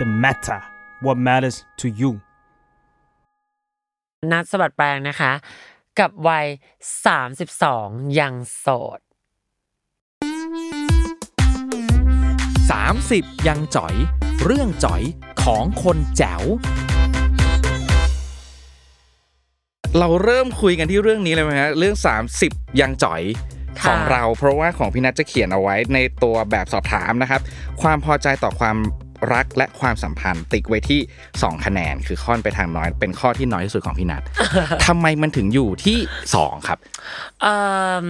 The matter what matters to you นัดสะบัดแปลงนะคะ กับวัย 32 ยังโสด 30 ยังจ๋อย เรื่องจ๋อยของคนแจ๋ว เราเริ่มคุยกันที่เรื่องนี้เลยไหมฮะเรื่อง 30 ยังจ่อยค่ะของเรา เพราะว่าของพี่นัทจะเขียนเอาไว้ในตัวแบบสอบถามนะครับ ความพอใจต่อความ รักและความสัมพันธ์ติ๊กไว้ที่ 2 คะแนน คือค่อนไปทางน้อย เป็นข้อที่น้อยที่สุดของพี่นัททำไมมันถึงอยู่ที่ 2 ครับเอ่อ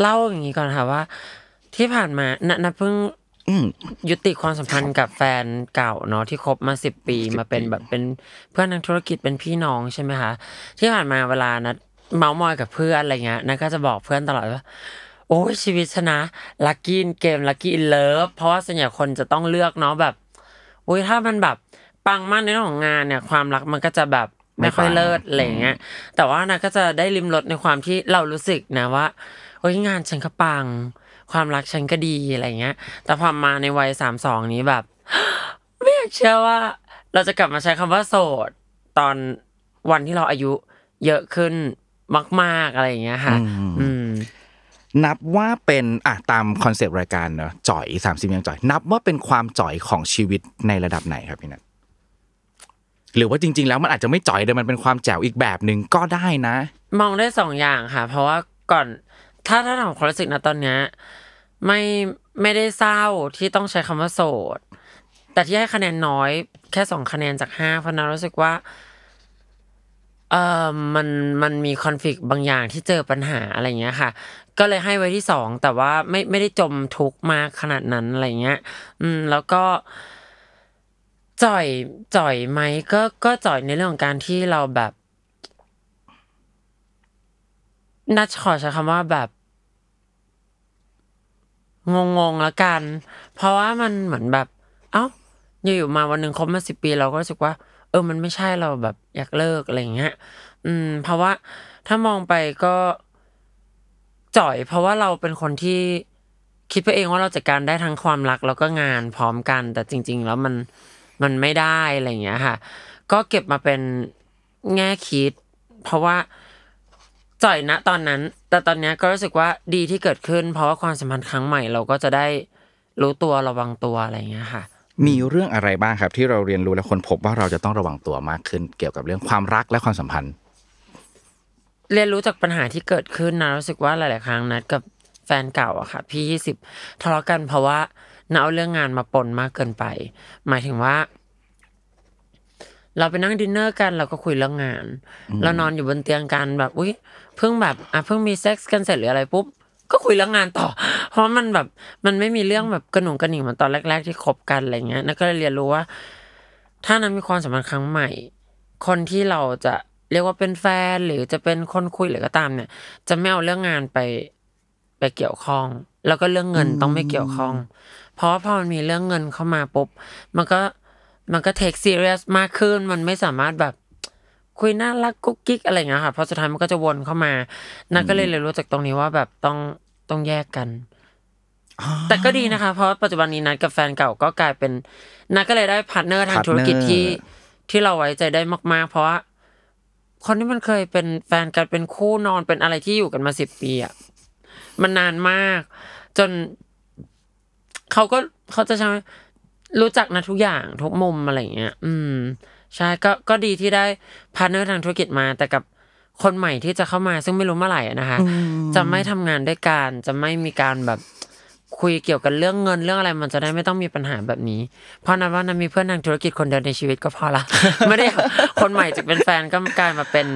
เล่าอย่างนี้ก่อนค่ะว่า ที่ผ่านมาณณเพิ่งอืมยุติความสัมพันธ์กับแฟนเก่าเนาะที่คบมาสิบปีมาเป็นแบบเป็นเพื่อนทางธุรกิจเป็นพี่น้องใช่ไหมคะที่ผ่านมาเวลานัดเมาส์มอยกับเพื่อนอะไรเงี้ยนัดก็จะบอกเพื่อนตลอดว่าโอ้ยชีวิตชนะลัคกี้เกมลัคกี้อินเลิฟเพราะว่าส่วนใหญ่คนจะต้องเลือกเนาะแบบโอ้ยถ้ามันแบบปังมากในเรื่องของงานเนี่ย ความรักมันก็จะแบบไม่ค่อยเลิศอะไรเงี้ย แต่ว่านัดก็จะได้ริมรสในความที่เรารู้สึกนะว่าโอ้ยงานฉันก็ปัง ความรักฉันก็ดีอะไรเงี้ย แต่พอมาในวัยสามสองนี้แบบไม่อยากเชื่อว่า เราจะกลับมาใช้คำว่าโสด ตอนวันที่เราอายุเยอะขึ้นมาก ๆอะไรอย่างเงี้ยค่ะ อืมอืม นับว่าเป็นอะตามคอนเซปต์รายการเนอะจ่อย30ยังจ่อย นับว่าเป็นความจ่อยของชีวิตในระดับไหนครับพี่นัทหรือว่าจริง ๆ แล้วมันอาจจะไม่จ่อยแต่มันเป็นความแจ๋วอีกแบบหนึ่งก็ได้นะ มองได้สองอย่างค่ะ เพราะว่าก่อนถ้าถ้าทำความรู้สึกนะตอนเนี้ยไม่ไม่ได้เศร้าที่ต้องใช้คำว่าโสด แต่ที่ให้คะแนนน้อยแค่สองคะแนนจากห้าเพราะนั้นรู้สึกว่าเออมันมันมีคอนฟ lict บางอย่างที่เจอปัญหาอะไรเงี้ยค่ะ ก็เลยให้ไว้ที่สองแต่ว่าไม่ไม่ได้จมทุกมากขนาดนั้นอะไรเงี้ย อืม แล้วก็จ่อยจ่อยไหมก็ก็จ่อยในเรื่องของการที่เราแบบนัดขอใช้คำว่าแบบงงงๆแล้วกัน เพราะว่ามันเหมือนแบบ เอ้าอยู่ๆมาวันหนึ่งคบมาสิบปี เราก็รู้สึกว่า เออ มันไม่ใช่เราแบบอยากเลิกอะไรเงี้ย อืม เพราะว่าถ้ามองไปก็ จ่อย เพราะว่าเราเป็นคนที่คิดไปเองว่าเราจัดการได้ทั้งความรักแล้วก็งานพร้อมกัน แต่จริง ๆ แล้วมันมันไม่ได้อะไรอย่างเงี้ยค่ะ ก็เก็บมาเป็นแง่คิด เพราะว่าจ่อยนะตอนนั้น แต่ตอนเนี้ยก็รู้สึกว่าดีที่เกิดขึ้น เพราะว่าความสัมพันธ์ครั้งใหม่เราก็จะได้รู้ตัวระวังตัวอะไรอย่างเงี้ยค่ะ มีเรื่องอะไรบ้างครับ ที่เราเรียนรู้และคนพบว่าเราจะต้องระวังตัวมากขึ้น เกี่ยวกับเรื่องความรักและความสัมพันธ์ เรียนรู้จากปัญหาที่เกิดขึ้นนะรู้สึกว่าหลาย ๆ ครั้งนัดกับแฟนเก่าอะค่ะ พี่ยี่สิบทะเลาะกันเพราะว่านาเอาเรื่องงานมาปนมากเกินไป หมายถึงว่า เราไปนั่งดินเนอร์กันเราก็คุยเรื่องงาน เรานอนอยู่บนเตียงกันแบบอุ้ยเพิ่งแบบอะเพิ่งมีเซ็กซ์กันเสร็จหรืออะไรปุ๊บก็คุยเรื่องงานต่อ เพราะมันแบบมันไม่มีเรื่องแบบกระหนุ่งกระหนิ่งเหมือนตอนแรก ๆ ที่คบกันอะไรเงี้ยนัทก็เลยเรียนรู้ว่า ถ้านัทมีความสัมพันธ์ครั้งใหม่ คนที่เราจะ เรียกว่าเป็นแฟนหรือจะเป็นคนคุยหรือก็ตามเนี่ย จะไม่เอาเรื่องงานไปไปเกี่ยวข้อง แล้วก็เรื่องเงินต้องไม่เกี่ยวข้อง เพราะว่าพอมันมีเรื่องเงินเข้ามาปุ๊บมันก็มันก็ take serious มากขึ้นมันไม่สามารถแบบคุยน่ารักกุ๊กกิ๊กอะไรอย่างเงี้ยค่ะเพราะสุดท้ายมันก็จะวนเข้ามานัทก็เลยเรียนรู้จากตรงนี้ว่าแบบต้องต้องแยกกันแต่ก็ดีนะคะ เพราะปัจจุบันนี้นัทกับแฟนเก่าก็กลายเป็นนัทก็เลยได้ partner ทางธุรกิจ partner ที่ที่เราไว้ใจได้มาก ๆ เพราะว่า คนที่มันเคยเป็นแฟนกันเป็นคู่นอนเป็นอะไรที่อยู่กันมาสิบปีอะมันนานมาก จนเขาก็เขาจะใช้รู้จักนัททุกอย่างทุกมุมอะไรอย่างเงี้ย อืม ใช่ก็ก็ดีที่ได้ partner ทางธุรกิจมา แต่กับคนใหม่ที่จะเข้ามาซึ่งไม่รู้เมื่อไหร่อะนะคะ จะไม่ทำงานด้วยกันจะไม่มีการแบบ คุยเกี่ยวกับเรื่องเงินเรื่องอะไรมันจะได้ไม่ต้องมีปัญหาแบบนี้ เพราะนั้นว่านั้นมีเพื่อนทางธุรกิจคนเดียวในชีวิตก็พอละไม่ได้คนใหม่จะเป็นแฟนก็กลายมาเป็น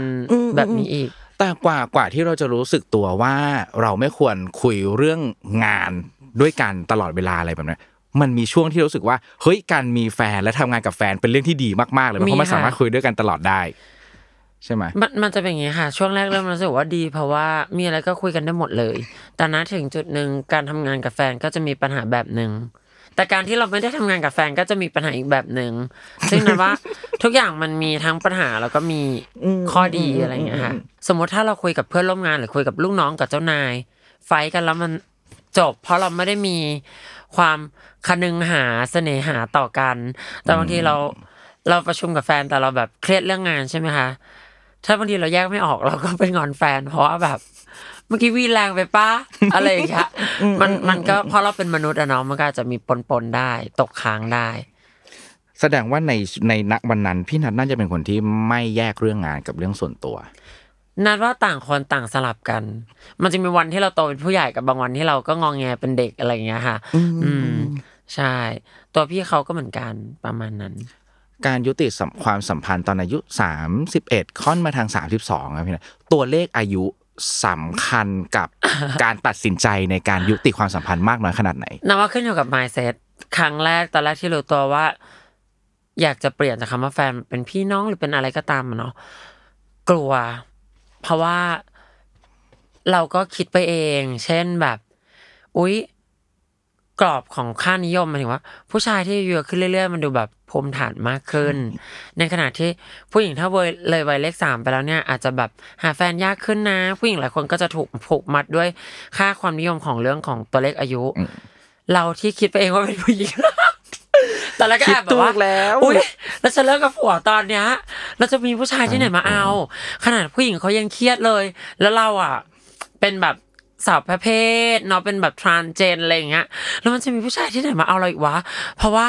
แบบนี้อีก แต่กว่ากว่าที่เราจะรู้สึกตัวว่าเราไม่ควรคุยเรื่องงานด้วยกันตลอดเวลาอะไรแบบนั้มันมีช่วงที่รู้สึกว่าเฮ้ยการมีแฟนและทำงานกับแฟนเป็นเรื่องที่ดีมากๆเลยเพราะมันค่สามารถคุยด้วยกันตลอดได้ ใช่ไหมมันมันจะเป็นอย่างนี้ค่ะ ช่วงแรกเริ่มรู้สึกว่าดีเพราะว่ามีอะไรก็คุยกันได้หมดเลย แต่นะถึงจุดหนึ่งการทำงานกับแฟนก็จะมีปัญหาแบบหนึ่งแต่การที่เราไม่ได้ทำงานกับแฟนก็จะมีปัญหาอีกแบบหนึ่งซึ่งนั้นว่าทุกอย่างมันมีทั้งปัญหาแล้วก็มีข้อดีอะไรอย่างเงี้ยค่ะสมมติถ้าเราคุยกับเพื่อนร่วมงานหรือคุยกับลูกน้องกับเจ้านาย ไฟท์กันแล้วมันจบ เพราะเราไม่ได้มีความคนึงหาเสน่หาต่อกัน แต่บางทีเราเราประชุมกับแฟนแต่เราแบบเครียดเรื่องงานใช่ไหมคะ ถ้าบางทีเราแยกไม่ออกเราก็เป็นงอนแฟน เพราะว่าแบบ เมื่อกี้วีนแรงไปป้าอะไรอย่างเงี้ยมันมันก็เพราะเราเป็นมนุษย์อะเนาะมันก็อาจจะมีปนปนๆได้ ตกค้างได้ แสดงว่าในในณวันนั้น พี่นัทน่าจะเป็นคนที่ไม่แยกเรื่องงานกับเรื่องส่วนตัว นัดว่าต่างคนต่างสลับกัน มันจะมีวันที่เราโตเป็นผู้ใหญ่กับบางวันที่เราก็งองแงเป็นเด็กอะไรอย่างเงี้ยค่ะ อืมใช่ ตัวพี่เขาก็เหมือนกันประมาณนั้น การยุติสความสัมพันธ์ตอนอายุ 31 ค่อนมาทาง 32ครับพี่นัทตัวเลขอายุสำคัญกับการตัดสินใจในการยุติความสัมพันธ์มากน้อยขนาดไหนนับว่าขึ้นอยู่กับ mindset ครั้งแรกตอนแรกที่รู้ตัวว่า อยากจะเปลี่ยนจากคำว่าแฟนเป็นพี่น้องหรือเป็นอะไรก็ตามเนาะกลัว เพราะว่าเราก็คิดไปเอง เช่นแบบ อุ๊ย กรอบของค่านิยมหมายถึงว่า ผู้ชายที่อายุเยอะขึ้นเรื่อย ๆ มันดูแบบภูมิฐานมากขึ้น ในขณะที่ผู้หญิงถ้าเวยเลยวัยเลขสามไปแล้วเนี่ย อาจจะแบบหาแฟนยากขึ้นนะ ผู้หญิงหลายคนก็จะถูกผูกมัดด้วยค่าความนิยมของเรื่องของตัวเลขอายุ เราที่คิดไปเองว่าเป็นผู้หญิงตอนแรกก็แอบแบบว่าคิดถูกแล้วอุ้ยแล้วจะเลิกกับผัวตอนเนี้ยเราจะมีผู้ชายที่ไหนมาเอา ขนาดผู้หญิงเขายังเครียดเลย แล้วเราอะ เป็นแบบ สาวประเภทเนาะเป็นแบบทรานเจนอะไรอย่างเงี้ยแล้วมันจะมีผู้ชายที่ไหนมาเอาเราอีกวะ เพราะว่า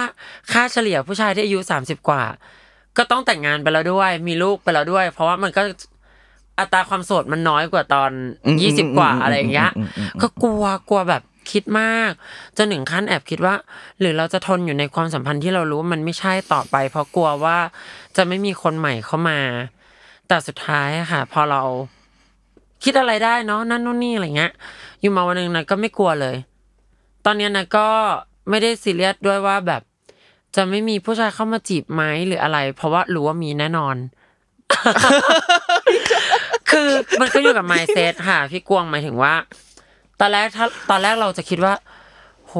ค่าเฉลี่ยผู้ชายที่อายุสามสิบกว่า ก็ต้องแต่งงานไปแล้วด้วย มีลูกไปแล้วด้วย เพราะว่ามันก็อัตราความโสดมันน้อยกว่าตอนอืมยี่สิบอืมกว่าอืมอะไรอย่างเงี้ยอืมอืมอืมก็กลัวกลัวแบบคิดมากจนถึงขั้นแอบคิดว่า หรือเราจะทนอยู่ในความสัมพันธ์ที่เรารู้ว่ามันไม่ใช่ต่อไป เพราะกลัวว่าจะไม่มีคนใหม่เข้ามา แต่สุดท้ายอะค่ะ พอเรา คิดอะไรได้เนาะนั่นนู่นนี่อะไรเงี้ย อยู่มาวันหนึ่งนะก็ไม่กลัวเลย ตอนเนี้ยนะก็ไม่ได้ซีเรียสด้วยว่าแบบ จะไม่มีผู้ชายเข้ามาจีบไหมหรืออะไร เพราะว่ารู้ว่ามีแน่นอน คือมันก็อยู่กับ mindset ค่ะ พี่กวงหมายถึงว่า ตอนแรกถ้าตอนแรกเราจะคิดว่า โห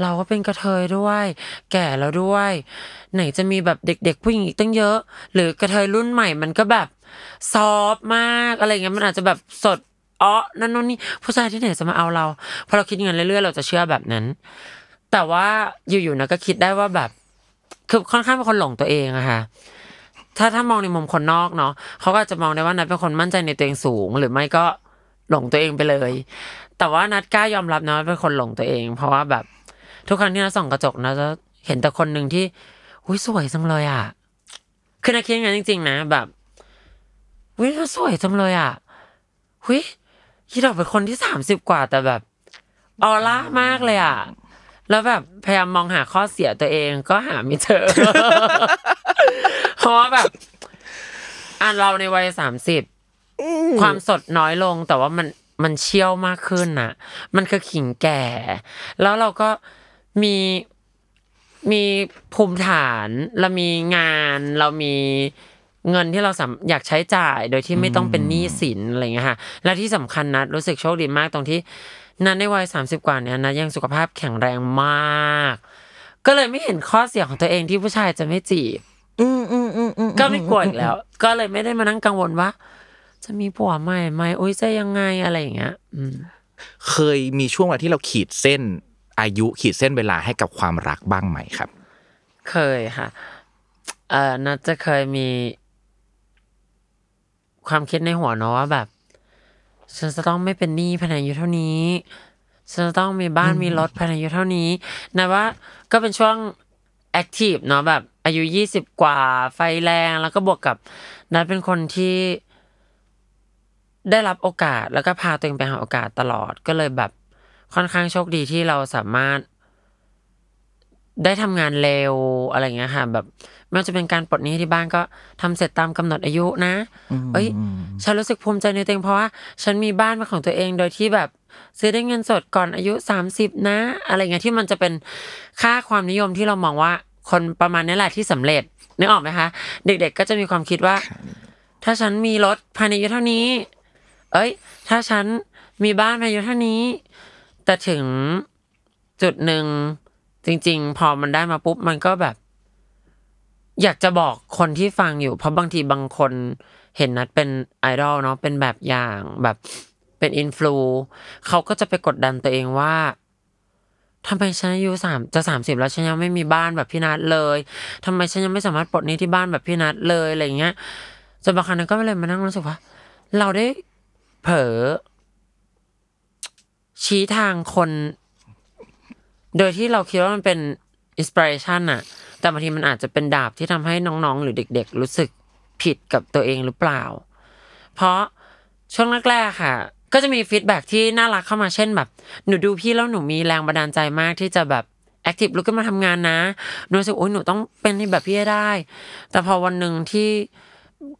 เราก็เป็นกระเทยด้วย แก่แล้วด้วย ไหนจะมีแบบเด็ก ๆ ผู้หญิงอีกตั้งเยอะ หรือกระเทยรุ่นใหม่มันก็แบบ ซอฟมากอะไรเงี้ยมันอาจจะแบบสดอ๋อนั่นนู่นนี่ผู้ชายที่ไหนจะมาเอาเราพอเราคิดอย่างนั้นเรื่อยๆ เราจะเชื่อแบบนั้น แต่ว่าอยู่ๆนะก็คิดได้ว่าแบบ คือค่อนข้างเป็นคนหลงตัวเองอะค่ะถ้าถ้ามองในมุมคนนอกเนาะเขาก็จะมองได้ว่านัทเป็นคนมั่นใจในตัวเองสูง หรือไม่ก็หลงตัวเองไปเลย แต่ว่านัทกล้ายอมรับนะว่าเป็นคนหลงตัวเอง เพราะว่าแบบ ทุกครั้งที่นัทส่องกระจกนะจะเห็นแต่คนหนึ่งที่อุ้ยสวยจังเลยอะคือนัทคิดอย่างนั้นจริง ๆ นะแบบ อุ้ยเธอสวยจังเลยอะอุ้ยคิดออกเป็นคนที่สามสิบกว่าแต่แบบออร่ามากเลยอะแล้วแบบพยายามมองหาข้อเสียตัวเองก็หาไม่เจอเพราะว่าแบบอ่านเราในวัยสามสิบความสดน้อยลงแต่ว่ามันมันเชี่ยวมากขึ้นน่ะ มันคือขิงแก่ แล้วเราก็มีมีภูมิฐาน เรามีงาน เรามี เงินที่เราสามอยากใช้จ่ายโดยที่ไม่ต้องเป็นหนี้สินอะไรเงี้ยค่ะและที่สำคัญนะรู้สึกโชคดีมากตรงที่นั้นในวัยสามสิบกว่าเนี้ยนะยังสุขภาพแข็งแรงมาก ก็เลยไม่เห็นข้อเสียของตัวเองที่ผู้ชายจะไม่จีบก็ไม่กลัวอีกแล้ว ก็เลยไม่ได้มานั่งกังวลว่า จะมีผัวใหม่ไหมอุ้ยจะยังไงอะไรอย่างเงี้ยอืมเคยมีช่วงเวลาที่เราขีดเส้นอายุขีดเส้นเวลาให้กับความรักบ้างไหมครับ เคยค่ะ เอ่อน่าจะเคยมี ความคิดในหัวเนาะว่าแบบ ฉันจะต้องไม่เป็นหนี้ภายในอายุเท่านี้ ฉันจะต้องมีบ้านมีรถภายในอายุเท่านี้นะว่าก็เป็นช่วงแอคทีฟเนาะแบบ อายุยี่สิบกว่าไฟแรงแล้วก็บวกกับนัดเป็นคนที่ได้รับโอกาสแล้วก็พาตัวเองไปหาโอกาสตลอดก็เลยแบบค่อนข้างโชคดีที่เราสามารถ ได้ทำงานเร็วอะไรเงี้ยค่ะ แบบไม่ว่าจะเป็นการปลดหนี้ที่บ้านก็ทำเสร็จตามกำหนดอายุนะ เอ้ย ฉันรู้สึกภูมิใจในตัวเองเพราะว่าฉันมีบ้านเป็นของตัวเองโดยที่แบบซื้อได้เงินสดก่อนอายุ 30 นะ อะไรเงี้ยที่มันจะเป็นค่าความนิยมที่เรามองว่าคนประมาณนี้แหละที่สำเร็จนึกออกไหมคะ เด็ก ๆ ก็จะมีความคิดว่า ถ้าฉันมีรถภายในอายุเท่านี้ เอ้ย ถ้าฉันมีบ้านภายในอายุเท่านี้ แต่ถึงจุดหนึ่ง จริง ๆ พอมันได้มาปุ๊บมันก็แบบ อยากจะบอกคนที่ฟังอยู่ เพราะบางทีบางคนเห็นนัดเป็นไอดอลเนาะเป็นแบบอย่างแบบเป็นอินฟลูเขาก็จะไปกดดันตัวเองว่าทำไมฉันอายุสามจะสามสิบแล้วฉันยังไม่มีบ้านแบบพี่นัทเลยทำไมฉันยังไม่สามารถปลดหนี้ที่บ้านแบบพี่นัทเลยอะไรเงี้ยจนบางครั้งนัทก็เลยมานั่งรู้สึกว่า เราได้เผลอชี้ทางคน โดยที่เราคิดว่ามันเป็น inspiration อะแต่บางทีมันอาจจะเป็นดาบที่ทำให้น้องๆ หรือเด็ก ๆ รู้สึกผิดกับตัวเองหรือเปล่า เพราะช่วงแรกๆค่ะ ก็จะมี feedback ที่น่ารักเข้ามาเช่นแบบ หนูดูพี่แล้วหนูมีแรงบันดาลใจมากที่จะแบบ active ลุกขึ้นมาทำงานนะหนูรู้สึกโอ้ยหนูต้องเป็นแบบพี่ได้ แต่พอวันหนึ่งที่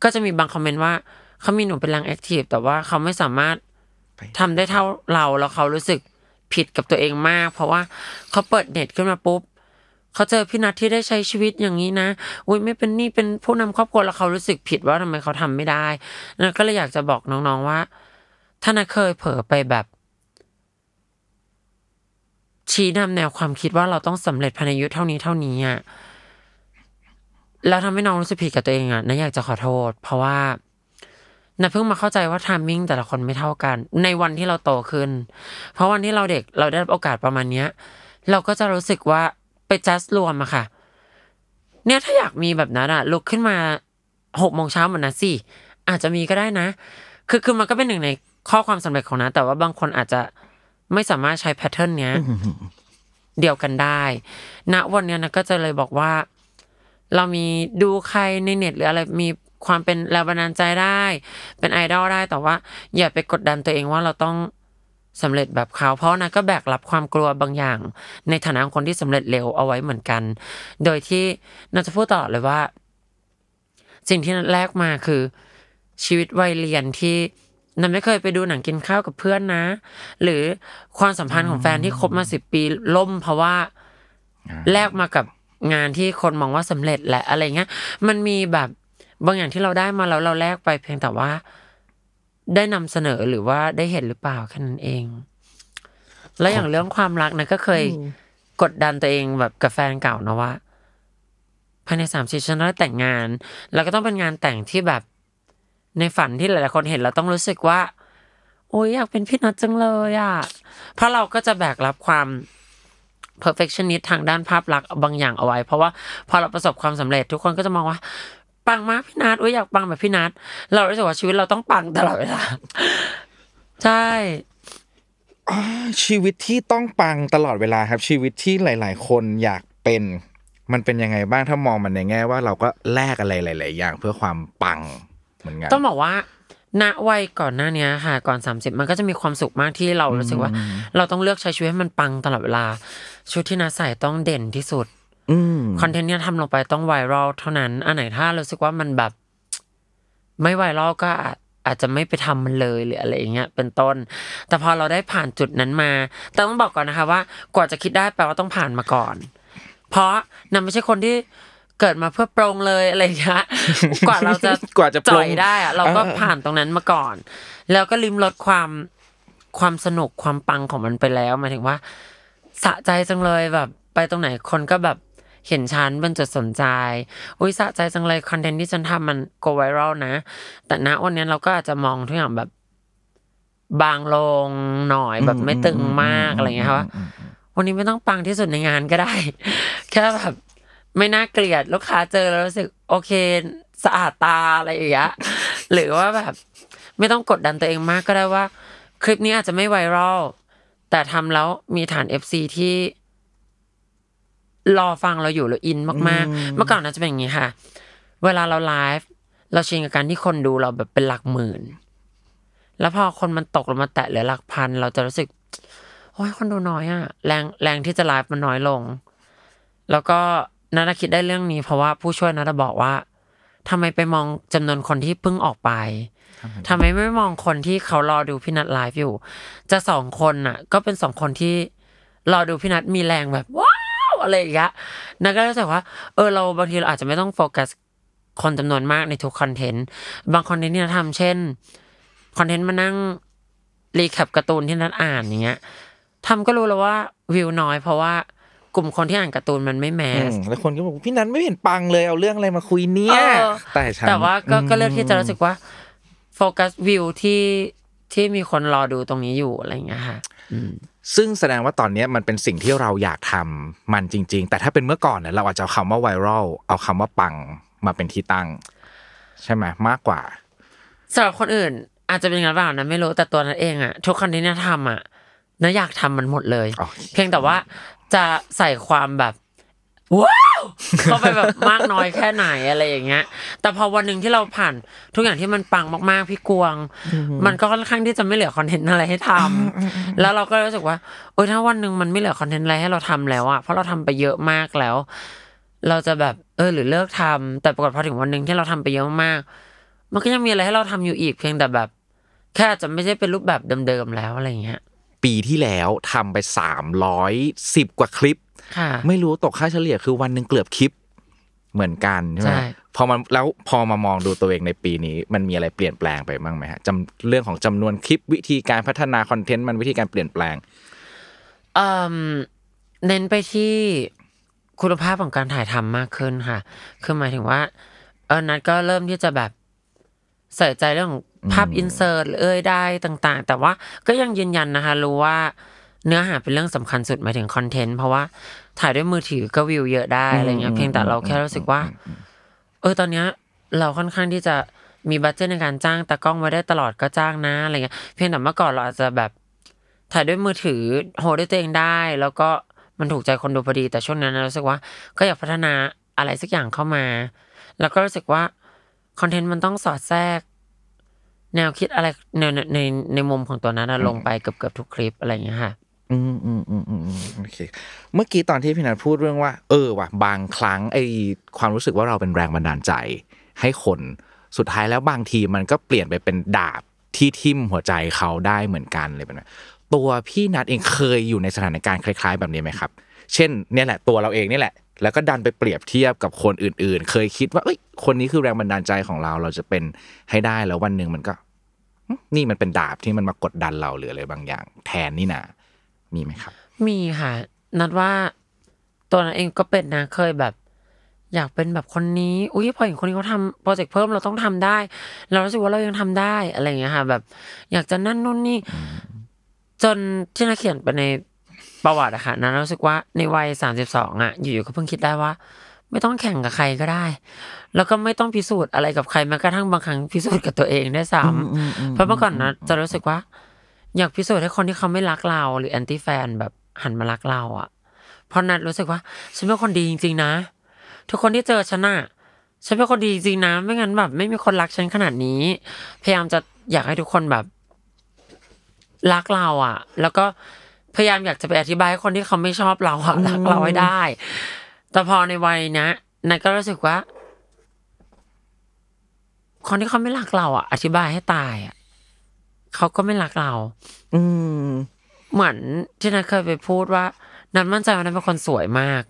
ก็จะมีบางคอมเมนต์ว่าเขามีหนูเป็นแรงแอคทีฟแต่ว่าเขาไม่สามารถทำได้เท่าเราแล้วเขารู้สึก ผิดกับตัวเองมาก เพราะว่าเขาเปิดเน็ตขึ้นมาปุ๊บเขาเจอพี่นัทที่ได้ใช้ชีวิตอย่างนี้นะอุ้ยไม่เป็นนี่เป็นผู้นำครอบครัวแล้วเขารู้สึกผิดว่าทำไมเขาทำไม่ได้นัทก็เลยอยากจะบอกน้องๆว่า ถ้านัทเคยเผลอไปแบบ ชี้นำแนวความคิดว่าเราต้องสำเร็จภายในอายุเท่านี้เท่านี้อะแล้วทำให้น้องรู้สึกผิดกับตัวเองอะนัทอยากจะขอโทษ เพราะว่า นะเพิ่งมาเข้าใจว่าทามมิ่งแต่ละคนไม่เท่ากัน ในวันที่เราโตขึ้น เพราะวันที่เราเด็กเราได้รับโอกาสประมาณเนี้ย เราก็จะรู้สึกว่าไปจัดรวมอะค่ะ เนี่ยถ้าอยากมีแบบนั้นอะลุกขึ้นมาหกโมงเช้าเหมือนนะสิอาจจะมีก็ได้นะ คือคือมันก็เป็นหนึ่งในข้อความสำเร็จของนะแต่ว่าบางคนอาจจะไม่สามารถใช้แพทเทิร์นเนี้ยเดียวกันได้ณวันเนี้ยนะก็จะเลยบอกว่า เรามีดูใครในเน็ตหรืออะไรมี ความเป็นแรงบันดาลใจได้ เป็นไอดอลได้แต่ว่า อย่าไปกดดันตัวเองว่าเราต้องสำเร็จแบบเขาเพราะนะก็แบกรับความกลัวบางอย่าง ในฐานะคนที่สำเร็จเร็วเอาไว้เหมือนกัน โดยที่น่าจะพูดตลอเลยว่า สิ่งที่นัดแรกมาคือ ชีวิตวัยเรียนที่นันไม่เคยไปดูหนังกินข้าวกับเพื่อนนะ หรือความสัมพันธ์ของแฟนที่คบมาสิบปีล่ม เพราะว่าแลกมากับงานที่คนมองว่าสำเร็จแหละอะไรเงี้ย มันมีแบบ บางอย่างที่เราได้มาแล้วเราแลกไปเพียงแต่ว่า ได้นำเสนอหรือว่าได้เห็นหรือเปล่าแค่นั้นเอง แล้วอย่างเรื่องความรักนะก็เคยกดดันตัวเองแบบกับแฟนเก่านะว่าภายในสามสิบฉันได้แต่งงาน แล้วก็ต้องเป็นงานแต่งที่แบบในฝันที่หลาย ๆ คนเห็นเราต้องรู้สึกว่า โอ้ยอยากเป็นพี่นัทจังเลยอะเพราะเราก็จะแบกรับความ perfectionist ทางด้านภาพลักษณ์บางอย่างเอาไว้ เพราะว่าพอเราประสบความสำเร็จทุกคนก็จะมองว่า ปังมากพี่นัทโอ้ยอยากปังแบบพี่นัทเรารู้สึกว่าชีวิตเราต้องปังตลอดเวลาใช่ชีวิตที่ต้องปังตลอดเวลาครับ ชีวิตที่หลาย ๆ คนอยากเป็น มันเป็นยังไงบ้างถ้ามองมันในแง่ว่าเราก็แลกอะไรหลาย ๆ อย่างเพื่อความปังเหมือนกันต้องบอกว่าณวัยก่อนหน้านี้ค่ะ ก่อน 30 มันก็จะมีความสุขมากที่เรารู้สึกว่า เราต้องเลือกใช้ชีวิตให้มันปังตลอดเวลา ชุดที่นาใส่ต้องเด่นที่สุดอืม คอนเทนต์เนี้ยทำลงไปต้องไวรัลเท่านั้น อันไหนถ้ารู้สึกว่ามันแบบ ไม่ไวรัลก็อาจอาจจะไม่ไปทำมันเลยหรืออะไรอย่างเงี้ยเป็นต้น แต่พอเราได้ผ่านจุดนั้นมาแต่ต้องบอกก่อนนะคะว่า กว่าจะคิดได้แปลว่าต้องผ่านมาก่อน เพราะนั่นไม่ใช่คนที่เกิดมาเพื่อปรงเลยอะไรอย่างเงี้ยกว่าเราจะกว่าจะปลงจ่อยได้อะเราก็เออผ่านตรงนั้นมาก่อน แล้วก็ลิมรสความความสนุกความปังของมันไปแล้วหมายถึงว่า สะใจจังเลยแบบ ไปตรงไหนคนก็แบบ เห็นฉันเป็นจุดสนใจ อุ้ยสะใจจังเลยคอนเทนต์ที่ฉันทำมัน go viral นะ แต่ณวันนี้เราก็อาจจะมองทุกอย่างแบบบางลงหน่อยแบบไม่ตึงมากอะไรอย่างเงี้ยค่ะว่าวันนี้ไม่ต้องปังที่สุดในงานก็ได้ แค่แบบไม่น่าเกลียดลูกค้าเจอแล้วรู้สึก โอเคสะอาดตาอะไรอย่างเงี้ยหรือว่าแบบ ไม่ต้องกดดันตัวเองมากก็ได้ว่า คลิปนี้อาจจะไม่ไวรัลแต่ทำแล้วมีฐาน FC ที่ รอฟังเราอยู่แล้วอินมากๆ เมื่อก่อนน่าจะเป็นอย่างนี้ค่ะ เวลาเราไลฟ์เราชินกับการที่คนดูเราแบบเป็นหลักหมื่น แล้วพอคนมันตกลงมาแตะเหลือหลักพัน เราจะรู้สึกโอ้ยคนดูน้อยอะแรงแรงที่จะไลฟ์มันน้อยลง แล้วก็นัทคิดได้เรื่องนี้ เพราะว่าผู้ช่วยนัทบอกว่าทำไมไปมองจำนวนคนที่เพิ่งออกไปทำไมไม่มองคนที่เขารอดูพี่นัทไลฟ์อยู่ จะสองคนน่ะ ก็เป็นสองคนที่รอดูพี่นัทมีแรงแบบว้าว อะไรอย่างเงี้ยนัทก็รู้สึกว่า เออเราบางทีเราอาจจะไม่ต้องโฟกัสคนจำนวนมากในทุกคอนเทนต์ บางคอนเทนต์ที่นัททำเช่น คอนเทนต์มานั่ง recap การ์ตูนที่นัทอ่านอย่างเงี้ยทำก็รู้แล้วว่าวิวน้อย เพราะว่ากลุ่มคนที่อ่านการ์ตูนมันไม่ mass อืมแล้วคนก็บอกพี่นัทไม่เห็นปังเลยเอาเรื่องอะไรมาคุยเนี่ยเออแต่ฉันแต่ว่าก็ก็เลือกที่จะรู้สึกว่าโฟกัสวิวที่ที่มีคนรอดูตรงนี้อยู่อะไรอย่างเงี้ยค่ะอืม ซึ่งแสดงว่าตอนเนี้ยมันเป็นสิ่งที่เราอยากทำมันจริง ๆ แต่ถ้าเป็นเมื่อก่อนเนี่ยเราอาจจะเอาคำว่าไวรัลเอาคำว่าปังมาเป็นที่ตั้ง ใช่ไหมมากกว่าสำหรับคนอื่น อาจจะเป็นอย่างนั้นเปล่านะไม่รู้แต่ตัวนั้นเองอะทุกคอนเทนต์ที่ทำอะนะอยากทำมันหมดเลยอ๋อเพียงแต่ว่าจะใส่ความแบบ ว้าวเข้าไปแบบมากน้อยแค่ไหนอะไรอย่างเงี้ย แต่พอวันหนึ่งที่เราผ่านทุกอย่างที่มันปังมากๆพี่กวง มันก็ค่อนข้างที่จะไม่เหลือคอนเทนต์อะไรให้ทำแล้วเราก็รู้สึกว่าเออถ้าวันหนึ่งมันไม่เหลือคอนเทนต์อะไรให้เราทำแล้วอะเพราะเราทำไปเยอะมากแล้ว เราจะแบบเออหรือเลิกทำแต่ปรากฏพอถึงวันหนึ่งที่เราทำไปเยอะมาก มันก็ยังมีอะไรให้เราทำอยู่อีกเพียงแต่แบบ แค่อาจจะไม่ใช่เป็นรูปแบบเดิมๆแล้วอะไรอย่างเงี้ย ปีที่แล้วทำไปสามร้อยสิบกว่าคลิปค่ะ ไม่รู้ตกค่าเฉลี่ยคือวันหนึ่งเกือบคลิปเหมือนกันใช่ไหมใช่พอมันแล้วพอมามองดูตัวเองในปีนี้ มันมีอะไรเปลี่ยนแปลงไปบ้างไหมฮะจำเรื่องของจำนวนคลิปวิธีการพัฒนาคอนเทนต์มันวิธีการเปลี่ยนแปลงเอ่มเน้นไปที่คุณภาพของการถ่ายทำมากขึ้นค่ะ คือหมายถึงว่า เออนัดก็เริ่มที่จะแบบใส่ใจเรื่องของภาพอินเสิร์ตเอ้ยได้ต่าง ๆ แต่ว่าก็ยังยืนยันนะคะ รู้ว่า เนื้อหาเป็นเรื่องสำคัญสุดหมายถึงคอนเทนต์เพราะว่าถ่ายด้วยมือถือก็วิวเยอะได้อะไรเงี้ยเพียงแต่เราแค่รู้สึกว่า เออตอนเนี้ยเราค่อนข้างที่จะมีบัตเจตในการจ้างตากล้องไว้ได้ตลอดก็จ้างนะอะไรเงี้ยเพียงแต่เมื่อก่อนเราอาจจะแบบถ่ายด้วยมือถือโฮด้วยตัวเองได้ แล้วก็มันถูกใจคนดูพอดี แต่ช่วงนั้นเรารู้สึกว่าก็อยากพัฒนาอะไรสักอย่างเข้ามา แล้วก็รู้สึกว่าคอนเทนต์มันต้องสอดแทรก แนวคิดอะไรในในในในมุมของตัวนั้นอะลงไปเกือบเกือบทุกคลิปอะไรอย่างเงี้ยค่ะ อืมอืมอืมอืมโอเค เมื่อกี้ตอนที่พี่นัทพูดเรื่องว่า เออว่ะบางครั้งไอความรู้สึกว่าเราเป็นแรงบันดาลใจ ให้คนสุดท้ายแล้วบางทีมันก็เปลี่ยนไปเป็นดาบที่ทิ่มหัวใจเขาได้เหมือนกันเลยเป็นตัวพี่นัทเองเคยอยู่ในสถานการณ์คล้าย ๆ แบบนี้ไหมครับ เช่น เนี่ยแหละตัวเราเองนี่แหละ แล้วก็ดันไปเปรียบเทียบกับคนอื่น ๆ เคยคิดว่าเอ้ยคนนี้คือแรงบันดาลใจของเราเราจะเป็นให้ได้แล้ววันหนึ่งมันก็ นี่มันเป็นดาบที่มันมากดดันเราหรืออะไรบางอย่าง แทนนี่นา มีไหมครับ มีค่ะ นัดว่าตัวนั้นเองก็เป็นนะเคยแบบ อยากเป็นแบบคนนี้ อุ้ยพอเห็นคนนี้เขาทำโปรเจกต์เพิ่มเราต้องทำได้ เรารู้สึกว่าเรายังทำได้อะไรอย่างเงี้ยค่ะ แบบ อยากจะนั่นนู่นนี่ จนที่นักเขียนไปในประวัติอะค่ะนั้นรู้สึกว่าในวัยสามสิบสองอะอยู่ๆก็เพิ่งคิดได้ว่าไม่ต้องแข่งกับใครก็ได้ แล้วก็ไม่ต้องพิสูจน์อะไรกับใครแม้กระทั่งบางครั้งพิสูจน์กับตัวเองได้วยซ้ำเพราะเมื่อก่อนนะจะรู้สึกว่า อยากพิสูจน์ให้คนที่เขาไม่รักเรา หรือแอนตี้แฟนแบบหันมารักเราอะ เพราะนัดรู้สึกว่า ฉันเป็นคนดีจริง ๆ นะ ทุกคนที่เจอฉันอะฉันเป็นคนดีจริงๆนะ ไม่งั้นแบบ ไม่มีคนรักฉันขนาดนี้ พยายามจะอยากให้ทุกคนแบบ รักเราอะ แล้วก็พยายามอยากจะไปอธิบายให้คนที่เขาไม่ชอบเราอะรักเราให้ได้ แต่พอในวัยเนี้ยนัดก็รู้สึกว่า คนที่เขาไม่รักเราอะ อธิบายให้ตายอะ เขาก็ไม่รักเรา อืม เหมือนที่นัทเคยไปพูดว่า นัทมั่นใจว่านัทเป็นคนสวยมาก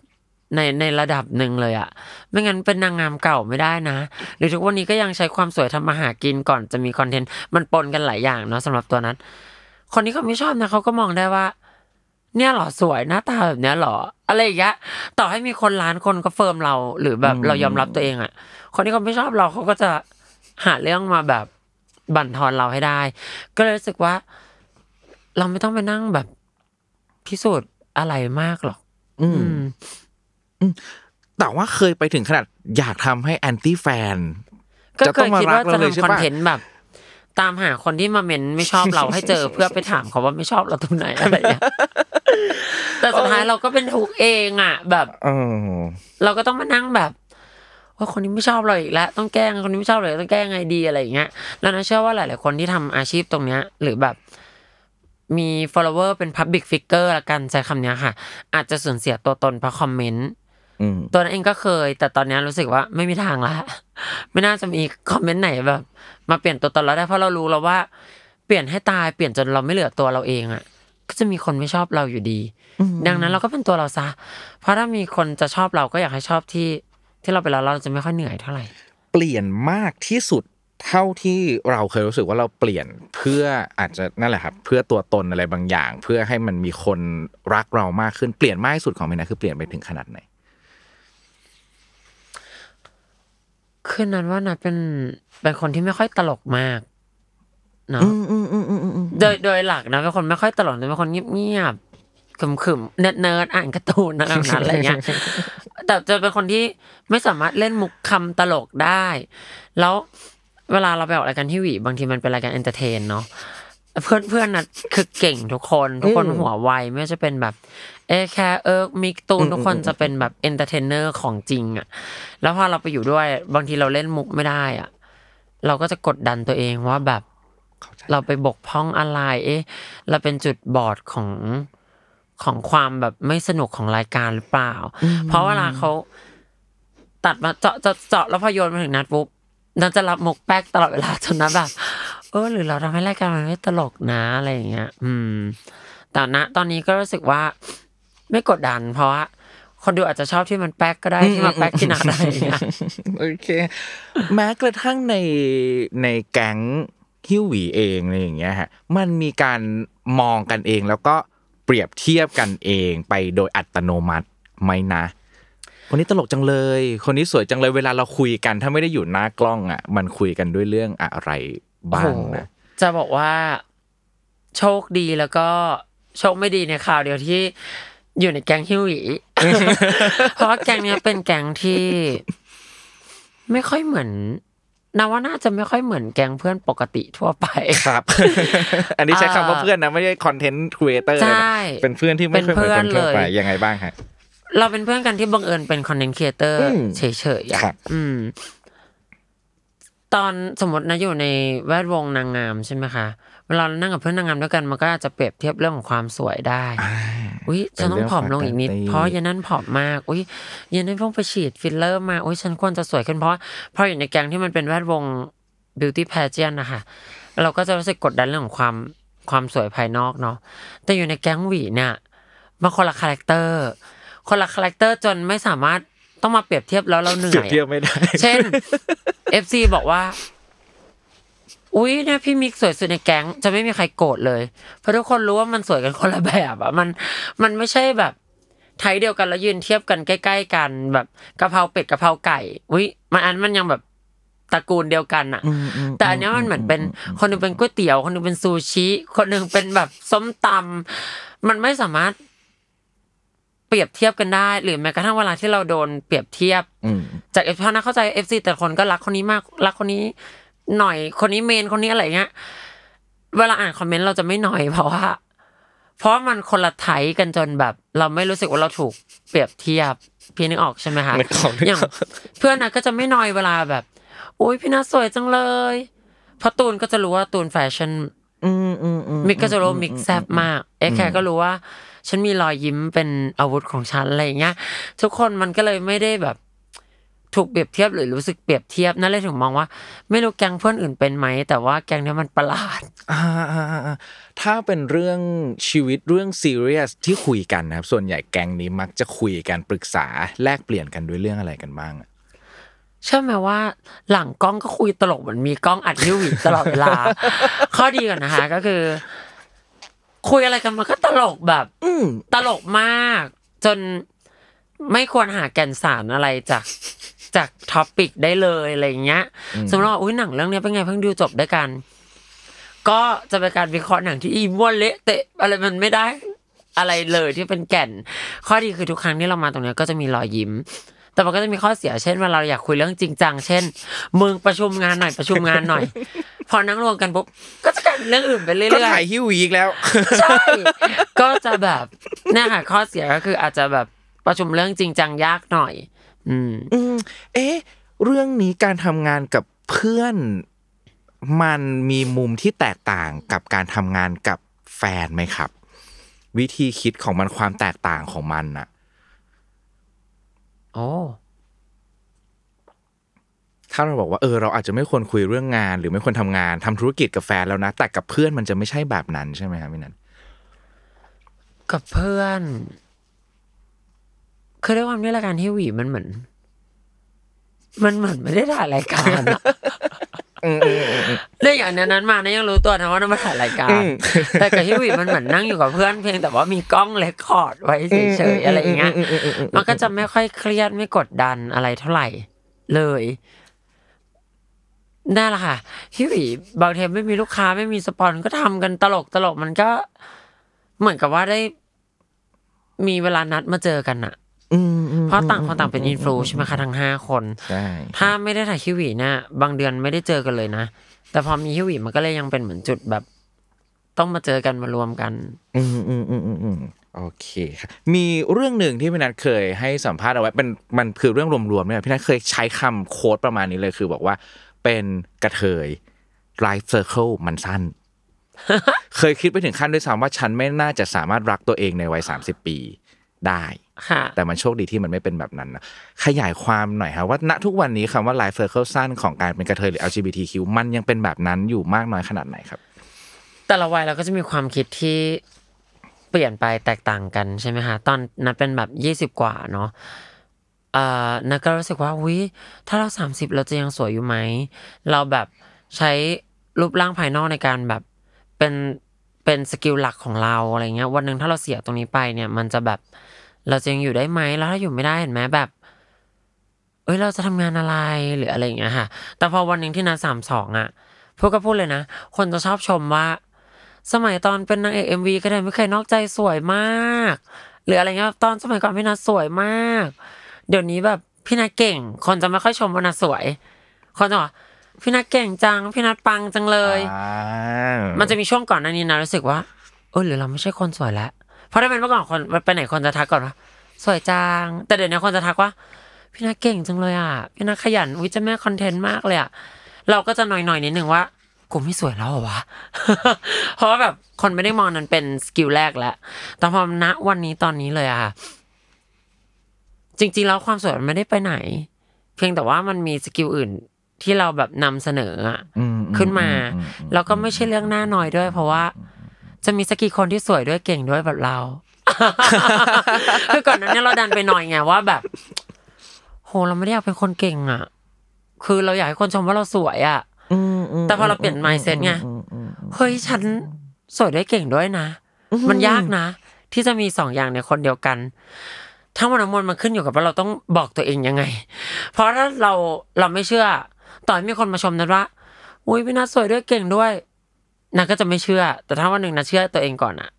ในในระดับหนึ่งเลยอะไม่งั้นเป็นนางงามเก่าไม่ได้นะ หรือทุกวันนี้ก็ยังใช้ความสวยทำมาหากินก่อนจะมีคอนเทนต์มันปนกันหลายอย่างเนาะสำหรับตัวนั้น คนที่เขาไม่ชอบนะเขาก็มองได้ว่า เนี่ยเหรอสวยหน้าตาแบบเนี้ยเหรออะไรอย่างเงี้ยต่อให้มีคนล้านคนก็เฟิร์มเรา หรือแบบเรายอมรับตัวเองอะคนที่เขาไม่ชอบเราเขาก็จะหาเรื่องมาแบบ บั่นทอนเราให้ได้ ก็เลยรู้สึกว่า เราไม่ต้องไปนั่งแบบพิสูจน์อะไรมากหรอก อืมอืมแต่ว่าเคยไปถึงขนาด อยากทำให้แอนตี้แฟน ก็จะเคต้องยมาคิดรัว่ากเราจะเลยใช่ทำคอนปะเทนต์แบบ ตามหาคนที่มาเมนไม่ชอบเราให้เจอ เพื่อไปถามเขาว่าไม่ชอบเราตรงไหนอะไรอย่างเงี้ยแต่สุดท้ายเราก็เป็นทุกข์เองอะ แบบเออเราก็ต้องมานั่งแบบ ว่าคนนี้ไม่ชอบเราอีกแล้วต้องแกล้งคนนี้ไม่ชอบเลยต้องแก้ไงดีอะไรอย่างเงี้ยแล้วนะเชื่อว่าหลาย ๆ คนที่ทำอาชีพตรงเนี้ย หรือแบบมี follower เป็น public figure ละกันใช้คำเนี้ยค่ะ อาจจะสูญเสียตัวตนเพราะคอมเมนต์อืมตัวนั้นเองก็เคย แต่ตอนนี้รู้สึกว่าไม่มีทางละไม่น่าจะมีคอมเมนต์ไหนแบบ มาเปลี่ยนตัวตนเราได้เพราะเรารู้แล้วว่า เปลี่ยนให้ตายเปลี่ยนจนเราไม่เหลือตัวเราเองอะ ก็จะมีคนไม่ชอบเราอยู่ดี ดังนั้นเราก็เป็นตัวเราซะ เพราะถ้ามีคนจะชอบเราก็อยากให้ชอบที่ ที่เราเป็นเราเราจะไม่ค่อยเหนื่อยเท่าไหร่ เปลี่ยนมากที่สุดเท่าที่เราเคยรู้สึกว่าเราเปลี่ยนเพื่ออาจจะนั่นแหละครับ เพื่อตัวตนอะไรบางอย่าง เพื่อให้มันมีคนรักเรามากขึ้นเปลี่ยนมากที่สุดของเมนะคือเปลี่ยนไปถึงขนาดไหนคือนัทว่านัทเป็นเป็นคนที่ไม่ค่อยตลกมากเนาะโดยโดยหลักนะเป็นคนไม่ค่อยตลกแต่เป็นคนเงียบๆขรึมๆ nerd nerd ๆอ่านการ์ตูนอะไรแบบนั้นอะไรเงี้ย แต่จะเป็นคนที่ไม่สามารถเล่นมุกคำตลกได้ แล้วเวลาเราไปออกรายการที่หวีบางทีมันเป็นรายการ entertain เนาะเพื่อนเพื่อนน่ะคือเก่งทุกคนทุกคนหัวไวไม่ว่าจะเป็นแบบ เอแคร์เอิร์กมิกตูนทุกคนจะเป็นแบบ entertainer ของจริงอะ แล้วพอเราไปอยู่ด้วย บางทีเราเล่นมุกไม่ได้อะ เราก็จะกดดันตัวเองว่าแบบ เราไปบกพร่องอะไร เอ๊ะ เราเป็นจุดบอดของ ของความแบบไม่สนุกของรายการหรือเปล่า เพราะเวลาเขาตัดมาเจาะเจาะเจาะแล้วพอโยนมาถึงนัดปุ๊บนัดจะรับมุกแป๊กตลอดเวลาจนนัดแบบ เออ หรือเราทำให้รายการมันไม่ตลกนะอะไรอย่างเงี้ย อืม แต่ณตอนนี้ก็รู้สึกว่า ไม่กดดัน เพราะว่าคนดูอาจจะชอบที่มันแป๊กก็ได้ที่มาแป๊กที่นัดอะไรอย่างเงี้ยโอเค แม้กระทั่งในในแก๊งฮิวหวีเองอะไรอย่างเงี้ยฮะ มันมีการมองกันเองแล้วก็ เปรียบเทียบกันเองไปโดยอัตโนมัติไหมนะ คนนี้ตลกจังเลย คนนี้สวยจังเลยเวลาเราคุยกัน ถ้าไม่ได้อยู่หน้ากล้องอะ มันคุยกันด้วยเรื่องอะไรบ้างนะโอ้โหจะบอกว่าโชคดีแล้วก็โชคไม่ดีในข่าวเดียวที่อยู่ในแก๊งฮิวหวีเพราะว่าแก๊งเนี้ยเป็นแก๊งที่ ไม่ค่อยเหมือน นาว่าน่าจะไม่ค่อยเหมือนแก๊งเพื่อนปกติทั่วไปครับ อันนี้ใช้คำว่าเพื่อนนะไม่ใช่คอนเทนต์ครีเอเตอร์ใช่เป็นเพื่อนที่ไม่เคยเหมือนคนทั่วไปเป็นเพื่อนเลยยังไงบ้างฮะเราเป็นเพื่อนกันที่บังเอิญเป็น content creator อืมเฉยๆอะครับอืม ตอนสมมตินะอยู่ในแวดวงนางงามใช่ไหมคะ เวลาเรานั่งกับเพื่อนนางงามด้วยกันมันก็อาจจะเปรียบเทียบเรื่องของความสวยได้อุ้ยฉันต้องผอมลงอีกนิดเป็นเรื่องปกติเพราะยัยนั่นผอมมาก อุ้ยยัยนั่นเพิ่งไปฉีดฟิลเลอร์มาอุ้ยฉันควรจะสวยขึ้นเพราะเพราะอยู่ในแก๊งที่มันเป็นแวดวง beauty pageant นะคะเราก็จะรู้สึกกดดันเรื่องของความความสวยภายนอกเนาะแต่อยู่ในแก๊งหวีเนี่ยมันคนละ character คนละ character จนไม่สามารถต้องมาเปรียบเทียบแล้วเราเหนื่อย เปรียบเทียบอะไม่ได้ เช่น FC บอกว่า อุ้ยเนี่ยพี่มิกสวยสุดในแก๊งจะไม่มีใครโกรธเลย เพราะทุกคนรู้ว่ามันสวยกันคนละแบบอะมันมันไม่ใช่แบบtype เดียวกันแล้วยืนเทียบกันใกล้ ๆ กันแบบกะเพราเป็ดกะเพราไก่อุ้ยมันอันมันยังแบบตระกูลเดียวกันอะแต่อันเนี้ยมันเหมือนเป็นคนหนึ่งเป็นก๋วยเตี๋ยวคนหนึ่งเป็นซูชิ คนหนึ่งเป็นแบบส้มตำมันไม่สามารถเปรียบเทียบกันได้ หรือแม้กระทั่งเวลาที่เราโดนเปรียบเทียบอืมจาก FC อะนะเข้าใจ FC แต่คนก็รักคนนี้มากรักคนนี้ หน่อยคนนี้ main คนนี้อะไรเงี้ย เวลาอ่านคอมเมนต์เราจะไม่หน่อยเพราะว่า เพราะมันคนละ type กันจนแบบ เราไม่รู้สึกว่าเราถูกเปรียบเทียบพี่นึกออกใช่ไหมคะนึกออกนึกออกอย่างเพื่อนนะก็จะไม่หน่อยเวลาแบบอุ้ยพี่นัทสวยจังเลยเพราะตูนก็จะรู้ว่าตูนแฟชั่นอืมอืมอืมมิกก็จะรู้ว่ามิกแซบมากเอแคร์ก็รู้ว่า ฉันมีรอยยิ้มเป็นอาวุธของฉันอะไรอย่างเงี้ยทุกคนมันก็เลยไม่ได้แบบ ถูกเปรียบเทียบหรือรู้สึกเปรียบเทียบนัทเลยถึงมองว่า ไม่รู้แก๊งเพื่อนอื่นเป็นไหมแต่ว่าแก๊งเนี้ยมันประหลาดอ่าอ่าอ่าอ่าถ้าเป็นเรื่องชีวิตเรื่องซีเรียสที่คุยกันนะครับส่วนใหญ่แก๊งนี้มักจะคุยกันปรึกษาแลกเปลี่ยนกันด้วยเรื่องอะไรกันบ้างอะเชื่อไหมว่าหลังกล้องก็คุยตลกเหมือนมีกล้องอัดวิวอีกตลอดเวลา ข้อดีก่อนนะคะก็คือ คุยอะไรกันมันก็ตลกแบบ อืมตลกมาก จนไม่ควรหาแก่นสารอะไรจาก จาก topic ได้เลยอะไรอย่างเงี้ยสมมติว่าอุ้ยหนังเรื่องเนี้ยเป็นไงเพิ่งดูจบด้วยกัน ก็จะเป็นการวิเคราะห์หนังที่อีม้วนเละเตะอะไรมันไม่ได้อะไรเลยที่เป็นแก่น ข้อดีคือทุกครั้งที่เรามาตรงเนี้ยก็จะมีรอยยิ้ม แต่มันก็จะมีข้อเสียเช่นเวลาเราอยากคุยเรื่องจริงจังเช่นมึงประชุมงานหน่อยประชุมงานหน่อย พอนั่งรวมกันปุ๊บก็จะกลายเป็นเรื่องอื่นไปเรื่อยๆก็ถ่ายฮิวอีกแล้วใช่ก็จะแบบเนี่ยค่ะข้อเสียก็คืออาจจะแบบประชุมเรื่องจริงจังยากหน่อย อืมอืมเอ๊ะ เรื่องนี้การทำงานกับเพื่อน มันมีมุมที่แตกต่างกับการทำงานกับแฟนไหมครับ วิธีคิดของมันความแตกต่างของมันน่ะโอ้ถ้าเราบอกว่าเออเราอาจจะไม่ควรคุยเรื่องงาน หรือไม่ควรทำงานทำธุรกิจกับแฟนแล้วนะ แต่กับเพื่อนมันจะไม่ใช่แบบนั้นใช่ไหมครับพี่นัทกับเพื่อน คือด้วยความที่รายการที่หวีมันเหมือน มันเหมือนไม่ได้ถ่ายรายการอะเรื่องอย่างนั้นมานะยังรู้ตัวนะว่านั่นมาถ่ายรายการ แต่กับที่หวีมันเหมือนนั่งอยู่กับเพื่อนเพียงแต่ว่ามีกล้องเลคคอร์ดไว้เฉยๆอะไรอย่างเงี้ย มันก็จะไม่ค่อยเครียดไม่กดดันอะไรเท่าไหร่ เลยนั่นแหละค่ะพี่หวีบางเทปไม่มีลูกค้าไม่มีสปอนก็ทำกันตลกตลกมันก็เหมือนกับว่าได้มีเวลานัดมาเจอกันอะ เพราะต่างคนต่างเป็นอินฟลูใช่ไหมคะทั้งห้าคนใช่ถ้าไม่ได้ถ่ายคิวหวีเนี่ยบางเดือนไม่ได้เจอกันเลยนะ แต่พอมีคิวหวีมันก็เลยยังเป็นเหมือนจุดแบบ ต้องมาเจอกันมารวมกัน อืมอืมอืมอืมอืมโอเคครับมีเรื่องหนึ่งที่พี่นัทเคยให้สัมภาษณ์เอาไว้เป็นมันคือเรื่องรวมๆเนี่ยพี่นัทเคยใช้คำโค้ดประมาณนี้เลยคือบอกว่า เป็นกระเทย life circle มันสั้น เคยคิดไปถึงขั้นด้วยซ้ำว่าฉันไม่น่าจะสามารถรักตัวเองในวัยสามสิบปีได้ค่ะ แต่มันโชคดีที่มันไม่เป็นแบบนั้นนะขยายความหน่อยครับว่าณทุกวันนี้คำว่า life circle สั้นของการเป็นกระเทยหรือ LGBTQ มันยังเป็นแบบนั้นอยู่มากน้อยขนาดไหนครับ แต่ละวัยเราก็จะมีความคิดที่เปลี่ยนไปแตกต่างกันใช่ไหมคะตอนนั้นเป็นแบบยี่สิบกว่าเนาะเอ่อนักก็รู้สึกว่าวิถ้าเราสามสิบเราจะยังสวยอยู่ไหมเราแบบใช้รูปร่างภายนอกในการแบบเป็นเป็น skill หลักของเราอะไรเงี้ยวันหนึ่งถ้าเราเสียตรงนี้ไปเนี่ย มันจะแบบ เราจะยังอยู่ได้ไหมแล้วถ้าอยู่ไม่ได้เห็นไหมแบบ เอ้ยเราจะทำงานอะไรหรืออะไรอย่างเงี้ยค่ะ แต่พอวันหนึ่งที่นัทสามสองอะพวกก็พูดเลยนะ คนจะชอบชมว่า สมัยตอนเป็นนางเอก MV ก็ได้ไม่เคยนอกใจสวยมาก หรืออะไรเงี้ยตอนสมัยก่อนพี่นัทสวยมาก เดี๋ยวนี้แบบพี่นัทเก่ง คนจะไม่ค่อยชมว่านัทสวย คนจะบอกพี่นัทเก่งจัง พี่นัทปังจังเลยอ่ามันจะมีช่วงก่อนหน้านี้นะรู้สึกว่าเออหรือเราไม่ใช่คนสวยแล้วเพ ราะถ้าเป็นเมื่อก่อนคนไปไหนคนจะทักก่อนว่าสวยจัง แต่เดี๋ยวนี้คนจะทักว่า พี่นัทเก่งจังเลยอะ พี่นัทขยันวิจะแม่คอนเทนต์มากเลยอะ เราก็จะหน่อยๆนิดนึงว่ากูไม่สวยแล้วเหรอวะ เพราะว่าแบบคนไม่ได้มองนั้นเป็น skill แรกแล้วแต่พอณวันนี้ตอนนี้เลยอะค่ะ จริง ๆ แล้วความสวยมันไม่ได้ไปไหน เพียงแต่ว่ามันมีสกิลอื่นที่เราแบบนำเสนออะอืมขึ้นมาอือืมแล้วก็ไม่ใช่เรื่องหน้าน้อยด้วย เพราะว่า จะมีสกกี่คนที่สวยด้วยเก่งด้วยแบบเราคือก่อนหนั้นเนี่ยเราดันไปหน่อยไงว่าแบบ โหเราไม่ได้อยากเป็นคนเก่งอะ คือเราอยากให้คนชมว่าเราสวยอะอืมอืมแต่พอเราเปลี่ยน mindset ไงอืมอืมเฮ้ยฉันสวยได้เก่งด้วยนะ มันยากนะ ที่จะมีสองอย่างในคนเดียวกัน ทั้งหมดทั้งมวลมันขึ้นอยู่กับว่าเราต้องบอกตัวเองยังไง เพราะถ้าเราเราไม่เชื่อ ต่อให้มีคนมาชมนัดว่า อุ้ยพี่นัทสวยด้วยเก่งด้วย นัทก็จะไม่เชื่อ แต่ถ้าวันหนึ่งนัทเชื่อตัวเองก่อนอะ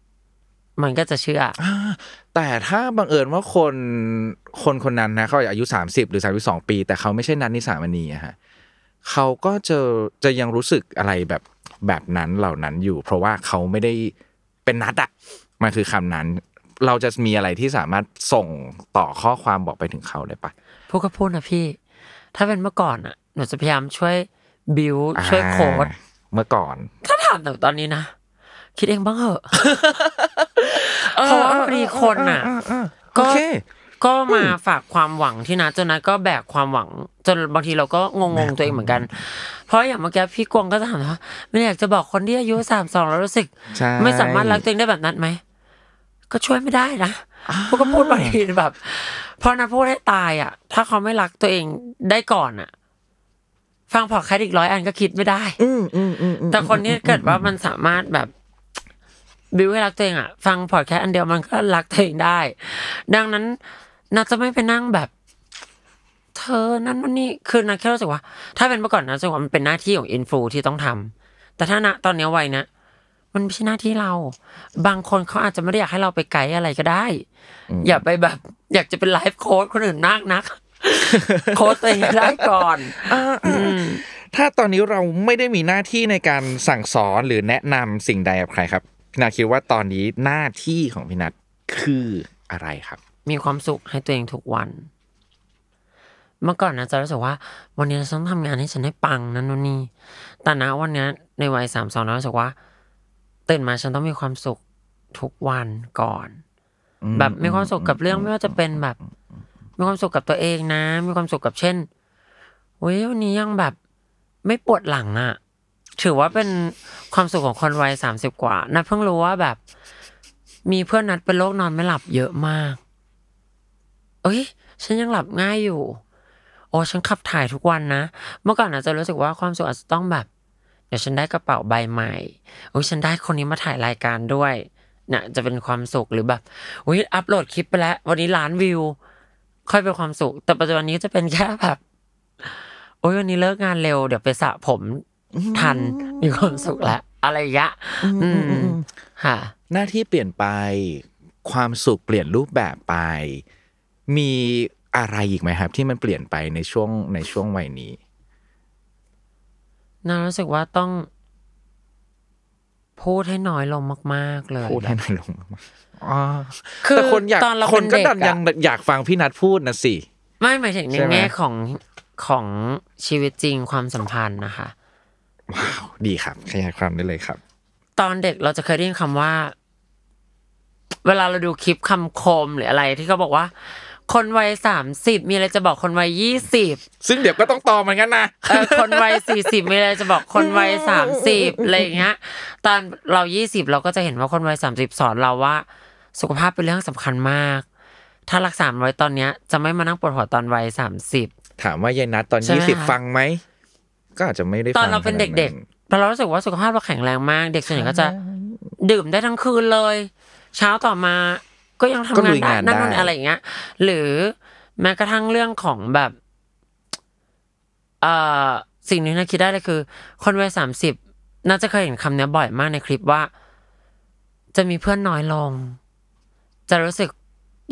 มันก็จะเชื่ออ่าแต่ถ้าบังเอิญว่าคนคนคนนั้นนะเขาอายุสามสิบหรือสามสิบสองปี แต่เขาไม่ใช่นันนิสามณีอะฮะเขาก็จะจะยังรู้สึกอะไรแบบแบบนั้นเหล่านั้นอยู่ เพราะว่าเขาไม่ได้เป็นนัดอะมันคือคำนั้น เราจะมีอะไรที่สามารถส่งต่อข้อความบอกไปถึงเขาได้ปะพูดก็พูดนะพี่ ถ้าเป็นเมื่อก่อนอะหนูจะพยายามช่วยบิวช่วยโค้ดอ่า เมื่อก่อน ถ้าถามหนูตอนนี้นะ คิดเองบ้างเหอะเพราะว่าพอดีคนอะโอเคก็มาฝากความหวังที่นัดจนนัดก็แบกความหวัง จนบางทีเราก็งงๆตัวเองเหมือนกัน เพราะอย่างเมื่อกี้พี่กวงก็จะถามว่าไม่อยากจะบอกคนที่อายุสามสองแล้วรู้สึกใช่ไม่สามารถรักตัวเองได้แบบนั้นไหมก็ช่วยไม่ได้นะพวกก็พูดบางทีแบบเพราะนัดพูดให้ตายอะ ถ้าเขาไม่รักตัวเองได้ก่อนอะ ฟังพอดแคสต์อีกร้อยอันก็คิดไม่ได้ อืมอืมอืมอืมแต่คนที่เกิดว่ามันสามารถแบบบิวให้รักตัวเองอะฟังพอดแคสต์อันเดียวมันก็รักตัวเองได้ ดังนั้นน่าจะไม่ไปนั่งแบบ เธอนั่นนั่นนี่คือนะแค่รู้สึกว่า ถ้าเป็นเมื่อก่อนนะรู้สึกว่ามันเป็นหน้าที่ของอินฟลูที่ต้องทำแต่ถ้าณตอนเนี้ยวัยเนี้ยมันไม่ใช่หน้าที่เรา บางคนเขาอาจจะไม่ได้อยากให้เราไปไกด์อะไรก็ได้ อย่าไปแบบ อยากจะเป็นไลฟ์โค้ดคนอื่นนักนักโค้ดตัวเองให้ได้ก่อน ถ้าตอนนี้เราไม่ได้มีหน้าที่ในการสั่งสอนหรือแนะนำสิ่งใดกับใครครับพี่นัทคิดว่าตอนนี้หน้าที่ของพี่นัทคืออะไรครับ มีความสุขให้ตัวเองทุกวัน เมื่อก่อนนะจะรู้สึกว่า วันนี้ฉันต้องทำงานให้ฉันให้ปังนั่นนู่นนี่แต่นะวันนี้ในวัยสามสองนะรู้สึกว่าตื่นมาฉันต้องมีความสุขทุกวันก่อน แบบมีความสุขกับเรื่องไม่ว่าจะเป็นแบบ มีความสุขกับตัวเองนะ มีความสุขกับเช่นเว้ยวันนี้ยังแบบ ไม่ปวดหลังอะถือว่าเป็นความสุขของคนวัยสามสิบกว่า นัดเพิ่งรู้ว่าแบบ มีเพื่อนนัดเป็นโรคนอนไม่หลับเยอะมาก เอ้ย ฉันยังหลับง่ายอยู่ โอ้ฉันขับถ่ายทุกวันนะ เมื่อก่อนอาจจะรู้สึกว่าความสุขอาจจะต้องแบบ เดี๋ยวฉันได้กระเป๋าใบใหม่โอ้ยฉันได้คนนี้มาถ่ายรายการด้วยเนี่ยจะเป็นความสุขหรือแบบอุ้ยอัปโหลดคลิปไปแล้ว วันนี้ล้านวิว ค่อยเป็นความสุข แต่ปัจจุบันนี้จะเป็นแค่แบบ โอ้ยวันนี้เลิกงานเร็วเดี๋ยวไปสระผมทันมีความสุขแล้วอะไรอย่างเงี้ยอืมค่ะหน้าที่เปลี่ยนไป ความสุขเปลี่ยนรูปแบบไป มีอะไรอีกไหมครับ ที่มันเปลี่ยนไปในช่วงในช่วงวัยนี้น่ารู้สึกว่าต้อง พูดให้น้อยลงมาก ๆ เลยพูดให้น้อยลงอ๋อคือแต่คนอยากตอนเราคนเป็นก็เด็กดันอะยังอยากฟังพี่นัทพูดนะสิ ไม่หมายถึงในใช่ไหมแง่ของ ของชีวิตจริงความสัมพันธ์นะคะ ว้าว ดีครับ ขยายความได้เลยครับ ตอนเด็กเราจะเคยได้ยินคำว่า เวลาเราดูคลิปคำคมหรืออะไรที่เขาบอกว่า คนวัยสามสิบมีอะไรจะบอกคนวัยยี่สิบซึ่งเดี๋ยวก็ต้องตอบเหมือนกันนะเออคนวัยสี่สิบมีอะไรจะบอกคนวัยสามสิบอะไรอย่างเงี้ย ตอนเรายี่สิบเราก็จะเห็นว่าคนวัยสามสิบสอนเราว่า สุขภาพเป็นเรื่องสำคัญมาก ถ้ารักษาไว้ตอนเนี้ย จะไม่มานั่งปวดหัวตอนวัยสามสิบ ถามว่ายายนัทตอนใช่ไหมยี่สิบคะฟังไหมก็อาจจะไม่ได้ตอนฟังเราเป็นขเดด็กๆเรารู้สึกว่าสุขภาพเราแข็งแรงมาก เด็กส่วนใหญ่ก็จะดื่มได้ทั้งคืนเลย เช้าต่อมาก็ยังทำก็งานลุยได้งานนั่นนู่นได้อะไรอย่างเงี้ย หรือแม้กระทั่งเรื่องของแบบเอ่อสิ่งหนึงที่คิดได้เลยคือ คนวัยสามสิบน่าจะเคยเห็นคำเนี้ยบ่อยมากในคลิปว่า จะมีเพื่อนน้อยลง จะรู้สึก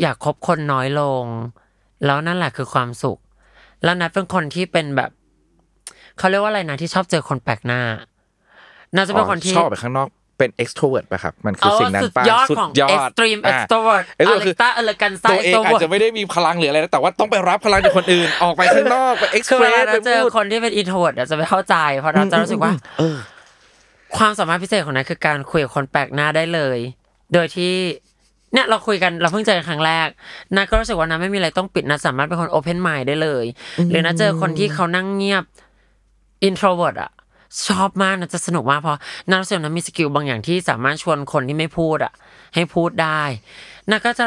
อยากคบคนน้อยลง แล้วนั่นแหละคือความสุข แล้วนัดเป็นคนที่เป็นแบบเขาเรียกว่าอะไรนะที่ชอบเจอคนแปลกหน้าน่าจะเป็นคนที่ชอบไปข้างนอกเป็น extrovert ป่ะครับ มันคือสิ่งนั้นสุดป่ะยอดของ extreme อะ extrovert เอ้ยอก็เล็คืกตาเอเลกันไซตัวเองอาจจะไม่ได้มีพลังหรืออะไรนะแต่ว่าต้องไปรับพลังจากคนอื่น ออกไปข้างนอกไปคือเวลา express ไปเราเจอพูดคนที่เป็น introvert อะจะไม่เข้าใจ เพราะเราจะรู้สึกว่าเออความสามารถพิเศษของนั้นคือการคุยกับคนแปลกหน้าได้เลย โดยที่ เนี่ยเราคุยกันเราเพิ่งเจอกันครั้งแรกนัทก็รู้สึกว่านัทไม่มีอะไรต้องปิดนัทสามารถเป็นคน open mind ได้เลย หรือนัทเจอคนที่เขานั่งเงียบ introvert อะชอบมากนะจะสนุกมากเพราะนัทรู้สึกว่านัทมีสกิลบางอย่างที่สามารถชวนคนที่ไม่พูดอะให้พูดได้นัทก็จะ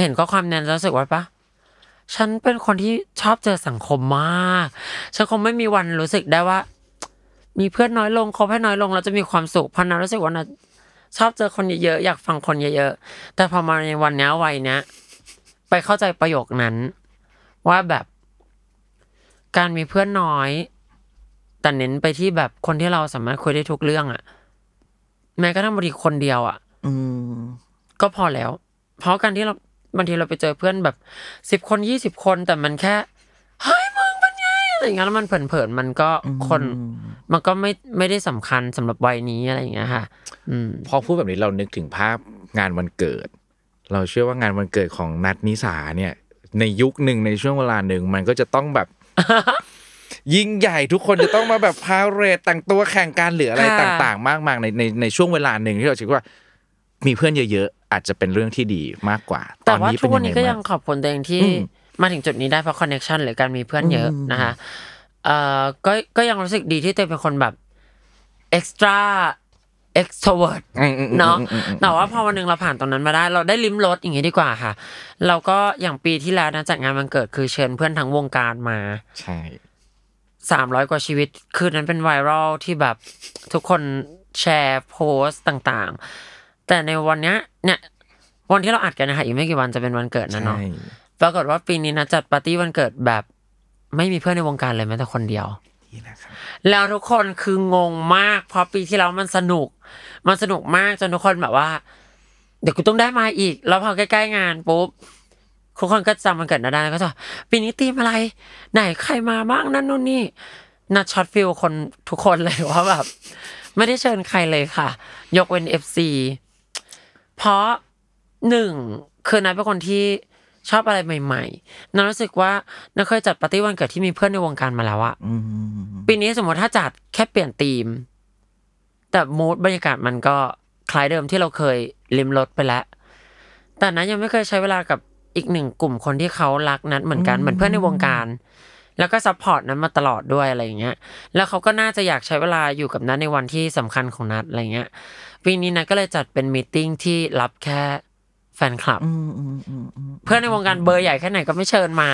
เห็นข้อความนั้นแล้วรู้สึกว่าปะฉันเป็นคนที่ชอบเจอสังคมมากฉันคงไม่มีวันรู้สึกได้ว่า มีเพื่อนน้อยลงคบให้น้อยลงเราจะมีความสุขเพราะนัทรู้สึกว่านัท ชอบเจอคนเยอะๆอยากฟังคนเยอะๆแต่พอมาในวันเนี้ยวัยเนี้ยไปเข้าใจประโยคนั้น ว่าแบบการมีเพื่อนน้อย แต่เน้นไปที่แบบคนที่เราสามารถคุยได้ทุกเรื่องอะแม้กระทั่งบางทีคนเดียวอะอืมก็พอแล้ว เพราะการที่เราบางทีเราไปเจอเพื่อนแบบสิบคนยี่สิบคนแต่มันแค่เฮ้ยมึงเป็นไงอะไรอย่างเงี้ยแล้วมันเผินๆมันก็คน มันก็ไม่ไม่ได้สำคัญสำหรับวัยนี้อะไรอย่างเงี้ยค่ะ อืมพอพูดแบบนี้เรานึกถึงภาพงานวันเกิด เราเชื่อว่างานวันเกิดของนัทนิสาเนี่ย ในยุคหนึ่งในช่วงเวลาหนึ่งมันก็จะต้องแบบยิ่งใหญ่ทุกคนจะต้องมาแบบพาเรดแต่งตัวแข่งกันหรืออะไรค่ะต่าง ๆ มากมายในในในช่วงเวลาหนึ่งที่เราคิดว่า มีเพื่อนเยอะๆ อาจจะเป็นเรื่องที่ดีมากกว่าตแต่อนว่านี้ทุเป็กนวันยังไงนี้ก็ยับ้างงขอบคุณตัวเองที่อืมมาถึงจุดนี้ได้เพราะคอนเน็ชันหรือการมีเพื่อนเยอะนะคะ เอ่อก็ก็ยังรู้สึกดีที่ตัวเองเป็นคนแบบ extra extrovert อืมอืมอืมเนาะอืมอืมอืมแต่ว่าพอวันหนึ่งเราผ่านตรงนั้นมาได้ เราได้ลิ้มรสอย่างนี้ดีกว่าค่ะ เราก็อย่างปีที่แล้วนะจัดงานวันเกิดคือเชิญเพื่อนทั้งวงการมา ใช่สามร้อยกว่าชีวิต คืนนั้นเป็นไวรัลที่แบบทุกคนแชร์โพสต์ต่างๆ แต่ในวันเนี้ยเนี่ย วันที่เราอัดกันนะคะอีกไม่กี่วันจะเป็นวันเกิดนะใช่เนาะปรากฏว่าปีนี้นะจัดปาร์ตี้วันเกิดแบบ ไม่มีเพื่อนในวงการเลยแม้แต่คนเดียว นี่นะครับ แล้วทุกคนคืองงมาก เพราะปีที่แล้วมันสนุก มันสนุกมากจนทุกคนแบบว่า เดี๋ยวกูต้องได้มาอีก แล้วพอใกล้ๆงานปุ๊บทุกคนก็จำมันเกิดนาได้แล้วก็จะปีนี้ตีมอะไร ไหนใครมาบ้างนั่นนู่นนี่นัทช็อต feel คนทุกคนเลยว่าแบบ ไม่ได้เชิญใครเลยค่ะ ยกเว้น FC เพราะหนึ่งคือนัทเป็นคนที่ ชอบอะไรใหม่ๆนัทรู้สึกว่านัทเคยจัดปาร์ตี้วันเกิดที่มีเพื่อนในวงการมาแล้วอะอืมปีนี้สมมติถ้าจัดแค่เปลี่ยนธีม แต่ mood บรรยากาศมันก็คล้ายเดิมที่เราเคยลิ้มรสไปแล้ว แต่นัทยังไม่เคยใช้เวลากับอีกหนึ่งกลุ่มคนที่เขารักนัทเหมือนกันเหมือนเพื่อนในวงการ แล้วก็ support นัทมาตลอดด้วยอะไรอย่างเงี้ย แล้วเขาก็น่าจะอยากใช้เวลาอยู่กับนัทในวันที่สำคัญของนัทอะไรเงี้ย ปีนี้นัทก็เลยจัดเป็นมีตติ้งที่รับแค่แฟนคลับเพื่อนในวงการเบอร์ใหญ่แค่ไหนก็ไม่เชิญมา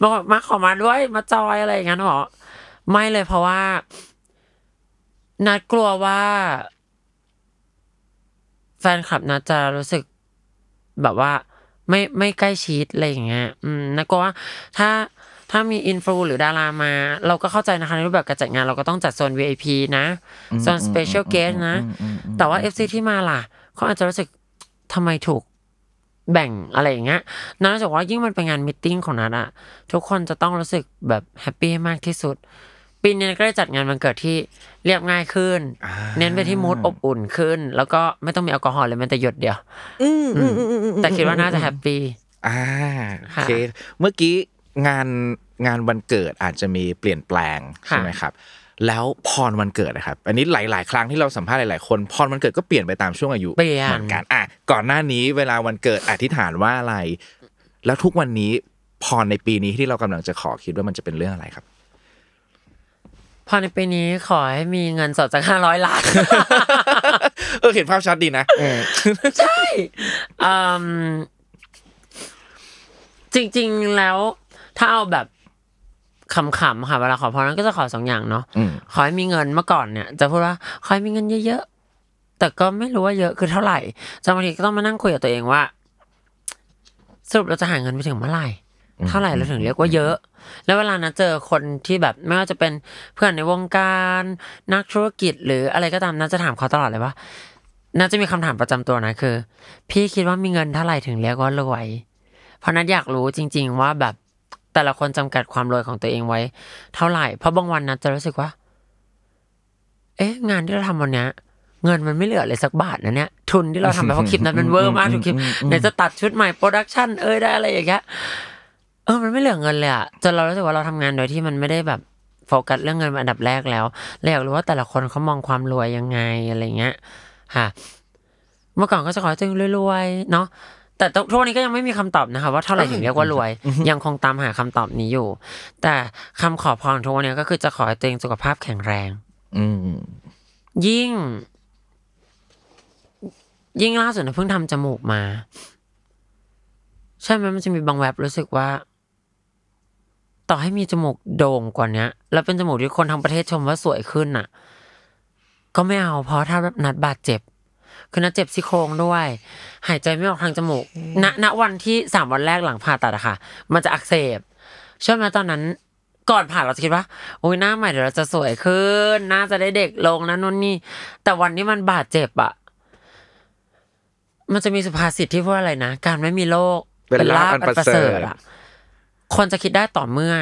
บอกว่ามาขอมาด้วยมาจอยอะไรอย่างเงี้ยหรอไม่เลยเพราะว่า นัทกลัวว่า แฟนคลับนัทจะรู้สึกแบบว่า ไม่ไม่ใกล้ชิดอะไรอย่างเงี้ย อืมนัทกลัวว่า ถ้าถ้ามี influ หรือดารามา เราก็เข้าใจนะคะในรูปแบบการจัดงานเราก็ต้องจัดโซน VIP นะโซน Special Guest นะ แต่ว่า FC ที่มาล่ะเขาอาจจะรู้สึกทำไมถูก แบ่งอะไรอย่างเงี้ยนัทรู้สึกว่ายิ่งมันเป็นงาน meeting ของนัทอะทุกคนจะต้องรู้สึกแบบ happy มากที่สุดปีนี้ก็ได้จัดงานวันเกิดที่เรียบง่ายขึ้น เน้นไปที่ mood อบอุ่นขึ้น แล้วก็ไม่ต้องมีแอลกอฮอล์เลยแม้แต่หยดเดียวอืมแต่คิดว่าน่าจะ happyอ่าโอค่ะเคเมื่อกี้งานงานวันเกิดอาจจะมีเปลี่ยนแปลงค่ะใช่ไหมครับ แล้วพรวันเกิดนะครับ อันนี้หลาย ๆ ครั้งที่เราสัมภาษณ์หลาย ๆ คนพรวันเกิดก็เปลี่ยนไปตามช่วงอายุเปลี่ยนเหมือนกันอะก่อนหน้านี้เวลาวันเกิดอธิษฐานว่าอะไร แล้วทุกวันนี้พรในปีนี้ที่เรากำลังจะขอคิดว่ามันจะเป็นเรื่องอะไรครับพอในปีนี้ขอให้มีเงินสดจากห้าร้อยล้านเออเห็นภาพชัดดีนะใช่อืมจริง ๆแล้วถ้าเอาแบบ ขำๆค่ะเวลาขอพรนั้นก็จะขอสองอย่างเนาะอืมขอให้มีเงินเมื่อก่อนเนี่ย จะพูดว่าขอให้มีเงินเยอะๆแต่ก็ไม่รู้ว่าเยอะคือเท่าไหร่จนบางทีก็ต้องมานั่งคุยกับตัวเองว่าสรุปเราจะหาเงินไปถึงเมื่อไหร่เท่าไหร่เราถึงเรียกว่าเยอะ แล้วเวลานะเจอคนที่แบบไม่ว่าจะเป็นเพื่อนในวงการนักธุรกิจหรืออะไรก็ตามน่าจะถามเขาตลอดเลยว่าน่าจะมีคำถามประจำตัวนะคือ พี่คิดว่ามีเงินเท่าไหร่ถึงเรียกว่ารวยเพราะนัดอยากรู้จริง ๆ ว่าแบบ แต่ละคนจำกัดความรวยของตัวเองไว้ เท่าไหร่ เพราะบางวันนัดจะรู้สึกว่า เอ๊ะ งานที่เราทำวันเนี้ยเงินมันไม่เหลือเลยสักบาทนะเนี่ย ทุนที่เราทำไปเพราะคลิปนั้นมันเวอร์มากทุกคลิปไหนจะตัดชุดใหม่ production เอ้ยได้อะไรอย่างเงี้ยเออมันไม่เหลือเงินเลยอะจนเรารู้สึกว่าเราทำงานโดยที่มันไม่ได้แบบโฟกัสเรื่องเงินเป็นอันดับแรกแล้วเราอยากรู้ว่าแต่ละคนเขามองความรวยยังไงอะไรเงี้ยค่ะ เมื่อก่อนก็จะขอให้ตัวเองรวยๆเนาะ แต่ทุกวันนี้ก็ยังไม่มีคำตอบนะคะว่าเท่าไหร่ถึงเรียกว่ารวย ยังคงตามหาคำตอบนี้อยู่ แต่คำขอพรทุกวันนี้ก็คือจะขอให้ตัวเองสุขภาพแข็งแรง อืมยิ่ง ยิ่งล่าสุดนะเพิ่งทำจมูกมา ใช่ไหมมันจะมีบางแวบรู้สึกว่า ต่อให้มีจมูกโด่งกว่าเนี้ย แล้วเป็นจมูกที่คนทั้งประเทศชมว่าสวยขึ้นน่ะ ก็ไม่เอาเพราะถ้าแบบนัดบาดเจ็บ คือนัดเจ็บซี่โครงด้วย หายใจไม่ออกทางจมูกณณวันที่สามวันแรกหลังผ่าตัดอะค่ะ มันจะอักเสบใช่ไหมตอนนั้นก่อนผ่าเราจะคิดว่าโอ้ยหน้าใหม่เดี๋ยวเราจะสวยขึ้นหน้าจะได้เด็กลงนะนู่นนี่ แต่วันที่มันบาดเจ็บอะมันจะมีสุภาษิตที่พูดอะไรนะการไม่มีโรคเป็นลาภอันประเสริฐอะคนจะคิดได้ต่อเมื่อ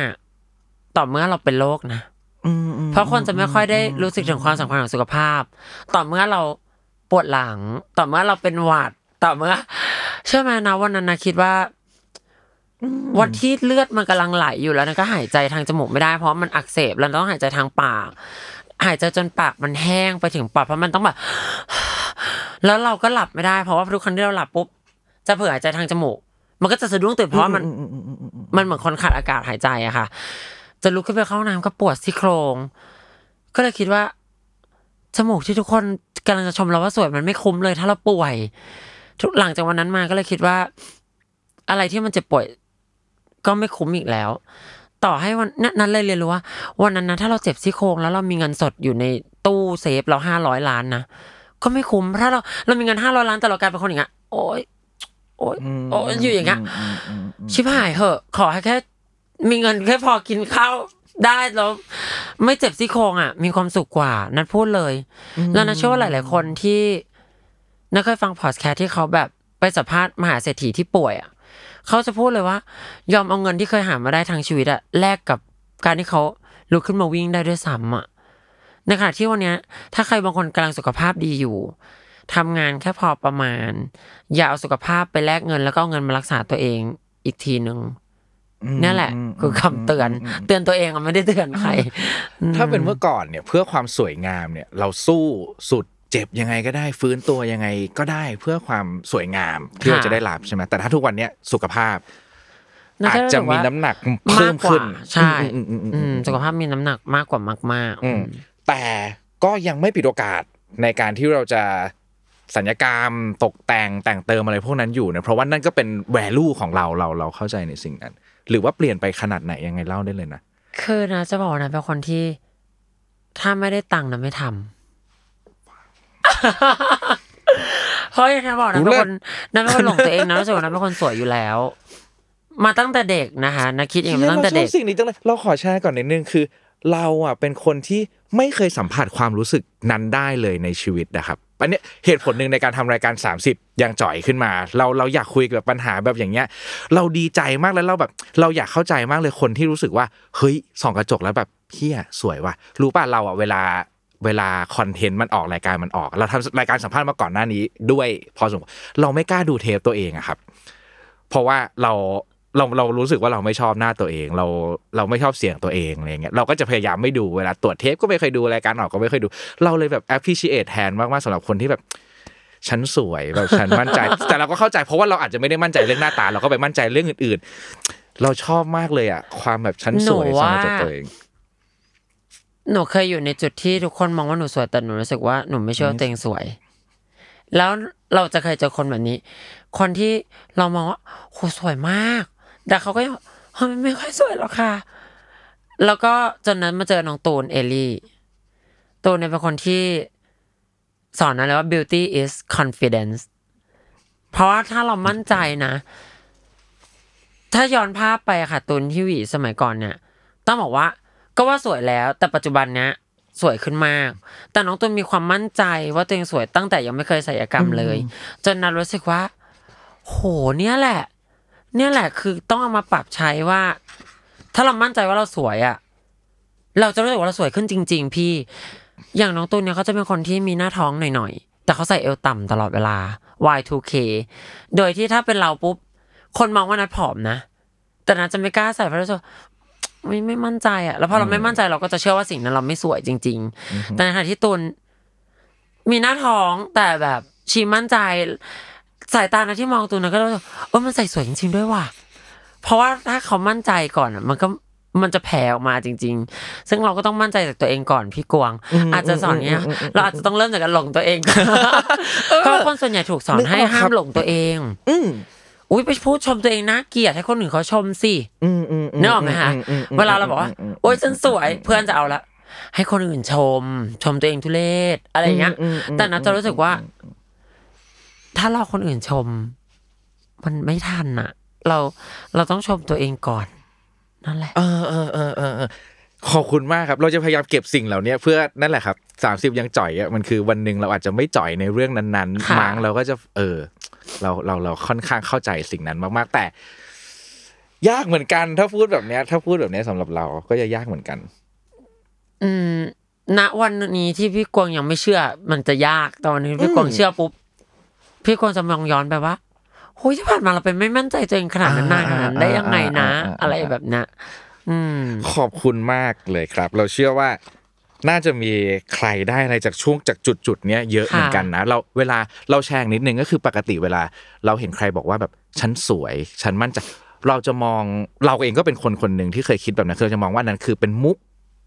ต่อเมื่อเราเป็นโรคนะเพราะคนจะไม่ค่อยได้รู้สึกถึงความสำคัญของสุขภาพ ต่อเมื่อเรา ปวดหลัง ต่อเมื่อเราเป็นหวัด ต่อเมื่อเชื่อไหมนะวันนั้นนะคิดว่า วันที่เลือดมันกำลังไหลอยู่แล้วนะก็หายใจทางจมูกไม่ได้เพราะมันอักเสบแล้วต้องหายใจทางปาก หายใจจนปากมันแห้งไปถึงปอดเพราะมันต้องแบบแล้วเราก็หลับไม่ได้เพราะว่าทุกครั้งที่เราหลับปุ๊บจะเผื่อหายใจทางจมูก มันก็จะสะดุ้งตื่นเพราะว่ามัน มันเหมือนคนขาดอากาศหายใจอะค่ะ จะลุกขึ้นไปเข้าห้องน้ำก็ปวดซี่โครง ก็เลยคิดว่าจมูกที่ทุกคน กำลังจะชมเราว่าสวยมันไม่คุ้มเลย ถ้าเราป่วย ทุกหลังจากวันนั้นมาก็เลยคิดว่า อะไรที่มันเจ็บป่วย ก็ไม่คุ้มอีกแล้ว ต่อให้วันนั้นนั้นเลยเรียนรู้ว่า วันนั้นนะถ้าเราเจ็บซี่โครงแล้วเรามีเงินสดอยู่ในตู้เซฟเราห้าร้อยล้านนะก็ไม่คุ้มถ้าเราเรามีเงินห้าร้อยล้านแต่เรากลายเป็นคนอย่างเงี้ยโอ๊ยโอ๊ยโอ๊ยอยู่อย่างเงี้ยชิบหายเหอะ ขอให้แค่มีเงินแค่พอกินข้าว ได้แล้วไม่เจ็บซี่โครงอะ มีความสุขกว่า นัดพูดเลย แล้วนัดเชื่อว่าหลาย ๆ คนที่นัดเคยฟังพอดแคสต์ที่เขาแบบไปสัมภาษณ์มหาเศรษฐีที่ป่วยอะเขาจะพูดเลยว่า ยอมเอาเงินที่เคยหามาได้ทางชีวิตอะแลกกับการที่เขาลุกขึ้นมาวิ่งได้ด้วยซ้ำอะในขณะที่วันเนี้ยถ้าใครบางคนกำลังสุขภาพดีอยู่ทำงานแค่พอประมาณ อย่าเอาสุขภาพไปแลกเงินแล้วก็เอาเงินมารักษาตัวเองอีกทีหนึ่ง นี่แหละ คือคำเตือน เตือนตัวเองอะไม่ได้เตือนใคร ถ้าเป็นเมื่อก่อนเนี่ย เพื่อความสวยงามเนี่ย เราสู้สุดเจ็บยังไงก็ได้ฟื้นตัวยังไงก็ได้เพื่อความสวยงามที่เราค่ะจะได้รับใช่ไหมแต่ถ้าทุกวันเนี้ยสุขภาพน่าอาจจะจะรู้สึกมีว่าน้ำหนักเพิ่มขึ้นากกว่าใช่อืมอืมอืมอือืมมสุขภาพมีน้ำหนักมากกว่ามากๆอืมอืมแต่ก็ยังไม่ปิดโอกาสในการที่เราจะสัญญกรรมตกแต่งแต่งเติมอะไรพวกนั้นอยู่นะเพราะว่านั่นก็เป็นแวลูของเราเราเราเข้าใจในสิ่งนั้น หรือว่าเปลี่ยนไปขนาดไหนยังไงเล่าได้เลยนะคือนะจะบอกนะเป็นคนที่ ถ้าไม่ได้ตังค์นะไม่ทำเพราะอย่างที่บอกนะรู้เป็นเลยคนนะเป็นคนหลงตัวเองนะรู้สึกว่านะเป็นคนสวยอยู่แล้ว มาตั้งแต่เด็กนะคะนะคิดอย่างนี้มาตั้งแต่เด็กเราชอบสิ่งนี้จังเลยเราขอแชร์ก่อนนิดนึงคือ เราอะเป็นคนที่ไม่เคยสัมผัสความรู้สึกนั้นได้เลยในชีวิตนะครับ อันนี้เหตุผลหนึ่งในการทำรายการ 30ยังจ่อยขึ้นมา เราเราอยากคุยกับปัญหาแบบอย่างเงี้ย เราดีใจมากแล้วเราแบบ เราอยากเข้าใจมากเลยคนที่รู้สึกว่าเฮ้ยส่องกระจกแล้วแบบเฮียสวยว่ะรู้ป่ะเราอะเวลาเวลาคอนเทนต์มันออกรายการมันออก เราทำรายการสัมภาษณ์มาก่อนหน้านี้ด้วย พอสมควรเราไม่กล้าดูเทปตัวเองอะครับ เพราะว่าเรา เราเรารู้สึกว่าเราไม่ชอบหน้าตัวเอง เราเราไม่ชอบเสียงตัวเองอะไรเงี้ยเราก็จะพยายามไม่ดูเวลาตรวจเทปก็ไม่เคยดูรายการออกก็ไม่เคยดู เราเลยแบบ appreciate แทนมากๆสำหรับคนที่แบบฉันสวยแบบฉันมั่นใจ แต่เราก็เข้าใจเพราะว่าเราอาจจะไม่ได้มั่นใจเรื่องหน้าตา เราก็ไปมั่นใจเรื่องอื่น ๆ เราชอบมากเลยอะ ความแบบฉันสวยหนูสำว่าหรับจากตัวเองหนูเคยอยู่ในจุดที่ทุกคนมองว่าหนูสวยแต่หนูรู้สึกว่าหนูไม่เชื่อว่าตัวเองสวย แล้วเราจะเคยเจอคนแบบนี้ คนที่เรามองว่าโหสวยมาก แต่เขาก็ยังเฮ้ยไม่ค่อยสวยหรอกค่ะ แล้วก็จนนั้นมาเจอน้องตูนเอลลี่ ตูนเนี่ยเป็นคนที่สอนนะเลยว่า beauty is confidence เพราะว่าถ้าเรามั่นใจนะ ถ้าย้อนภาพไปอะค่ะ ตูนที่หวีสมัยก่อนเนี่ย ต้องบอกว่า ก็ว่าสวยแล้ว แต่ปัจจุบันเนี้ยสวยขึ้นมาก แต่น้องตูนมีความมั่นใจว่าตัวเองสวยตั้งแต่ยังไม่เคยศัลยกรรมเลย จนนันรู้สึกว่า โหเนี่ยแหละ เนี่ยแหละคือต้องเอามาปรับใช้ว่า ถ้าเรามั่นใจว่าเราสวยอะเราจะรู้สึกว่าเราสวยขึ้นจริง ๆ พี่ อย่างน้องตูนเนี่ยเขาจะเป็นคนที่มีหน้าท้องหน่อยๆแต่เขาใส่เอวต่ำตลอดเวลา Y2K โดยที่ถ้าเป็นเราปุ๊บ คนมองว่านัดผอมนะ แต่นัดจะไม่กล้าใส่เพราะรู้สึกว่าไม่ไม่มั่นใจอะแล้วพอเราไม่มั่นใจเราก็จะเชื่อว่าสิ่งนั้นเราไม่สวยจริง ๆ แต่ในขณะที่ตูนมีหน้าท้องแต่แบบชีมั่นใจ สายตานะที่มองตูนนะก็รู้สึกเออมันใส่สวยจริง ๆด้วยว่ะเพราะว่าถ้าเขามั่นใจก่อนอะมันก็มันจะแผ่ออกมาจริง ๆ ซึ่งเราก็ต้องมั่นใจจากตัวเองก่อนพี่กวางอาจจะสอนเนี้ย เราอาจจะต้องเริ่มจากการหลงตัวเองก่อนเพราะคนส่วนใหญ่ถูกสอนให้ห้ามหลงตัวเอง อืมอุ้ยไปพูดชมตัวเองนะเกลียดให้คนอื่นเขาชมสิอืมอืมนึกออกไหมคะเวลาเราบอกว่าโอ๊ยฉันสวยเพื่อนจะเอาละให้คนอื่นชม ชมตัวเองทุเรศอะไรเงี้ยแต่นัทจะรู้สึกว่า ถ้ารอคนอื่นชม มันไม่ทันอะเราเราต้องชมตัวเองก่อน นั่นแหละเออเออเออเออเออขอบคุณมากครับ เราจะพยายามเก็บสิ่งเหล่านี้เพื่อนั่นแหละครับสามสิบยังจ่อยอะมันคือวันหนึ่งเราอาจจะไม่จ่อยในเรื่องนั้นค่ะๆมั้งเราก็จะ เออ เราเราเราค่อนข้างเข้าใจสิ่งนั้นมากๆ แต่ ยากเหมือนกัน ถ้าพูดแบบเนี้ย ถ้าพูดแบบเนี้ยสำหรับเราก็จะยากเหมือนกัน อืมณวันนี้ที่พี่กวางยังไม่เชื่อ มันจะยากแต่วันนี้พี่กวางเชื่อปุ๊บ พี่กวางจะมองย้อนไปว่าโอ้ยที่ผ่านมาเราเป็นไม่มั่นใจตัวเองขนาดนั้นนานขนาดนั้นได้ยังไงนะอ่าอ่าอ่าอะไรแบบเนี้ยอืมขอบคุณมากเลยครับ เราเชื่อว่าน่าจะมีใครได้อะไรจากช่วงจากจุดจุดๆเนี้ยเยอะเหมือนกันนะเราเวลาเราแชร์นิดนึงก็คือปกติเวลา เราเห็นใครบอกว่าแบบฉันสวยฉันมั่นใจเราจะมองเราเองก็เป็นคนคนหนึ่งที่เคยคิดแบบนั้นคือเราจะมองว่านั้นคือเป็นมุก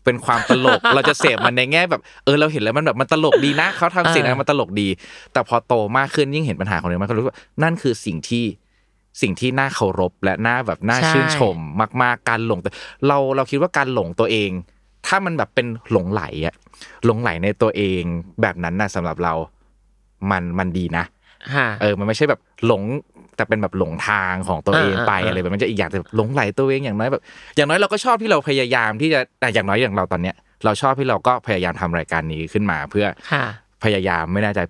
เป็นความตลก เราจะเสพมันในแง่แบบเออเราเห็นแล้วมันแบบมันตลกดีนะเขาทำสิ่งนั้นมันตลกดี แต่พอโตมากขึ้นยิ่งเห็นปัญหาของเรื่องมันก็รู้ว่านั่นคือสิ่งที่สิ่งที่น่าเคารพและน่าแบบน่าใช่ชื่นชมมาก ๆ การหลงตัวเราเราคิดว่าการหลงตัวเอง ถ้ามันแบบเป็นหลงไหลอะหลงไหลในตัวเองแบบนั้นน่ะสำหรับเรา มันมันดีนะค่ะเออ มันไม่ใช่แบบ หลงแต่เป็นแบบหลงทางของตัวเองอ่าไปอ่าอะไรแบบมันจะอีกอย่างแต่แบบหลงไหลตัวเองอย่างน้อยแบบ อย่างน้อยเราก็ชอบที่เราพยายามที่จะแต่อย่างน้อยอย่างเราตอนเนี้ย เราชอบที่เราก็พยายามทำรายการนี้ขึ้นมา เพื่อค่ะพยายามไม่น่าจะ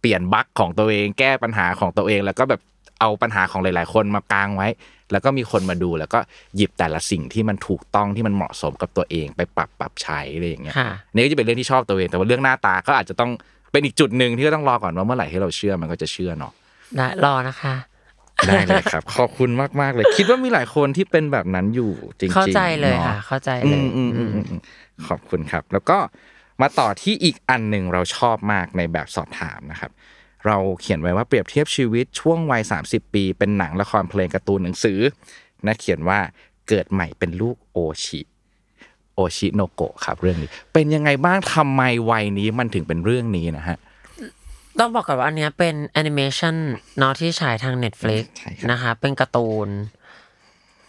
เปลี่ยนบั๊กของตัวเองแก้ปัญหาของตัวเอง แล้วก็แบบเอาปัญหาของหลาย ๆ คนมากางไว้ แล้วก็มีคนมาดูแล้วก็หยิบแต่ละสิ่งที่มันถูกต้องที่มันเหมาะสมกับตัวเองไปปรับปรับใช้อะไรอย่างเงี้ยค่ะนี่ก็จะเป็นเรื่องที่ชอบตัวเองแต่ว่าเรื่องหน้าตาก็อาจจะต้องเป็นอีกจุดหนึ่งที่ก็ต้องรอก่อนว่าเมื่อไหร่ที่เราเชื่อมันก็จะเชื่อเนาะ ได้รอนะคะ ได้เลยครับ ขอบคุณมาก ๆ เลย คิดว่ามีหลายคนที่เป็นแบบนั้นอยู่จริงๆเข้าใจเลยนค่ะ เข้าใจอืเลยมอืมอืมอืมอืมขอบคุณครับ แล้วก็มาต่อที่อีกอันหนึ่งเราชอบมากในแบบสอบถามนะครับ เราเขียนไว้ว่าเปรียบเทียบชีวิตช่วงวัย 30 ปี เป็นหนังละครเพลงการ์ตูนหนังสือนะเขียนว่าเกิดใหม่เป็นลูกโอชิโอชิโนโกะครับเรื่องนี้ เป็นยังไงบ้างทำไมวัยนี้มันถึงเป็นเรื่องนี้นะฮะ ต้องบอกก่อนว่าอันเนี้ยเป็นแอนิเมชันเนาะที่ฉายทาง Netflix ใช่ครับ นะคะ เป็นการ์ตูน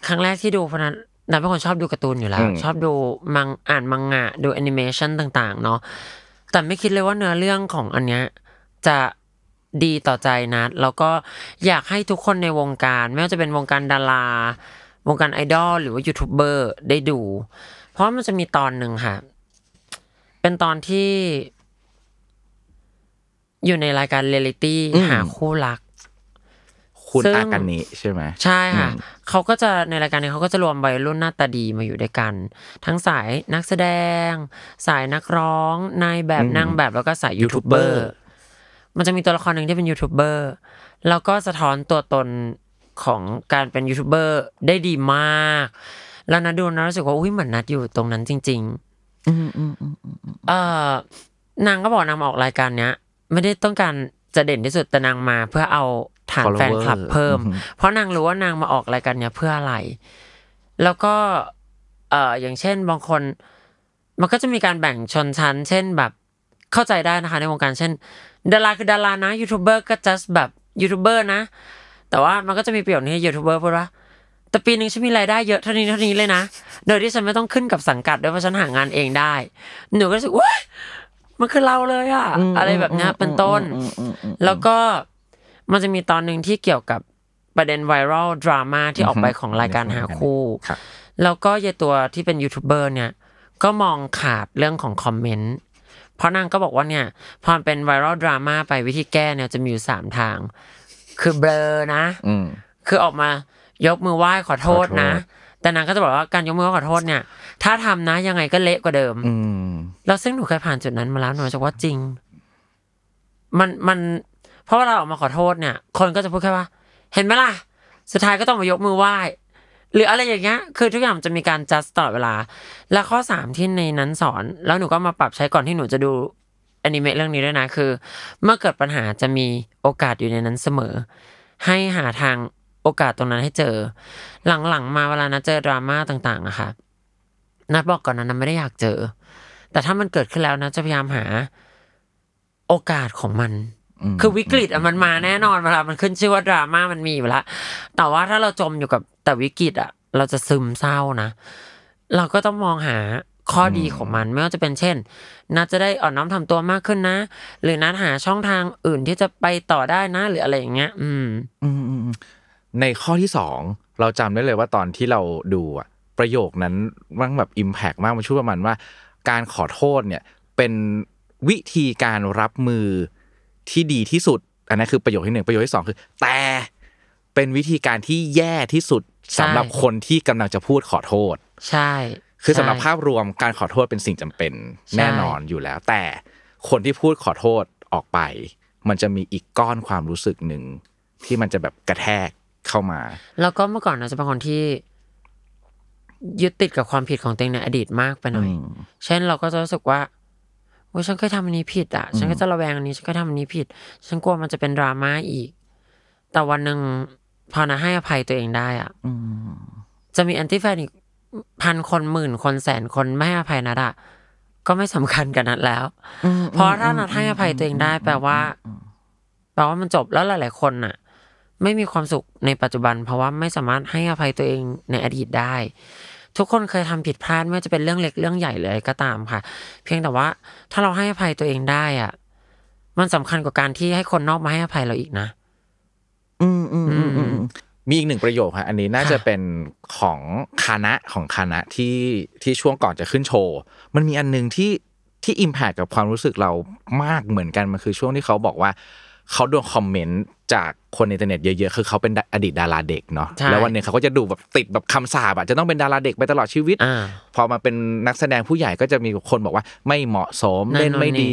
ครั้งแรกที่ดูเพราะนั้นนัทเป็นคนชอบดูการ์ตูนอยู่แล้ว อืม ชอบดูมังอ่านมังงะดูแอนิเมชันต่างๆ เนาะแต่ไม่คิดเลยว่าเนื้อเรื่องของอันเนี้ยจะดีต่อใจนะแล้วก็อยากให้ทุกคนในวงการ ไม่ว่าจะเป็นวงการดารา วงการไอดอลหรือว่ายูทูบเบอร์ได้ดู เพราะมันจะมีตอนหนึ่งค่ะ เป็นตอนที่ อยู่ในรายการเรียลิตี้อืมหาคู่รัก คุณซึ่งอากันนี้ใช่ไหมใช่ค่ะอืมเขาก็จะในรายการนี้เขาก็จะรวมวัยรุ่นหน้าตาดีมาอยู่ด้วยกัน ทั้งสายนักแสดง สายนักร้องนายแบบนางแบบแล้วก็สายยูทูบเบอร์มันจะมีตัวละครหนึ่งที่เป็นยูทูบเบอร์แล้วก็สะท้อนตัวตนของการเป็นยูทูบเบอร์ได้ดีมาก แล้วนัดดูนะรู้สึกว่าอุ้ยเหมือนนัดอยู่ตรงนั้นจริง ๆเออนางก็บอกนางมาออกรายการเนี้ย ไม่ได้ต้องการจะเด่นที่สุดแต่นางมาเพื่อเอาฐาน Follower แฟนคลับเพิ่มอือฮึเพราะนางรู้ว่านางมาออกรายการเนี้ยเพื่ออะไร แล้วก็เอ่ออย่างเช่นบางคน มันก็จะมีการแบ่งชนชั้น เช่นแบบเข้าใจได้นะคะในวงการเช่น ดาราคือดารานะยูทูบเบอร์ก็ just แบบยูทูบเบอร์นะ แต่ว่ามันก็จะมีประโยชน์ที่ยูทูบเบอร์พูดว่าแต่ปีหนึ่งฉันมีรายได้เยอะเท่านี้เท่านี้เลยนะ โดยที่ฉันไม่ต้องขึ้นกับสังกัดด้วยเพราะฉันหางานเองได้ หนูก็รู้สึกว่า มันคือเราเลยอะอะไรแบบเนี้ยเป็นต้น แล้วก็มันจะมีตอนหนึ่งที่เกี่ยวกับประเด็นไวรัลดราม่าที่ออกไปของรายการหาคู่ครับแล้วก็ยายตัวที่เป็นยูทูบเบอร์เนี่ย ก็มองขาดเรื่องของคอมเมนต์เพราะนางก็บอกว่าเนี่ย พอมันเป็นไวรัลดราม่าไปวิธีแก้เนี่ยจะมีอยู่สามทาง คือเบลอนะอืมคือออกมายกมือไหว้ขอโทษนะขอโทษ แต่นางก็จะบอกว่าการยกมือไหว้ขอโทษเนี่ย ถ้าทำนะยังไงก็เละกว่าเดิม อืมแล้วซึ่งหนูเคยผ่านจุดนั้นมาแล้วหนูรู้สึกว่าจริง มันมัน เพราะเวลาออกมาขอโทษเนี่ย คนก็จะพูดแค่ว่า เห็นไหมล่ะ สุดท้ายก็ต้องมายกมือไหว้หรืออะไรอย่างเงี้ย คือทุกอย่างมันจะมีการจัดตลอดเวลา และข้อสามที่ในนั้นสอน แล้วหนูก็มาปรับใช้ก่อนที่หนูจะดูอนิเมะเรื่องนี้ด้วยนะ คือ เมื่อเกิดปัญหาจะมีโอกาสอยู่ในนั้นเสมอ ให้หาทาง โอกาสตรงนั้นให้เจอ หลังๆมาเวลานะเจอดราม่าต่างๆอะค่ะนัดบอกก่อนนะนัดไม่ได้อยากเจอ แต่ถ้ามันเกิดขึ้นแล้วนะจะพยายามหา โอกาสของมันอืมคือวิกฤตอะมันมาแน่นอนเวลามันขึ้นชื่อว่าดราม่ามันมีอยู่แล้วแต่ว่าถ้าเราจมอยู่กับแต่วิกฤตอะเราจะซึมเศร้านะ เราก็ต้องมองหาข้อดีของมันไม่ว่าจะเป็นเช่นนัดจะได้อ่อนน้อมทำตัวมากขึ้นนะ หรือนัดหาช่องทางอื่นที่จะไปต่อได้นะ หรืออะไรอย่างเงี้ย อืม อืมอืมอืม ในข้อที่สองเราจำได้เลยว่าตอนที่เราดูอะประโยคนั้นมันแบบอิมแพกมากมันช่วยประมาณว่า การขอโทษเนี่ยเป็นวิธีการรับมือที่ดีที่สุด อันนั้นคือประโยคที่หนึ่งประโยคที่สองคือ แต่เป็นวิธีการที่แย่ที่สุดสำหรับใช่คนที่กำลังจะพูดขอโทษ ใช่ คือสำหรับใช่ภาพรวมการขอโทษเป็นสิ่งจำเป็นใช่แน่นอนอยู่แล้ว แต่คนที่พูดขอโทษออกไป มันจะมีอีกก้อนความรู้สึกหนึ่งที่มันจะแบบกระแทก เข้ามา แล้วก็เมื่อก่อนนะจะเป็นคนที่ยึดติดกับความผิดของตัวเองในอดีตมากไปหน่อยอืมเช่นเราก็จะรู้สึกว่าโอ้ยฉันเคยทำอันนี้ผิดอะ ฉันก็จะระแวงอันนี้ ฉันก็ทำอันนี้ผิด ฉันกลัวมันจะเป็นดราม่าอีก แต่วันหนึ่งพอนะให้อภัยตัวเองได้อะจะมีแอนตี้แฟนอีกพันคนหมื่นคนแสนคนไม่ให้อภัยนัดอะก็ไม่สำคัญกับนัดแล้ว เพราะถ้านัดให้อภัยตัวเองได้ แปลว่า แปลว่ามันจบแล้วหลาย ๆ คนน่ะ ไม่มีความสุขในปัจจุบัน เพราะว่าไม่สามารถให้อภัยตัวเองในอดีตได้ ทุกคนเคยทำผิดพลาดไม่ว่าจะเป็นเรื่องเล็กเรื่องใหญ่เลยก็ตามค่ะ เพียงแต่ว่าถ้าเราให้อภัยตัวเองได้อะ มันสำคัญกว่าการที่ให้คนนอกมาให้อภัยเราอีกนะ อืมอืมอืมอืมมีอีกหนึ่งประโยคฮะอันนี้น่าจะเป็นของคณะของคณะที่ที่ช่วงก่อนจะขึ้นโชว์มันมีอันหนึงที่ที่อิมแพคกับความรู้สึกเรามากเหมือนกันมันคือช่วงที่เขาบอกว่า เขาโดนคอมเมนต์จากคนในอินเทอร์เน็ตเยอะๆ คือเขาเป็นอดีตดาราเด็กเนาะใช่แล้ววันหนึ่งเขาก็จะดูแบบติดแบบคำสาบอะจะต้องเป็นดาราเด็กไปตลอดชีวิตอ่าพอมาเป็นนักแสดงผู้ใหญ่ก็จะมีคนบอกว่าไม่เหมาะสมนั่นเล่นไม่นู่นนี่ดี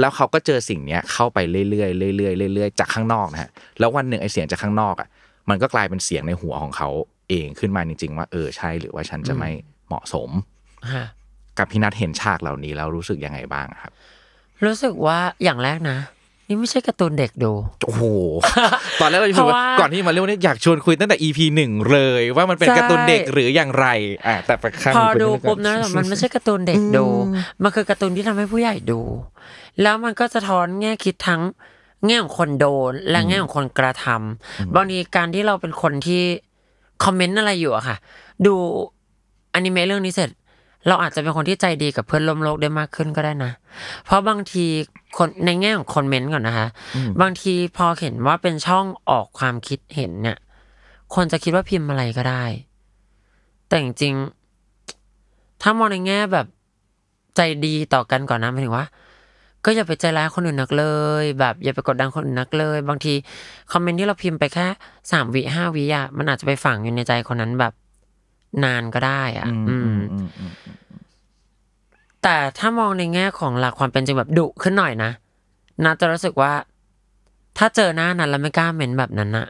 แล้วเขาก็เจอสิ่งเนี้ยเข้าไปเรื่อยๆเรื่อยๆเรื่อยๆจากข้างนอกนะฮะ แล้ววันหนึ่งไอเสียงจากข้างนอกอะ มันก็กลายเป็นเสียงในหัวของเขาเองขึ้นมาจริง ๆ ว่าเออใช่หรือว่าฉันจะไม่เหมาะสมฮะกับพี่นัทเห็นฉากเหล่านี้แล้วรู้สึกยังไงบ้างครับ รู้สึกว่าอย่างแรกนะ นี่ไม่ใช่การ์ตูนเด็กดู โอ้โห ตอนแรกเราจะพูดว่าเพราะว่าก่อนที่มาเรื่องนี้อยากชวนคุยตั้งแต่ EP หนึ่งเลย ว่ามันเป็นใช่การ์ตูนเด็กหรืออย่างไรอะแต่ไปข้างพอคุยดูเรื่องปุ๊บนะมันไม่ใช่การ์ตูนเด็กดู มันคือการ์ตูนที่ทำให้ผู้ใหญ่ดู แล้วมันก็สะท้อนแง่คิดทั้งแง่ของคนโดน และแง่ของคนกระทำบางทีการที่เราเป็นคนที่คอมเมนต์อะไรอยู่อะค่ะ ดูอนิเมะเรื่องนี้เสร็จ เราอาจจะเป็นคนที่ใจดีกับเพื่อนร่วมโลกได้มากขึ้นก็ได้นะ เพราะบางทีคนในแง่ของคอมเมนต์ก่อนนะคะ บางทีพอเห็นว่าเป็นช่องออกความคิดเห็นเนี่ย คนจะคิดว่าพิมพ์อะไรก็ได้ แต่จริงๆถ้ามองในแง่แบบใจดีต่อกันก่อนนะหมายถึงว่า ก็อย่าไปใจร้ายคนอื่นนักเลย แบบอย่าไปกดดันคนอื่นนักเลย บางทีคอมเมนต์ที่เราพิมพ์ไปแค่สามวิห้าวิอะมันอาจจะไปฝังอยู่ในใจคนนั้นแบบ นานก็ได้อะอืมอือืมมอืมอืม แต่ถ้ามองในแง่ของหลักความเป็นจริงแบบดุขึ้นหน่อยนะนาจะรู้สึกว่า ถ้าเจอหน้านั้นแล้วไม่กล้าเม้นแบบนั้นน่ะ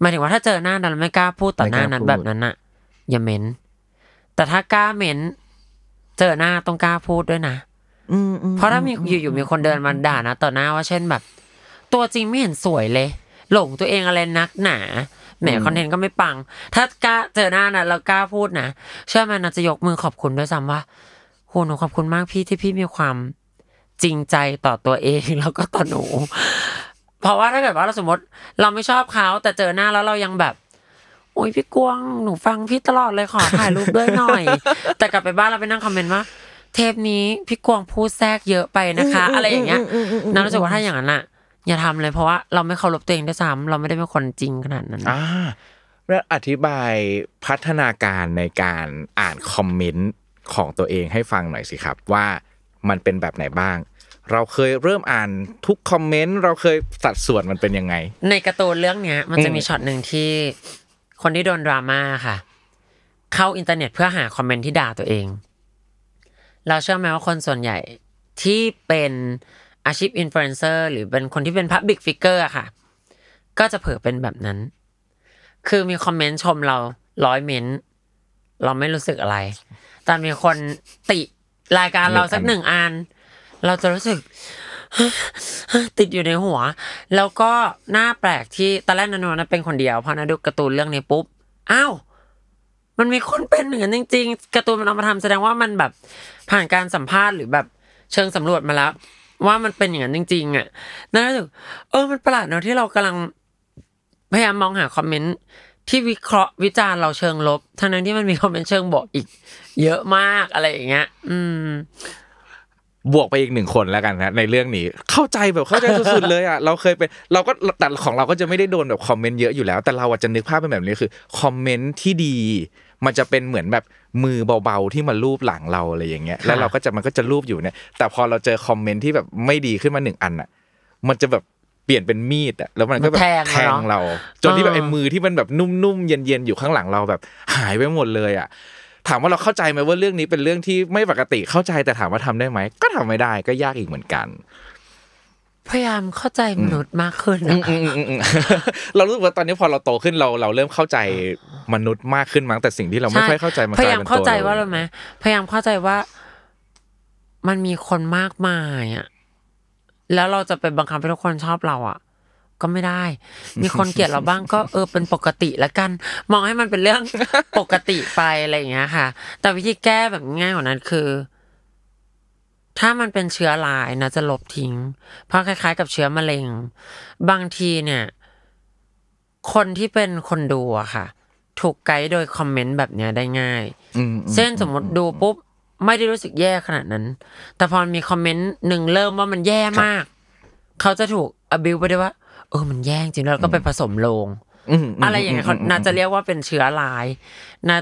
หมายถึงว่าถ้าเจอหน้านั้นแล้วไม่กล้าพูดต่อหน้านั้นแบบนั้นน่ะอย่าเม้น แต่ถ้ากล้าเม้น เจอหน้าต้องกล้าพูดด้วยนะอืมอืมเพราะถ้ามีอยู่ๆมีคนเดินมาด่านะต่อหน้าว่าเช่นแบบ ตัวจริงไม่เห็นสวยเลย หลงตัวเองอะไรนักหนา แหมคอนเทนต์ก็ไม่ปัง ถ้ากล้าเจอหน้านะแล้วกล้าพูดนะเชื่อไหมนะจะยกมือขอบคุณด้วยซ้ำว่าโหหนูขอบคุณมากพี่ที่พี่มีความจริงใจต่อตัวเองแล้วก็ต่อหนู เพราะว่าถ้าเกิดว่าเราสมมติเราไม่ชอบเขาแต่เจอหน้าแล้วเรายังแบบโอ้ยพี่กวางหนูฟังพี่ตลอดเลยขอถ่ายรูปด้วยหน่อย แต่กลับไปบ้านเราไปนั่งคอมเมนต์ว่าเทปนี้พี่กวางพูดแทรกเยอะไปนะคะ อะไรอย่างเงี้ยนัทรู้สึกว่าถ้าอย่างนั้นอะ อย่าทำเลยเพราะว่าเราไม่เคารพตัวเองด้วยซ้ำเราไม่ได้เป็นคนจริงขนาดนั้นอ่าแล้วอธิบายพัฒนาการในการอ่านคอมเมนต์ของตัวเองให้ฟังหน่อยสิครับ ว่ามันเป็นแบบไหนบ้าง เราเคยเริ่มอ่านทุกคอมเมนต์เราเคยสัดส่วนมันเป็นยังไง ในการ์ตูนเรื่องเนี้ย มันจะอืมมีช็อตหนึ่งที่คนที่โดนดราม่าค่ะ เข้าอินเทอร์เน็ตเพื่อหาคอมเมนต์ที่ด่าตัวเอง เราเชื่อไหมว่าคนส่วนใหญ่ที่เป็น อาชีพอินฟลูเอนเซอร์หรือเป็นคนที่เป็นพับบิ c ฟิกเกอร์ค่ะ ก็จะเผลอเป็นแบบนั้น คือมีคอมเมนต์ชมเราร้อยเมนต์เราไม่รู้สึกอะไร แต่มีคนติรายการเราสักหนึ่งอัน เราจะรู้สึก ติดอยู่ในหัว แล้วก็น่าแปลกที่ตอนแรกนัทเป็นคนเดียวพอนัทดูการ์ตูนเรื่องนี้ปุ๊บอ้าวมันมีคนเป็นเหมือนจริง ๆการ์ตูนมันเอามาทำแสดงว่ามันแบบผ่านการสัมภาษณ์หรือแบบเชิงสำรวจมาแล้ว ว่ามันเป็นอย่างนั้นจริง ๆ อะนั่นรู้สึกเออมันประหลาดเนอะที่เรากำลังพยายามมองหาคอมเมนต์ที่วิเคราะห์วิจารณ์เราเชิงลบทั้งนั้นที่มันมีคอมเมนต์เชิงบวกอีก เยอะมากอะไรอย่างเงี้ย อืม บวกไปอีกหนึ่งคนแล้วกันนะในเรื่องนี้ เข้าใจแบบเข้าใจสุดๆเลยอะเราเคยเป็นเราก็แต่ของเราก็จะไม่ได้โดนแบบคอมเมนต์เยอะอยู่แล้ว แต่เราอาจจะนึกภาพเป็นแบบนี้คือคอมเมนต์ที่ดี มันจะเป็นเหมือนแบบ มือเบาๆที่มาลูบหลังเราอะไรอย่างเงี้ยแล้วเราก็จะมันก็จะลูบอยู่เนี่ย แต่พอเราเจอคอมเมนต์ที่แบบไม่ดีขึ้นมาหนึ่งอันอะ มันจะแบบเปลี่ยนเป็นมีดอะแล้วมันก็แบบแทงแทอะงเนาะเรา จนที่แบบเออไอ้มือที่มันแบบนุ่มๆเย็นๆอยู่ข้างหลังเราแบบหายไปหมดเลยอะถามว่าเราเข้าใจไหมว่าเรื่องนี้เป็นเรื่องที่ไม่ปกติเข้าใจแต่ถามว่าทำได้ไหมก็ทำไม่ได้ก็ยากอีกเหมือนกัน พยายามเข้าใจมนุษย์มากขึ้นอืนะมอืมอืมอืมเรารู้สึกว่าตอนนี้พอเราโตขึ้นเราเราเริ่มเข้าใจมนุษย์มากขึ้นมั้งแต่สิ่งที่เราไม่ค่อยเข้าใจมันกพลายยายามเป็นเข้าตัวใจเราว่าอะไรไหมพยายามเข้าใจว่า มันมีคนมากมายอะแล้วเราจะไปบังคับให้ทุกคนชอบเราอะ ก็ไม่ได้ มีคนเกลียดเราบ้างก็เออเป็นปกติละกัน มองให้มันเป็นเรื่องปกติไปอะไรอย่างเงี้ยค่ะ แต่วิธีแก้แบบง่ายกว่านั้นคือ ถ้ามันเป็นเชื้อรายนะจะลบทิ้ง เพราะคล้าย ๆ กับเชื้อมะเร็ง บางทีเนี่ย คนที่เป็นคนดูอะค่ะ ถูกไกด์โดยคอมเมนต์แบบเนี้ยได้ง่ายอืมอืมเช่นสมมติดูปุ๊บไม่ได้รู้สึกแย่ขนาดนั้น แต่พอมีคอมเมนต์หนึ่งเริ่มว่ามันแย่มาก เขาจะถูกอบิวไปด้วยว่า เออมันแย่จริงแล้วเราก็ไปผสมลงมมอะไรอย่างเงี้ยเขาน่าจะเรียกว่าเป็นเชื้อรายนะ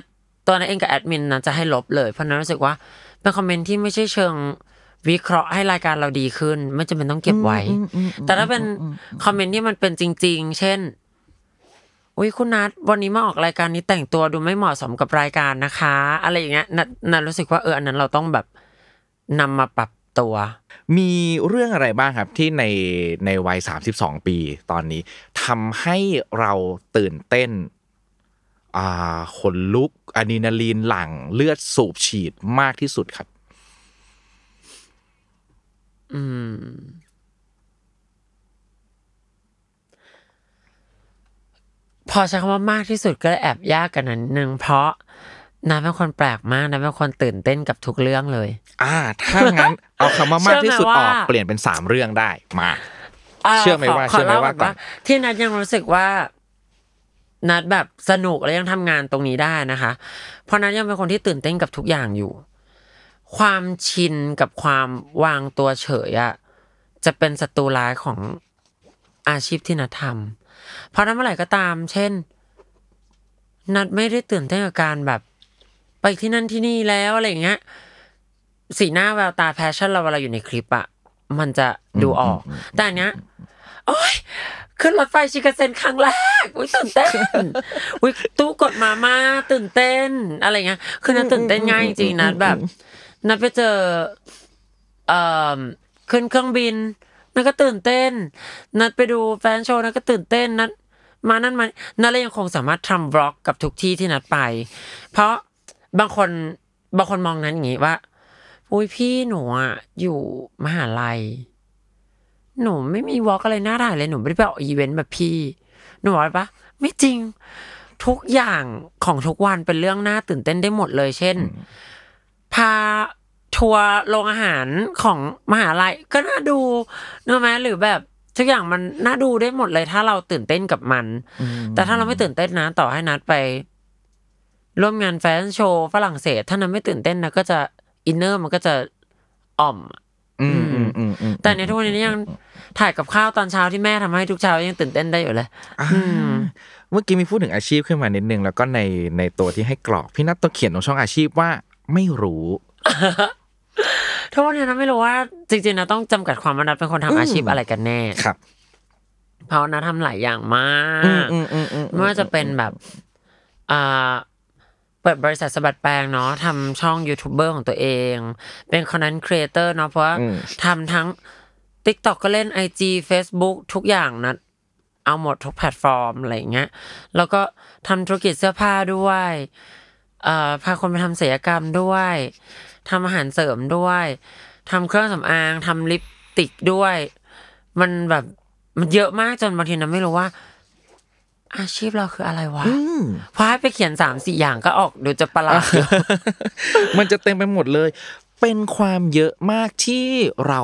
ตัวนั้นเองกับแอดมินนะจะให้ลบเลย เพราะนั้นรู้สึกว่าเป็นคอมเมนต์ที่ไม่ใช่เชิง วิเคราะห์ให้รายการเราดีขึ้น ไม่จำเป็นต้องเก็บไว้ แต่ถ้าเป็นคอมเมนต์ที่มันเป็นจริง ๆ เช่นอุ้ยคุณนัทวันนี้มาออกรายการนี้แต่งตัวดูไม่เหมาะสมกับรายการนะคะ อะไรอย่างเงี้ยนัทนัทรู้สึกว่าเอออันนั้นเราต้องแบบนำมาปรับตัว มีเรื่องอะไรบ้างครับที่ในในวัย32ปีตอนนี้ทำให้เราตื่นเต้นอ่าขนลุกอะดรีนาลีนหลั่งเลือดสูบฉีดมากที่สุดครับ อืม พอใช้คำว่ามากที่สุดก็แอบยากกันนั้นนึงเพราะน้ำเป็นคนแปลกมากน้ำเป็นคนตื่นเต้นกับทุกเรื่องเลย อ่า ถ้างั้น เอาคำว่ามากที่สุดเชื่อไหมอว่าอกเปลี่ยนเป็นสามเรื่องได้มา เชื่อไหมว่าขเชื่อไหมล่ว่าก่อนที่นัดยังรู้สึกว่า นัดแบบสนุกและยังทำงานตรงนี้ได้นะคะ เพราะนัดยังเป็นคนที่ตื่นเต้นกับทุกอย่างอยู่ ความชินกับความวางตัวเฉยอะจะเป็นศัตรูร้ายของอาชีพที่นัดทำเพราะนั้นเมื่อไหร่ก็ตาม เช่น นัดไม่ได้ตื่นเต้นกับการแบบ ไปที่นั่นที่นี่แล้วอะไรอย่างเงี้ย สีหน้าแววตา passion เราเวลาอยู่ในคลิปอะมันจะดูออก แต่อันเนี้ยโอ๊ยขึ้นรถไฟชินคันเซ็นครั้งแรกอุ้ยตื่นเต้นอุ้ยตู้กดมามาตื่นเต้น อะไรเงี้ยคือนัทตื่นเต้นง่ายจริงนัทแบบ นัทไปเจอเอ่อขึ้นเครื่องบินนัทก็ตื่นเต้น นัทไปดูแฟชั่นโชว์นัทก็ตื่นเต้นนัทมานั่นมานัทเลยยังคงสามารถทำ vlog กับทุกที่ที่นัทไป เพราะบางคนบางคนมองนั้นอย่างงี้ว่าอุ้ยพี่หนูอะอยู่มหาลัย หนูไม่มีวอล์กอะไรน่าถ่ายเลยหนูไม่ได้ไปออกอีเวนต์แบบพี่ หนูบอกปะไม่จริงทุกอย่างของทุกวันเป็นเรื่องน่าตื่นเต้นได้หมดเลย เช่น พาทัวร์โรงอาหารของมหาลัยก็น่าดูเนอะไหมหรือแบบทุกอย่างมันน่าดูได้หมดเลยถ้าเราตื่นเต้นกับมัน แต่ถ้าเราไม่ตื่นเต้นนะต่อให้นัทไป ร่วมงานแฟชั่นโชว์ฝรั่งเศส ถ้านัทไม่ตื่นเต้นนะก็จะ inner มันก็จะอ่อมอืมอืมอืมอืมแต่ในทุกวันนี้ยังถ่ายกับข้าวตอนเช้าที่แม่ทำให้ทุกเช้ายังตื่นเต้นได้อยู่เลยอ่าเมื่อกี้มีพูดถึงอาชีพขึ้นมานิดนึงแล้วก็ในในตัวที่ให้กรอกพี่นัทต้องเขียนตรงช่องอาชีพว่า ไม่รู้ทุกวันนี้นะไม่รู้ว่า จริงๆนะต้องจำกัดความว่านัทเป็นคนทำอาชีพอะไรกันแน่ครับ เพราะนัททำหลายอย่างมากอืมอืมอืมไม่ว่าจะเป็นแบบอ่าเปิดบริษัทสะบัดแปรงเนาะทำช่องยูทูบเบอร์ของตัวเอง เป็น content creator เนาะเพราะว่าทำทั้ง TikTok ก็เล่น IG Facebook ทุกอย่างนะเอาหมดทุกแพลตฟอร์มอะไรอย่างเงี้ยแล้วก็ทำธุรกิจเสื้อผ้าด้วย เอ่อพาคนไปทำศัลยกรรมด้วยทำอาหารเสริมด้วยทำเครื่องสำอางทำลิปสติกด้วย มันแบบมันเยอะมากจนบางทีนะไม่รู้ว่า อาชีพเราคืออะไรวะเพราะให้ไปเขียนสามสี่อย่างก็ออกเดี๋ยวจะประหลาดอยู่มันจะเต็มไปหมดเลย เป็นความเยอะมากที่เรา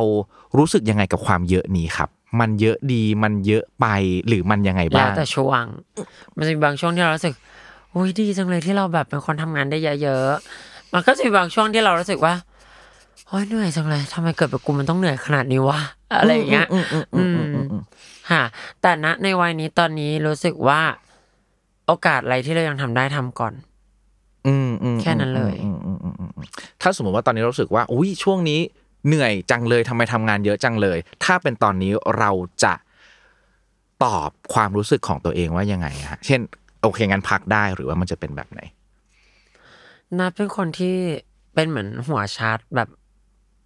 รู้สึกยังไงกับความเยอะนี้ครับ มันเยอะดีมันเยอะไปหรือมันยังไงแล้วบ้างแต่ช่วง มันจะมีบางช่วงที่เรารู้สึก อุ้ยดีจังเลยที่เราแบบเป็นคนทำงานได้เยอะๆ มันก็จะมีบางช่วงที่เรารู้สึกว่าโอ้ยเหนื่อยจังเลยทำไมเกิดเป็นกูมันต้องเหนื่อยขนาดนี้วะอะไรอย่างเงี้ยอืมค่ะแต่ณในวัยนี้ตอนนี้รู้สึกว่า โอกาสอะไรที่เรายังทำได้ทำก่อนอืมอืมแค่นั้นเลยอืมอืมอืมอืมอืมถ้าสมมติว่าตอนนี้เรารู้สึกว่า อุ้ยช่วงนี้เหนื่อยจังเลยทำไมทำงานเยอะจังเลย ถ้าเป็นตอนนี้เราจะตอบความรู้สึกของตัวเองว่ายังไงฮะ เช่น โอเคงั้นพักได้หรือว่ามันจะเป็นแบบไหนนัดเป็นคนที่เป็นเหมือนหัวชาร์จแบบ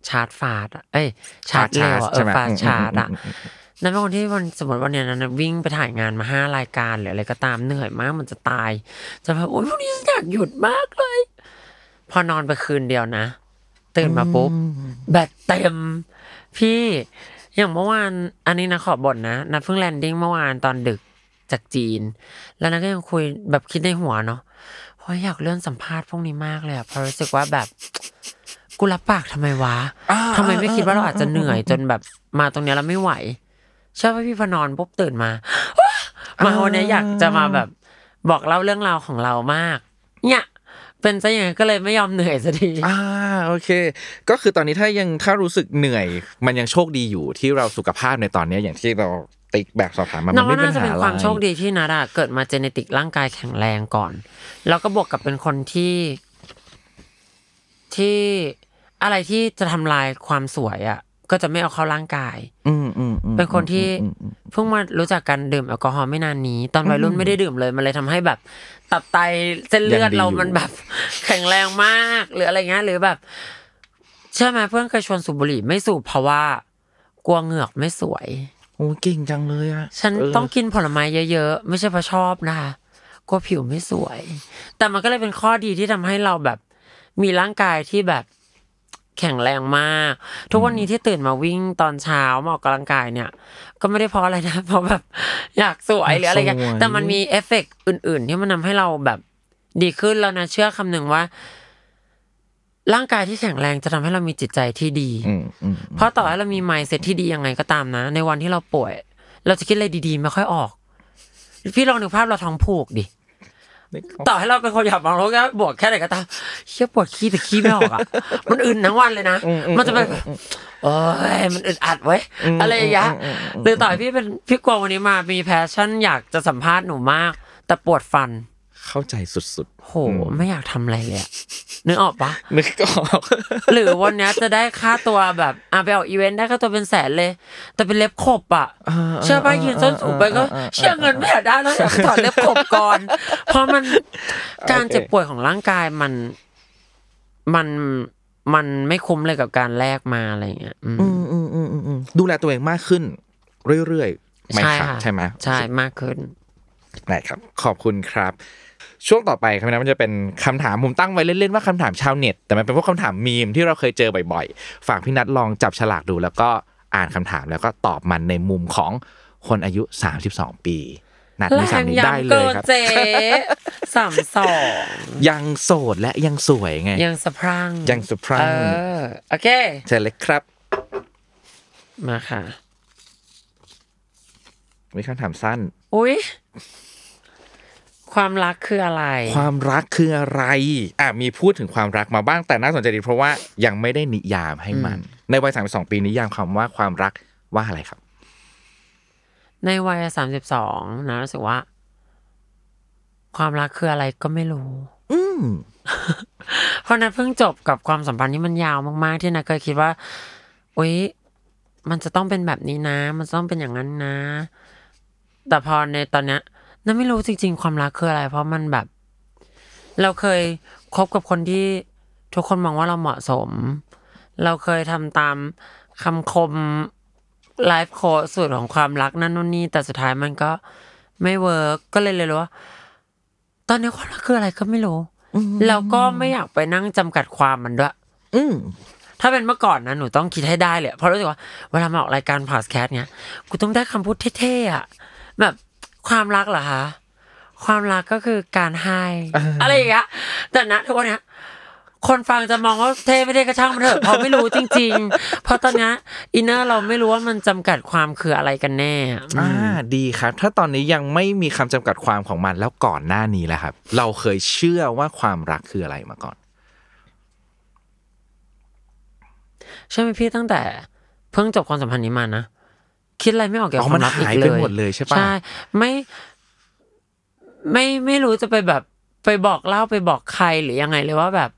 ชาร์จฟาดอะเอ้ยชาร์จเร็วอะเอใช่อไหมฟาสอืมชาร์จอะอืมอืมอืมนั่นเป็นคนที่วันสมมติวันเนี้ยนั้นวิ่งไปถ่ายงานมาห้ารายการหรืออะไรก็ตามเหนื่อยมากมันจะตาย จะแบบโอ๊ยวันนี้ฉันอยากหยุดมากเลย พอนอนไปคืนเดียวนะ ตื่นมาปุ๊บแบตเต็ม พี่อย่างเมื่อวาน อันนี้นะขอบ่นนะนัดเพิ่งแลนดิ้งเมื่อวานตอนดึก จากจีน แล้วนัดก็ยังคุยแบบคิดในหัวเนาะเพราะอยากเลื่อนสัมภาษณ์พวกนี้มากเลยอะเพราะรู้สึกว่าแบบกูรับปากทำไมวะทำไมไม่คิดว่าเราอาจจะเหนื่อยจนแบบมาตรงเนี้ยแล้วไม่ไหวใช่ป่ะพี่พอนอนปุ๊บตื่นมามาวันเนี้ยอยากจะมาแบบบอกเล่าเรื่องราวของเรามาก เนี่ยเป็นซะอย่างนั้นก็เลยไม่ยอมเหนื่อยสักทีอ่าโอเค ก็คือตอนนี้ถ้ายังถ้ารู้สึกเหนื่อย มันยังโชคดีอยู่ที่เราสุขภาพในตอนนี้อย่างที่เรา ติ๊กแบบสอบถามมาน้มัอนงไม่ว่าเป็นน่าจะปัญเป็นหาอะไรความโชคดีที่นัดอะเกิดมาเจเนติกร่างกายแข็งแรงก่อน แล้วก็บวกกับเป็นคนที่ที่อะไรที่จะทำลายความสวยอะก็จะไม่เอาเข้าร่างกาย อืมอืมอืมเป็นคนที่อืมอืมเพิ่งมารู้จักกันดื่มแอลกอฮอล์ไม่นานนี้ ตอนวัยรุ่นไม่ได้ดื่มเลย มันเลยทำให้แบบ ตับไตเส้นเลือดเรามันแบบ แข็งแรงมาก หรืออะไรเงี้ยหรือแบบ เชื่อไหมเพื่อนเคยชวนสูบบุหรี่ไม่สูบเพราะว่ากลัวเหงือกไม่สวย โอ้เก่งจังเลยอะฉันเต้องกินผลไม้เยอะๆ ไม่ใช่เพราะชอบนะคะกลัวผิวไม่สวย แต่มันก็เลยเป็นข้อดีที่ทำให้เราแบบ มีร่างกายที่แบบแข็งแรงมาก ทุกวันนี้ที่ตื่นมาวิ่งตอนเช้ามาออกกำลังกายเนี่ย ก็ไม่ได้เพราะอะไรนะ เพราะแบบอยากสวยหรืออะไรกันสวยแต่มันมีเอฟเฟกต์อื่น ๆ ที่มันทำให้เราแบบดีขึ้นแล้วนัทเชื่อคำหนึ่งว่า ร่างกายที่แข็งแรงจะทำให้เรามีจิตใจที่ดีอืมอืมเพราะต่อให้เรามี mindset ที่ดียังไงก็ตามนะ ในวันที่เราป่วย เราจะคิดอะไรดีๆ ไม่ค่อยออก พี่ลองนึกภาพเราท้องผูกดิ ต่อให้เราเป็นคนอยากมองโลกแค่บวกแค่ไหนก็ตามเชี่ยปวดขี้แต่ขี้ไม่ออกอะ มันอึนทั้งวันเลยนะ มันจะเป็นโอ้ยมันอึดอัดเว้ยอะไรอย่างเงี้ยหรือต่อให้พี่เป็นพี่กวางวันนี้มามี passion อยากจะสัมภาษณ์หนูมาก แต่ปวดฟัน เข้าใจสุดโห ไม่อยากทำอะไรเลยอะนึกออกปะๆนึกออก หรือวันเนี้ยจะได้ค่าตัวแบบอะไปออกอีเวนต์ได้ค่าตัวเป็นแสนเลย แต่เป็นเล็บขบอะเชื่อป่ะยืนส้นสูงไปก็ เชี่ยเงินไม่อยากได้แล้วอยากถอดเล็บขบก่อน เพราะมันการเจ็บป่วยของร่างกายมันมันมันไม่คุ้มเลยกับการแลกมาอะไรอย่างเงี้ยอืมอืมอืมอืมอืมอืมดูแลตัวเองมากขึ้น เรื่อยๆไม่ขาดค่ะใช่ไหมใช่มากขึ้นได้ครับ ขอบคุณครับ ช่วงต่อไปครับนะมันจะเป็นคำถามผมตั้งไว้เล่นๆว่าคำถามชาวเน็ตแต่มันเป็นพวกคำถามมีมที่เราเคยเจอบ่อยๆฝากพี่นัทลองจับฉลากดู แล้วก็อ่านคำถามแล้วก็ตอบมันในมุมของคนอายุ 32 ปีนัดแรมีสามงนี้ยัได้งเลเกิยนครับเจ๊สามสองยังโสดและยังสวยไง ยังสะพรั่งยังสะพรั่งเออโอเคเชิญเลยครับ มาค่ะมีคำถามสั้น อุ้ย ความรักคืออะไร ความรักคืออะไรอะมีพูดถึงความรักมาบ้างแต่น่าสนใจดีเพราะว่ายังไม่ได้นิยามให้มัน ในวัยสามสองปีนิยามคำว่าความรักว่าอะไรครับ ในวัยสามสิบสองนะรู้สึกว่า ความรักคืออะไรก็ไม่รู้ อืมเพราะนัทเพิ่งจบกับความสัมพันธ์ที่มันยาวมากๆที่นัทเคยคิดว่าอุ้ยมันจะต้องเป็นแบบนี้นะ มันจะต้องเป็นอย่างนั้นนะ แต่พอในตอนเนี้ย นัทไม่รู้จริง ๆ ความรักคืออะไร เพราะมันแบบ เราเคยคบกับคนที่ทุกคนมองว่าเราเหมาะสม เราเคยทำตามคำคมไลฟ์โค้ชสูตรของความรักนั่นนู่นนี่แต่สุดท้ายมันก็ไม่ work ก็เลยเลยรู้ว่า ตอนนี้ความรักคืออะไรก็ไม่รู้แล้วก็ไม่อยากไปนั่งจำกัดความมันด้วย อืมถ้าเป็นเมื่อก่อนนะหนูต้องคิดให้ได้เลยเพราะรู้สึกว่าเวลามาออกรายการพอดแคสต์เนี้ยกูต้องได้คำพูดเท่ๆอะแบบ ความรักเหรอคะความรักก็คือการให้อะไรอย่างเงี้ยแต่นัททุกวันเนี้ยคนฟังจะมองว่าเท่ไม่เท่ก็ช่างมันเถอะเพราะไม่รู้จริง ๆ เพราะตอนเนี้ยอินเนอร์เราไม่รู้ว่ามันจำกัดความคืออะไรกันแน่อะอือ่ามดีครับ ถ้าตอนนี้ยังไม่มีคำจำกัดความของมันแล้วก่อนหน้านี้แหละครับ เราเคยเชื่อว่าความรักคืออะไรมาก่อนใช่ไหมพี่ตั้งแต่ เพิ่งจบความสัมพันธ์นี้มานะ คิดอะไรไม่ออกเกี่ยวอ๋กับอความรักมันอีกหายเลไปยหมดเลยใช่ปะใช่ไม่ไม่ไม่รู้จะไปแบบไปบอกเล่าไปบอกใครหรือยังไงเลยว่าแบบ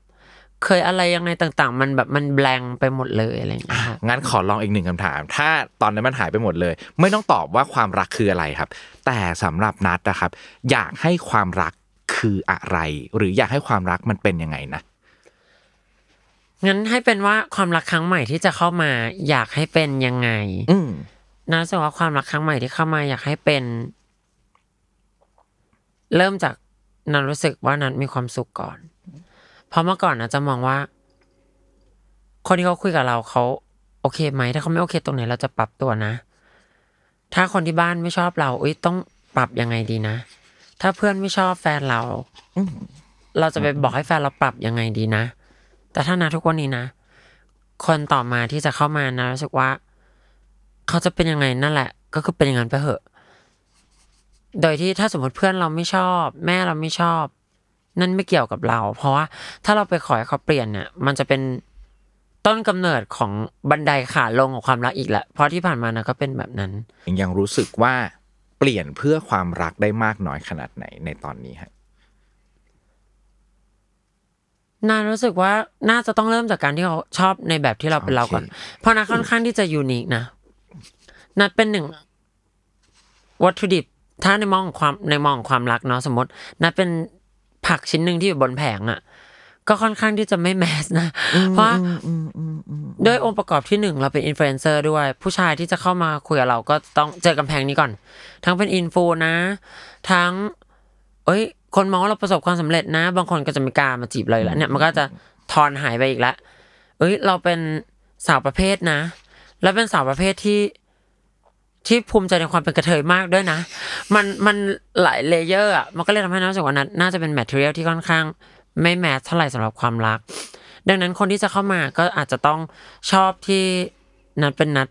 เคยอะไรยังไงต่างๆ มันแบบมันแบงไปหมดเลยอะไรอย่างเงี้ยค่ะงั้นขอลองอีกหนึ่งคำถาม ถ้าตอนนั้นมันหายไปหมดเลย ไม่ต้องตอบว่าความรักคืออะไรครับ แต่สำหรับนัดนะครับ อยากให้ความรักคืออะไร หรืออยากให้ความรักมันเป็นยังไงนะงั้นให้เป็นว่าความรักครั้งใหม่ที่จะเข้ามา อยากให้เป็นยังไง อืม นะรู้สึกว่าความรักครั้งใหม่ที่เข้ามาอยากให้เป็น เริ่มจากนันรู้สึกว่านันมีความสุขก่อน เพราะเมื่อก่อนนะจะมองว่า คนที่เขาคุยกับเราเขาโอเคไหมถ้าเขาไม่โอเคตรงไหนเราจะปรับตัวนะ ถ้าคนที่บ้านไม่ชอบเราอุ้ยต้องปรับยังไงดีนะ ถ้าเพื่อนไม่ชอบแฟนเรา เราจะไปบอกให้แฟนเราปรับยังไงดีนะ แต่ถ้านะทุกวันนี้นะ คนต่อมาที่จะเข้ามานะรู้สึกว่า เขาจะเป็นยังไงนั่นแหละ ก็คือเป็นอย่างนั้นไปเถอะ โดยที่ถ้าสมมติเพื่อนเราไม่ชอบ แม่เราไม่ชอบ นั่นไม่เกี่ยวกับเรา เพราะว่าถ้าเราไปขอให้เขาเปลี่ยนเนี่ย มันจะเป็นต้นกำเนิดของบันไดขาลงของความรักอีกแหละ เพราะที่ผ่านมานะก็เป็นแบบนั้น ยังรู้สึกว่าเปลี่ยนเพื่อความรักได้มากน้อยขนาดไหนในตอนนี้ฮะนัทรู้สึกว่าน่าจะต้องเริ่มจากการที่เขาชอบในแบบที่เราเป็นเราก่อนโอเคเพราะนัทค่อนข้างที่จะ unique นะ นัทเป็นหนึ่งวัตถุดิบถ้าในมองของความในมองของความรักเนาะสมมตินัทเป็นผักชิ้นหนึ่งที่อยู่บนแผงอะ่ะ ก็ค่อนข้างที่จะไม่ mass นะ เพราะว่าด้วยองค์ประกอบที่หนึ่งเราเป็นอินฟลูเอนเซอร์ด้วย ผู้ชายที่จะเข้ามาคุยกับเราก็ต้องเจอกำแพงนี้ก่อน ทั้งเป็นอินฟลูนะ ทั้ง เอ้ย คนมองว่าเราประสบความสำเร็จนะ บางคนก็จะไม่กล้ามาจีบเลยแล้วเนี่ยมันก็จะทอนหายไปอีกแล้วเอ้ย เราเป็นสาวประเภทนะ แล้วเป็นสาวประเภทที่ ที่ภูมิใจในความเป็นกระเทยมากด้วยนะ มันมันหลาย layer อะมันก็เลยทำให้นัทรู้สึกว่านัทน่าจะเป็น material ที่ค่อนข้าง ไม่ match เท่าไหร่สำหรับความรัก ดังนั้นคนที่จะเข้ามาก็อาจจะต้องชอบที่นัทเป็นนัท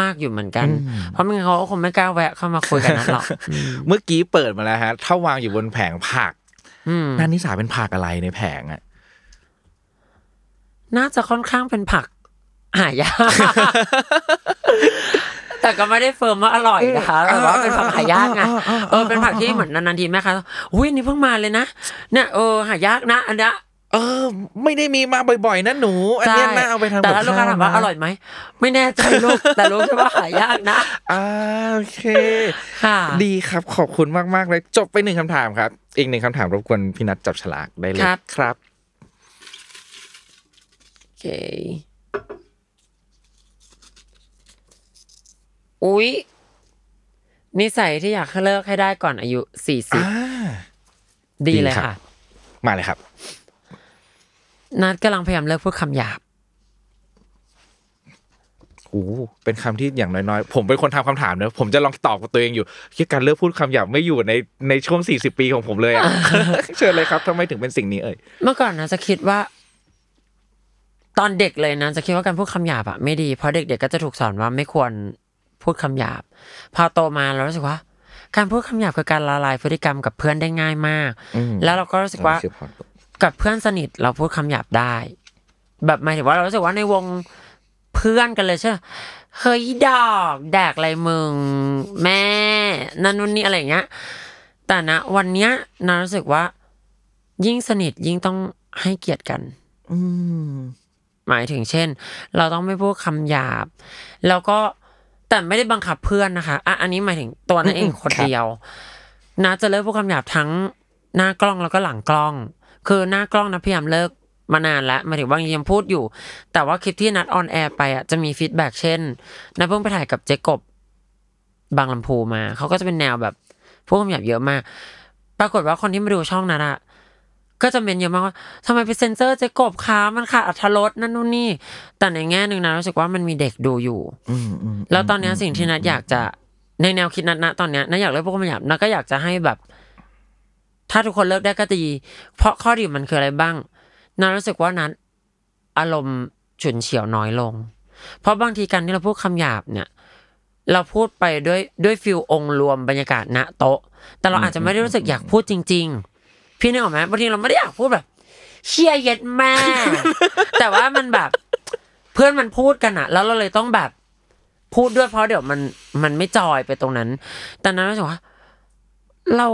มาก ๆ อยู่เหมือนกัน เพราะไม่งั้นเขาก็คงไม่กล้าแวะเข้ามาคุยกับนัทหรอกอืมเมื่อกี้เปิดมาแล้วฮะ ถ้าวางอยู่บนแผงผักอืมนัทนิสาเป็นผักอะไรในแผงอะ น่าจะค่อนข้างเป็นผักหายาก แต่ก็ไม่ได้ firm ว่าอร่อยนะคะแต่ว่าเป็นผักหายากไงเออเป็นผักที่เหมือนนานๆทีแม่ค้าอุ้ยอันนี้เพิ่งมาเลยนะเนี่ยเออหายากนะอันเนี้ยเออ ไม่ได้มีมาบ่อยๆนะหนู อันเนี้ยน่าเอาไปทำแต่กับถ้าลูกค้าถามว่าอร่อยไหม ไม่แน่ใจลูก แต่รู้แค่ว่าหายากนะอ่าโอเค ค่ะ ดีครับขอบคุณมากๆเลย จบไปหนึ่งคำถามครับ อีกหนึ่งคำถามรบกวนพี่นัทจับฉลากได้เลยครับ ครับโอเค อุ๊ยนิสัยที่อยากให้เลิกให้ได้ก่อนอายุสี่สิบอ่าดีเลยดีครับค่ะ มาเลยครับ นัดกำลังพยายามเลิกพูดคำหยาบโอ้โหเป็นคำที่อย่างน้อยๆ ผมเป็นคนทำคำถามเนอะผมจะลองตอบกับตัวเองอยู่ที่การเลิกพูดคำหยาบไม่อยู่ในในช่วง40ปีของผมเลยอะเชิญเลยครับทำไมถึงเป็นสิ่งนี้เอ่ยเมื่อก่อนนะจะคิดว่า ตอนเด็กเลยนะจะคิดว่าการพูดคำหยาบอะไม่ดีเพราะเด็กๆก็จะถูกสอนว่าไม่ควร พูดคำหยาบ พอโตมาเรารู้สึกว่า การพูดคำหยาบคือการละลายพฤติกรรมกับเพื่อนได้ง่ายมากอืมแล้วเราก็รู้สึกว่าชื่อพอดกับเพื่อนสนิทเราพูดคำหยาบได้ แบบหมายถึงว่าเรารู้สึกว่าในวงเพื่อนกันเลยใช่ไหมเฮ้ยดอกแดกอะไรมึง แม่นั่นนู่นนี่อะไรอย่างเงี้ย แต่นะวันเนี้ยนารู้สึกว่า ยิ่งสนิทยิ่งต้องให้เกียรติกัน อืมหมายถึงเช่น เราต้องไม่พูดคำหยาบ แล้วก็ แต่ไม่ได้บังคับเพื่อนนะคะอะอันนี้หมายถึงตัวนัทเองคนเดียวนะจะเลิกพูดคำหยาบทั้งหน้ากล้องแล้วก็หลังกล้อง คือหน้ากล้องนะพยายามเลิกมานานแล้วหมายถึงว่ายังพูดอยู่ แต่ว่าคลิปที่นัท on air ไปอะจะมี feedback เช่นนัทเพิ่งไปถ่ายกับเจ๊กบบางลำพูมา เขาก็จะเป็นแนวแบบพูดคำหยาบเยอะมาก ปรากฏว่าคนที่มาดูช่องนัทอะ ก็จะเมนต์เยอะมากว่าทำไมไปเซ็นเซอร์เจ๊กบคะมันขาดอรรถรสนั่นนู่นนี่ แต่ในแง่หนึ่งนัทรู้สึกว่ามันมีเด็กดูอยู่อืมอืมแล้วตอนเนี้ยสิ่งที่นัทอยากจะในแนวคิดนัทนะตอนเนี้ยนัทอยากเลิกพูดคำหยาบนัทก็อยากจะให้แบบ ถ้าทุกคนเลิกได้ก็ดี เพราะข้อดีมันคืออะไรบ้างนัทรู้สึกว่านัทอารมณ์ฉุนเฉียวน้อยลง เพราะบางทีการที่เราพูดคำหยาบเนี่ย เราพูดไปด้วยด้วย feel องค์รวมบรรยากาศณโต๊ะ แต่เราอาจจะไม่ได้รู้สึกอยากพูดจริง ๆ พี่นึกออกไหมบางทีเราไม่ได้อยากพูดแบบ เชียเย็ดแม่ แต่ว่ามันแบบ เพื่อนมันพูดกันอะแล้วเราเลยต้องแบบพูดด้วยเพราะเดี๋ยวมันมันไม่จอยไปตรงนั้น แต่นั้นรู้สึกว่าเรา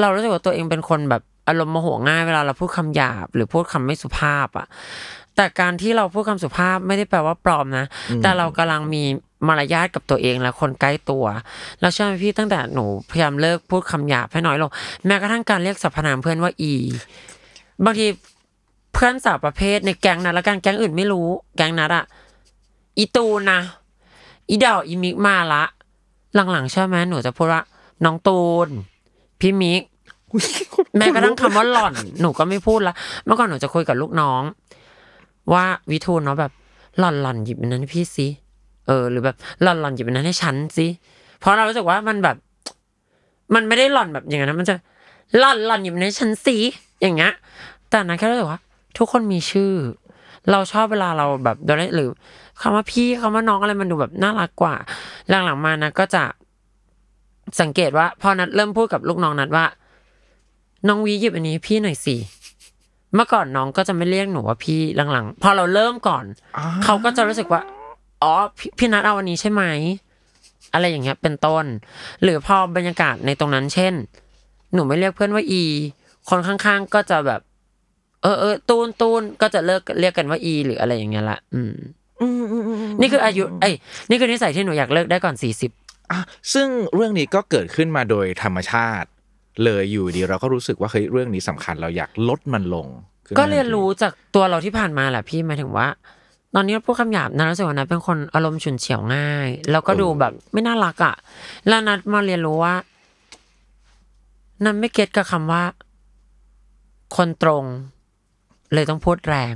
เรารู้สึกว่าตัวเองเป็นคนแบบอารมณ์โมโหง่ายเวลาเราพูดคำหยาบ หรือพูดคำไม่สุภาพอะแต่การที่เราพูดคำสุภาพไม่ได้แปลว่าปลอมนะ แต่เรากำลังมี มารยาทกับตัวเองและคนใกล้ตัว แล้วเชื่อไหมพี่ตั้งแต่หนูพยายามเลิกพูดคำหยาบให้น้อยลง แม้กระทั่งการเรียกสรรพนามเพื่อนว่าอี บางทีเพื่อนสาวประเภทในแก๊งนั้นและกันแก๊งอื่นไม่รู้ แก๊งนั้นอะอีตูนนะอีดาวอีมิกมาละ หลังๆใช่ไหมหนูจะพูดว่าน้องตูน พี่มิกแม้กระทั่งคำว่าหล่อน หนูก็ไม่พูดละเมื่อก่อนหนูจะคุยกับลูกน้อง ว่าวิทูลเนาะแบบหล่อนหล่อนหยิบอันนั้นพี่สิ เออ หรือแบบหล่อนหล่อนหยิบอันนั้นให้ฉันสิเพราะเรารู้สึกว่ามันแบบ มันไม่ได้หล่อนแบบอย่างนั้นนะมันจะหล่อนหล่อนหยิบอันนั้นให้ฉันสิอย่างเงี้ยแต่นะแค่รู้สึกว่า ทุกคนมีชื่อ เราชอบเวลาเราแบบโดนหรือคำว่าพี่คำว่าน้องอะไรมันดูแบบน่ารักกว่า หลังๆมานะก็จะสังเกตว่าพอนัดเริ่มพูดกับลูกน้องนัดว่า น้องวีหยิบอันนี้ให้พี่หน่อยสิเมื่อก่อนน้องก็จะไม่เรียกหนูว่าพี่หลังๆ พอเราเริ่มก่อน เขาก็จะรู้สึกว่า อ๋อพี่พี่นัดเอาอันนี้ใช่ไหม อะไรอย่างเงี้ย เป็นต้น หรือพอบรรยากาศในตรงนั้นเช่น หนูไม่เรียกเพื่อนว่าอี คนข้างๆก็จะแบบ เออเออตูนตูนก็จะเลิกเรียกกันว่าอี หรืออะไรอย่างเงี้ยละอืมนี่คืออายุเอ้ยนี่คือนิสัยที่หนูอยากเลิกได้ก่อนสี่สิบอะซึ่งเรื่องนี้ก็เกิดขึ้นมาโดยธรรมชาติ เลยอยู่ดีเราก็รู้สึกว่าเฮ้ยเรื่องนี้สำคัญเราอยากลดมันลงคือก็เรียนรู้จากตัวเราที่ผ่านมาแหละพี่หมายถึงว่า ตอนนี้พูดคำหยาบนะรู้สึกว่านัทเป็นคนอารมณ์ฉุนเฉียวง่าย แล้วก็ดูแบบ ไม่น่ารักอะ แล้วนัทมาเรียนรู้ว่านั่นไม่เก็ตกับคำว่า คนตรง เลยต้องพูดแรง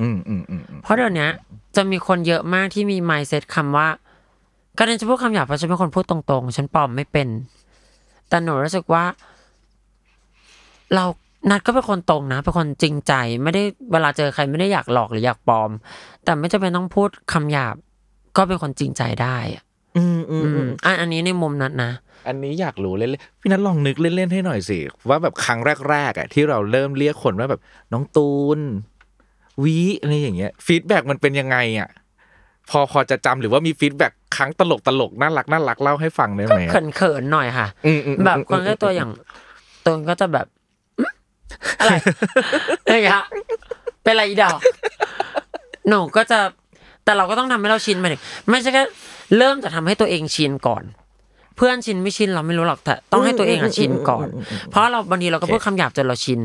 อืมอืมอืมอืมเพราะเดี๋ยวนี้จะมีคนเยอะมากที่มี mindset คำว่าการเรียนจะพูดคำหยาบเพราะฉันเป็นคนพูดตรงๆ ฉันปลอมไม่เป็น แต่หนูรู้สึกว่า เรา นัดก็เป็นคนตรงนะเป็นคนจริงใจไม่ได้เวลาเจอใครไม่ได้อยากหลอกหรืออยากปลอม แต่ไม่จำเป็นต้องพูดคำหยาบ ก็เป็นคนจริงใจได้อะอืมอืมอือืมมอันอันนี้ในมุมนั้นนะ อันนี้อยากรู้เล่นๆพี่นัทลองนึกเล่นๆให้หน่อยสิว่าแบบครั้งแรกๆอะที่เราเริ่มเรียกคนว่าแบบน้องตูนวีอะไรอย่างเงี้ย feedback มันเป็นยังไงอะพอพอจะจำหรือว่ามี feedback ครั้งตลกตลกๆน่ารักน่ารักเล่าให้ฟังได้ไหมเขินเขินๆหน่อยค่ะอืมอืมอืมแบบคนใกล้ตัวอย่างตูนก็จะแบบ อื้ออะไรอะไรอย่างเงี้ยเป็นอะไรอีดอกหนูก็จะแต่เราก็ต้องทำให้เราชินไปดิไม่ใช่แค่เริ่มจะทำให้ตัวเองชินก่อน เพื่อนชินไม่ชินเราไม่รู้หรอกแต่ต้องให้ตัวเองอะชินก่อน เพราะเราบางทีเราก็พูดคำหยาบจนเราชิน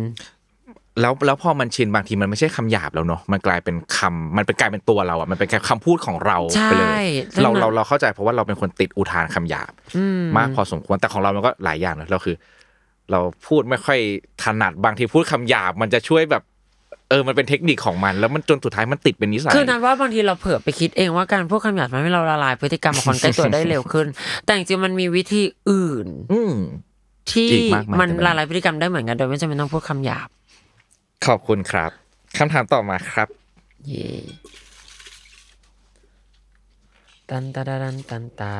แล้วแล้วพอมันชินบางทีมันไม่ใช่คำหยาบแล้วเนาะมันกลายเป็นคำมันเป็นกลายเป็นตัวเราอะมันเป็นแค่คำพูดของเราใช่ไปเลยซึ่งเรามันเราเราเข้าใจเพราะว่าเราเป็นคนติดอุทานคำหยาบอืมมากพอสมควรแต่ของเรามันก็หลายอย่างเลยเราคือ เราพูดไม่ค่อยถนัดบางทีพูดคำหยาบมันจะช่วยแบบ เออมันเป็นเทคนิคของมัน แล้วมันจนสุดท้ายมันติดเป็นนิสัยคือนั้นว่าบางทีเราเผลอไปคิดเองว่าการพูดคำหยาบทำให้เราละลายพฤติกรรมของคนใกล้ตัวได้เร็วขึ้น แต่จริงๆมันมีวิธีอื่น อืมที่อีกมากมายมันแต่มันละลายพฤติกรรมได้เหมือนกันโดยไม่จำเป็นต้องพูดคำหยาบ ขอบคุณครับคำถามต่อมาครับเย่ตันตาดาดันตันตา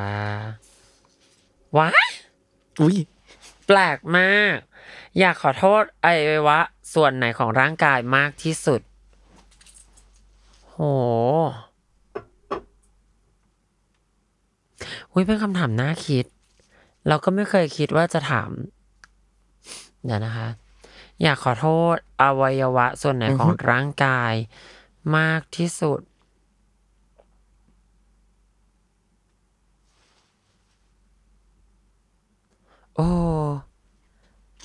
ว้ายอุ้ย แปลกมาก อยากขอโทษไอวัยวะ ส่วนไหนของร่างกายมากที่สุด โหอุ้ยเป็นคำถามน่าคิด เราก็ไม่เคยคิดว่าจะถาม เดี๋ยวนะคะ อยากขอโทษอวัยวะส่วนไหนของร่างกายมากที่สุด โอ้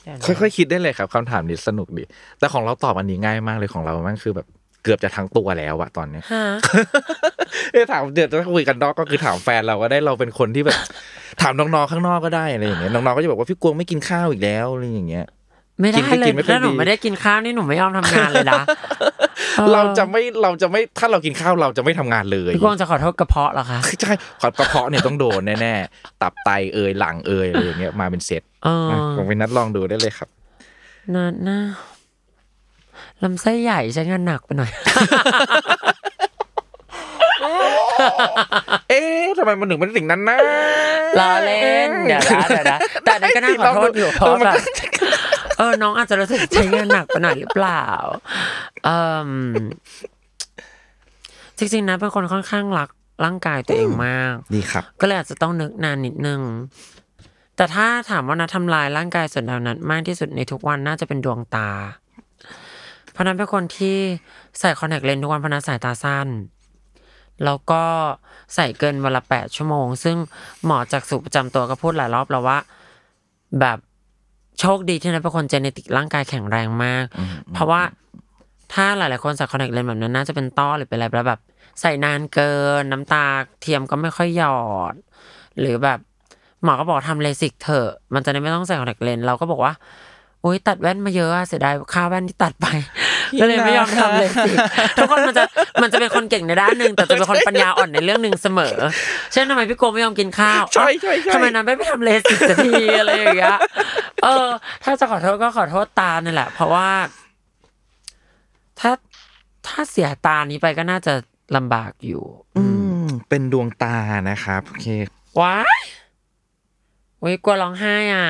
เดี๋ยวนะค่อยๆคิดได้เลยครับคำถามนี้สนุกดี แต่ของเราตอบอันนี้ง่ายมากเลยของเรามันคือแบบเกือบจะทั้งตัวแล้วอะตอนเนี้ยฮะเอ้ยถามเดี๋ยวจะคุยกันนอกก็คือถามแฟนเราก็ได้เราเป็นคนที่แบบ ถามน้องๆข้างนอกก็ได้อะไรอย่างเงี้ยน้องๆก็จะบอกว่าพี่กวงไม่กินข้าวอีกแล้วอะไรอย่างเงี้ยไม่ได้กินก็เลกิยนไม่ค่อยถ้าหนูดีไม่ได้กินข้าวนี่หนูไม่ยอมทำงานเลยนะออ เราจะไม่เราจะไม่ถ้าเรากินข้าวเราจะไม่ทำงานเลยพี่กวางจะขอโทษกระเพาะเหรอคะใช่ขอกระเพาะเนี่ยต้องโดนแน่ๆตับไตเอยหลังเอยอะไรอย่างเงี้ยมาเป็นเซตเอออะผมไปนัดลองดูได้เลยครับน่าน่าลำไส้ใหญ่ใช้งานหนักไปหน่อยเอ๊ะทำไมมันถึงเป็นสิ่งนั้นนะล้อเล่นเดี๋ยวนะเดี๋ยวนะแต่อันนั้นก็น่าขอโทษอยู่เพราะแบบ เออ น้องอาจจะรู้สึกใช้งานหนักไปหน่อยหรือเปล่าเอมจริงๆนะเป็นคนค่อนข้างรักร่างกายตัวเองมาก ดีครับ ก็เลยอาจจะต้องนึกนานนิดนึง แต่ถ้าถามว่านัททำลายร่างกายส่วนใดนั้นมากที่สุดในทุกวันน่าจะเป็นดวงตา เพราะนัทเป็นคนที่ใส่คอนแทคเลนส์ทุกวันเพราะนัทสายตาสั้น แล้วก็ใส่เกินวันละแปดชั่วโมง ซึ่งหมอจักษุประจำตัวก็พูดหลายรอบแล้วว่า แบบ โชคดีที่นัทเป็นคน genetic ร่างกายแข็งแรงมาก เพราะว่าถ้าหลาย ๆ คนใส่คอนแทคเลนส์แบบนั้นน่าจะเป็นต้อหรือเป็นอะไรแล้วแบบ ใส่นานเกิน น้ำตาเทียมก็ไม่ค่อยหยอด หรือแบบหมอก็บอกทำเลสิกเถอะ มันจะได้ไม่ต้องใส่คอนแทคเลนส์เราก็บอกว่า อุ้ยตัดแว่นมาเยอะอะเสียดายค่าแว่นที่ตัดไปก็เลยไม่ยอมทำเลสิกทุกคนมันจะมันจะเป็นคนเก่งในด้านหนึ่งแต่จะเป็นคนปัญญาอ่อนในเรื่องหนึ่งเสมอ เช่นทำไมพี่โกไม่ยอมกินข้าวใช่ใช่ใช่ทำไมนั้นไม่ไปทำเลสิกสักทีอะไรอย่างเงี้ยเออ ถ้าจะขอโทษก็ขอโทษตาเนี่ยแหละ เพราะว่า ถ้าถ้าเสียตานี้ไปก็น่าจะลำบากอยู่ อืม เป็นดวงตานะครับโอเคว้ายโอ้ยกลัวร้องไห้อะ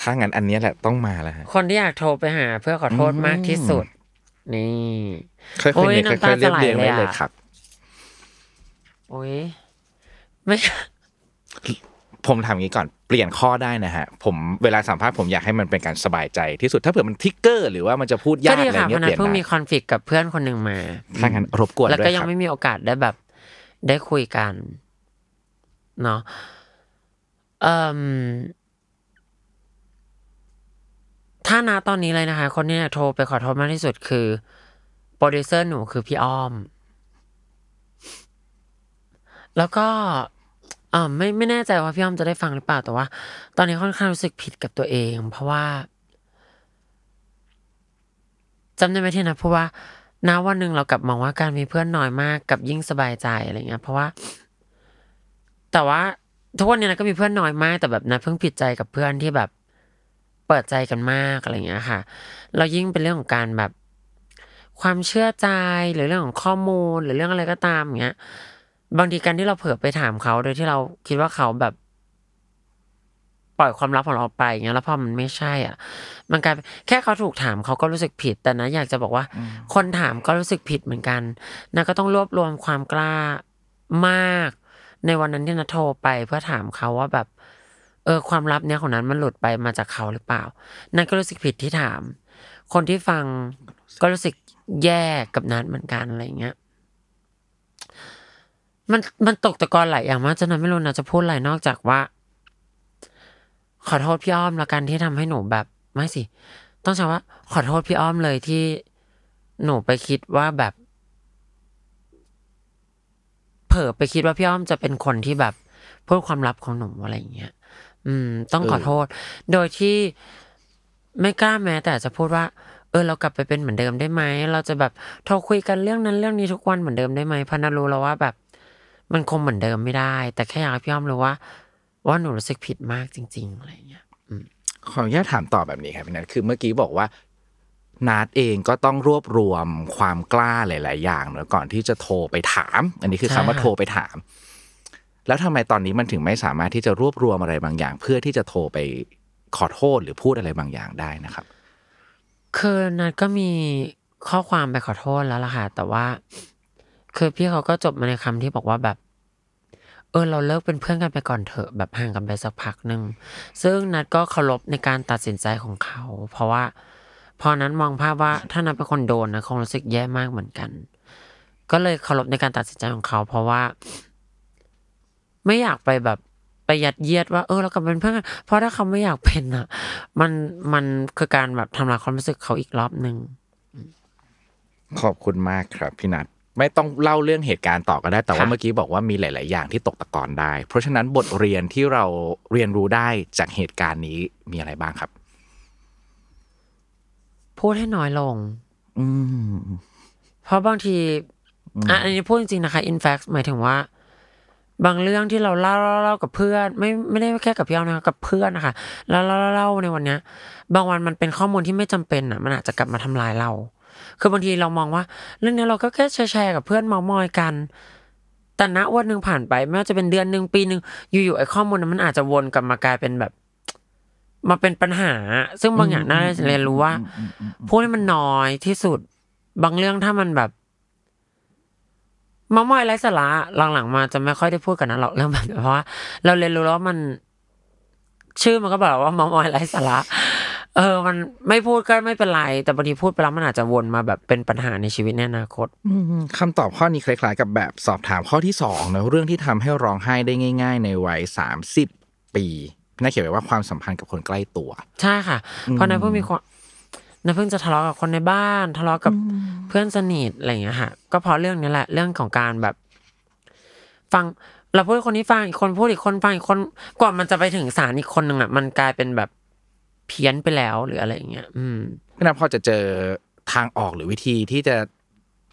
ถ้างั้นอันเนี้ยแหละต้องมาแล้วฮะคนที่อยากโทรไปหา เพื่อขอโทษมากที่สุด นี่ค่อยโอ้ๆยเนี่ยน้ำค่ตาอยๆเรียบเรียงจะไหลเลยไว้เลยอะครับ โอ้ยไม่ผมทำงี้ก่อนเปลี่ยนข้อได้นะฮะ ผมเวลาสัมภาษณ์ผมอยากให้มันเป็นการสบายใจที่สุดถ้าเผื่อมันทริกเกอร์หรือว่ามันจะพูดก็ยากดีอะไรค่ะเงี้พยนัเปนลี่ยนเพิ่งได้มีคอนฟ lict กับเพื่อนคนหนึ่งมาถ้างั้นรบกวนแล้วด้วก็ยยัคงรับไม่มีโอกาสได้แบบ ได้คุยกันเนาะเอ่ม ถ้านาตอนนี้เลยนะคะ คนที่โทรไปขอโทษมากที่สุดคือโปรดิวเซอร์หนูคือพี่อ้อม แล้วก็อ่าไม่ไม่แน่ใจว่าพี่อ้อมจะได้ฟังหรือเปล่าแต่ว่า ตอนนี้ค่อนข้างรู้สึกผิดกับตัวเอง เพราะว่าจำได้ไหมที่นะเพราะว่าณวันหนึ่งเรากลับมองว่าการมีเพื่อนน้อยมากกับยิ่งสบายใจอะไรเงี้ย เพราะว่า แต่ว่าทุกวันนี้นะก็มีเพื่อนน้อยมากแต่แบบนะเพิ่งผิดใจกับเพื่อนที่แบบ เปิดใจกันมากอะไรเงี้ยค่ะ เรายิ่งเป็นเรื่องของการแบบความเชื่อใจหรือเรื่องของข้อมูลหรือเรื่องอะไรก็ตามอย่างเงี้ย บางทีการที่เราเผลอไปถามเขาโดยที่เราคิดว่าเขาแบบ ปล่อยความลับของเราไปอย่างเงี้ยแล้วพอมันไม่ใช่ อะ มันกลายเป็นแค่เขาถูกถามเขาก็รู้สึกผิด แต่นะอยากจะบอกว่า คนถามก็รู้สึกผิดเหมือนกันนะก็ต้องรวบรวมความกล้ามาก ในวันนั้นที่นะโทรไปเพื่อถามเขาว่าแบบ เออความลับเนี้ยของนั้นมันหลุดไปมาจากเขาหรือเปล่า นั่นก็รู้สึกผิดที่ถาม คนที่ฟังก็รู้สึกแย่กับนัดเหมือนกันอะไรเงี้ย มันมันตกตะกอนหลายอย่างมากจนนั้นไม่รู้นะจะพูดอะไรนอกจากว่า ขอโทษพี่อ้อมละกันที่ทำให้หนูแบบ ไม่สิ ต้องใช้ว่า ขอโทษพี่อ้อมเลยที่หนูไปคิดว่าแบบ เผลอไปคิดว่าพี่อ้อมจะเป็นคนที่แบบพูดความลับของหนูอะไรอย่างเงี้ย อืม ต้องขอโทษ โดยที่ไม่กล้าแม้ แต่จะพูดว่า เออ เรากลับไปเป็นเหมือนเดิมได้ไหม เราจะแบบโทรคุยกันเรื่องนั้นเรื่องนี้ทุกวันเหมือนเดิมได้ไหมเพราะนารู้แล้วว่าแบบ มันคงเหมือนเดิมไม่ได้ แต่แค่อยากให้พี่อ้อมรู้ว่า ว่าหนูรู้สึกผิดมากจริง ๆ อะไรอย่างเงี้ยขออนุญาตถามต่อแบบนี้ครับพี่นัทคือเมื่อกี้บอกว่านัดเองก็ต้องรวบรวมความกล้าหลาย ๆ อย่างเนอะก่อนที่จะโทรไปถาม อันนี้คือคำว่าใช่โทรไปถาม แล้วทำไมตอนนี้มันถึงไม่สามารถที่จะรวบรวมอะไรบางอย่าง เพื่อที่จะโทรไปขอโทษหรือพูดอะไรบางอย่างได้นะครับคือนัดก็มีข้อความไปขอโทษแล้วล่ะค่ะ แต่ว่า คือพี่เขาก็จบมาในคำที่บอกว่าแบบ เออเราเลิกเป็นเพื่อนกันไปก่อนเถอะแบบห่างกันไปสักพักหนึ่งซึ่งนัดก็เคารพในการตัดสินใจของเขา เพราะว่า พอนั้นมองภาพว่าถ้านัดเป็นคนโดนนะคงรู้สึกแย่มากเหมือนกัน ก็เลยเคารพในการตัดสินใจของเขา เพราะว่า ไม่อยากไปแบบไปยัดเยียดว่าเออเรากลับเป็นเพื่อนกันเพราะถ้าเขาไม่อยากเป็นอะ มันมันคือการแบบทำลายความรู้สึกเขาอีกรอบหนึ่งขอบคุณมากครับพี่นัทไม่ต้องเล่าเรื่องเหตุการณ์ต่อก็ได้แต่ว่าค่ะเมื่อกี้บอกว่ามีหลาย ๆ อย่างที่ตกตะกอนได้ เพราะฉะนั้นบทเรียนที่เราเรียนรู้ได้จากเหตุการณ์นี้มีอะไรบ้างครับ พูดให้น้อยลง อืมเพราะบางทีอะอันนี้พูดจริงๆนะคะ in fact หมายถึงว่า บางเรื่องที่เราเล่าเล่ากับเพื่อน ไม่ไม่ได้แค่กับพี่อ้อมนะคะกับเพื่อนนะคะแล้วเล่าเล่าเล่าในวันเนี้ย บางวันมันเป็นข้อมูลที่ไม่จำเป็นอะมันอาจจะกลับมาทำลายเรา คือบางทีเรามองว่า เรื่องนี้เราก็แค่แชร์กับเพื่อนเมามอยกัน แต่ณวันหนึ่งผ่านไปไม่ว่าจะเป็นเดือนหนึ่งปีหนึ่งอยู่ๆไอ้ข้อมูลนั้นมันอาจจะวนกลับมากลายเป็นแบบมาเป็นปัญหา ซึ่งบางอย่างน่าจะเรียนรู้ว่าพูดให้มันน้อยที่สุด บางเรื่องถ้ามันแบบ มามอยไร้สาระหลังๆมาจะไม่ค่อยได้พูดกันนะหรอกเรื่องแบบนี้เพราะว่าเราเรียนรู้แล้วว่ามัน ชื่อมันก็บอกว่ามามอยไร้สาระเออ มันไม่พูดก็ไม่เป็นไร แต่บางทีพูดไปแล้วมันอาจจะวนมาแบบเป็นปัญหาในชีวิตในอนาคตอืมคำตอบข้อนี้คล้ายๆ กับแบบสอบถามข้อที่สองนะเรื่องที่ทำให้ร้องไห้ได้ง่าย ๆ ในวัยสามสิบปีพี่น่าเขียนไว้ว่าความสัมพันธ์กับคนใกล้ตัว ใช่ค่ะ เพราะนั้นเพิ่งมีความ นั้นเพิ่งจะทะเลาะกับคนในบ้าน ทะเลาะกับเพื่อนสนิทอะไรอย่างเงี้ยค่ะ ก็เพราะเรื่องนี้แหละเรื่องของการแบบ ฟังเราพูดคนนี้ฟังอีกคนพูดอีกคนฟังอีกคนกว่ามันจะไปถึงสารอีกคนหนึ่งอะ มันกลายเป็นแบบเพี้ยนไปแล้วหรืออะไรอย่างเงี้ย อืมพี่นัทพอจะเจอทางออกหรือวิธีที่จะ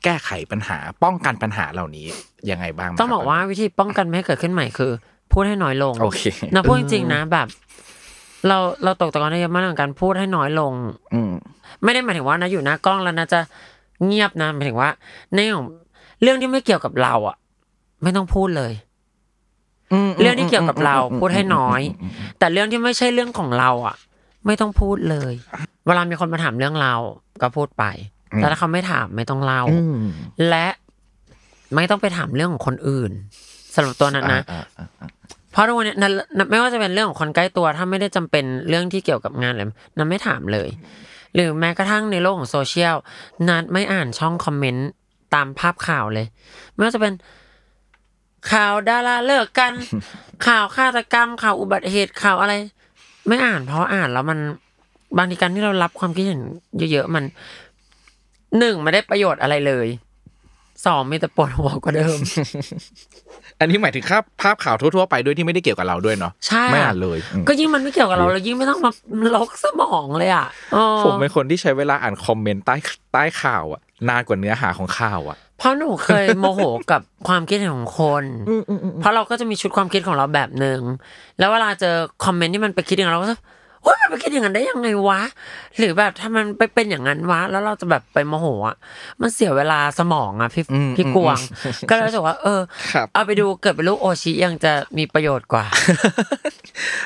แก้ไขปัญหา ป้องกันปัญหาเหล่านี้ยังไงบ้างไหมต้องบอกครับว่าวิธีป้องกันไม่ให้เกิดขึ้นใหม่คือ พูดให้น้อยลงโอเคนะพูดจริงๆนะแบบ เราเราตกตะกอนได้เยอะมากเรื่องการพูดให้น้อยลง อืม ไม่ได้หมายถึงว่านะอยู่หน้ากล้องแล้วนะจะเงียบนะหมายถึงว่าในของเรื่องที่ไม่เกี่ยวกับเราอะ ไม่ต้องพูดเลยเรื่องที่เกี่ยวกับเราพูดให้น้อย แต่เรื่องที่ไม่ใช่เรื่องของเรา อะ ไม่ต้องพูดเลย เวลามีคนมาถามเรื่องเราก็พูดไป แต่ถ้าเขาไม่ถามไม่ต้องเล่าและไม่ต้องไปถามเรื่องของคนอื่นสำหรับตัวนั้นนะเพราะทุกวันนี้นันนันไม่ว่าจะเป็นเรื่องของคนใกล้ตัว ถ้าไม่ได้จำเป็นเรื่องที่เกี่ยวกับงานเลยนันไม่ถามเลย หรือแม้กระทั่งในโลกของโซเชียลนัดไม่อ่านช่องคอมเมนต์ตามภาพข่าวเลย ไม่ว่าจะเป็นข่าวดาราเลิกกัน ข่าวฆาตกรรม ข่าวอุบัติเหตุข่าวอะไร ไม่อ่านเพราะอ่านแล้วมันบางทีการที่เรารับความคิดเห็นเยอะๆมันหนึ่งไม่ได้ประโยชน์อะไรเลย สองมีแต่ปวดหัวกว่าเดิม อันนี้หมายถึงภาพภาพข่าวทั่วๆไปด้วยที่ไม่ได้เกี่ยวกับเราด้วยเนาะใช่ไม่อ่านเลยอืมก็ยิ่งมันไม่เกี่ยวกับเราแล้วยิ่งไม่ต้องมาล็อกสมองเลยอะเออผมเป็นคนที่ใช้เวลาอ่านคอมเมนต์ใต้ใต้ข่าวอะนานกว่าเนื้อหาของข่าวอะเพราะหนูเคยโมโหกับความคิดเห็นของคน เพราะเราก็จะมีชุดความคิดของเราแบบหนึ่งแล้วเวลาเจอคอมเมนต์ที่มันไปคิดอย่างนั้นเราก็จะ โอ๊ยมันไปคิดอย่างนั้นได้ยังไงวะ หรือแบบถ้ามันไปเป็นอย่างนั้นวะ แล้วเราจะแบบไปโมโหอะมันเสียเวลาสมองอะพี่พี่กวาง ก็เลยรู้สึกว่า เออครับเอาไปดูเกิดเป็นลูกโอชิยังจะมีประโยชน์กว่า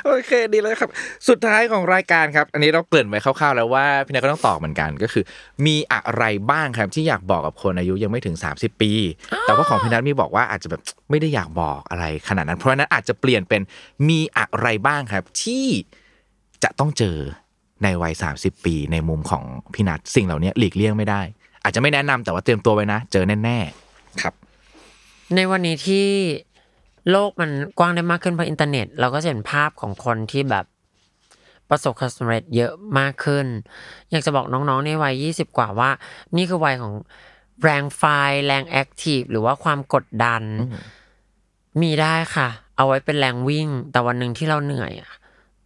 โอเคดีเลยครับ สุดท้ายของรายการครับ อันนี้เราเกริ่นไว้คร่าวๆแล้วว่าพี่นายก็ต้องตอบเหมือนกันก็คือ มีอะไรบ้างครับที่อยากบอกกับคนอายุยังไม่ถึง 30 ปี แต่ว่าของพี่นัทมีบอกว่าอาจจะแบบไม่ได้อยากบอกอะไรขนาดนั้น เพราะฉะนั้นอาจจะเปลี่ยนเป็นมีอะไรบ้างครับที่ จะต้องเจอในวัย 30 ปีในมุมของพี่นัทสิ่งเหล่านี้หลีกเลี่ยงไม่ได้ อาจจะไม่แนะนำแต่ว่าเตรียมตัวไว้นะ เจอแน่ๆครับ ในวันนี้ที่โลกมันกว้างได้มากขึ้นเพราะอินเทอร์เน็ต เราก็จะเห็นภาพของคนที่แบบประสบความสำเร็จเยอะมากขึ้น อยากจะบอกน้องๆในวัยยี่สิบกว่าว่า นี่คือวัยของแรงไฟแรง active หรือว่าความกดดัน มีได้ค่ะ เอาไว้เป็นแรงวิ่ง แต่วันหนึ่งที่เราเหนื่อยอะ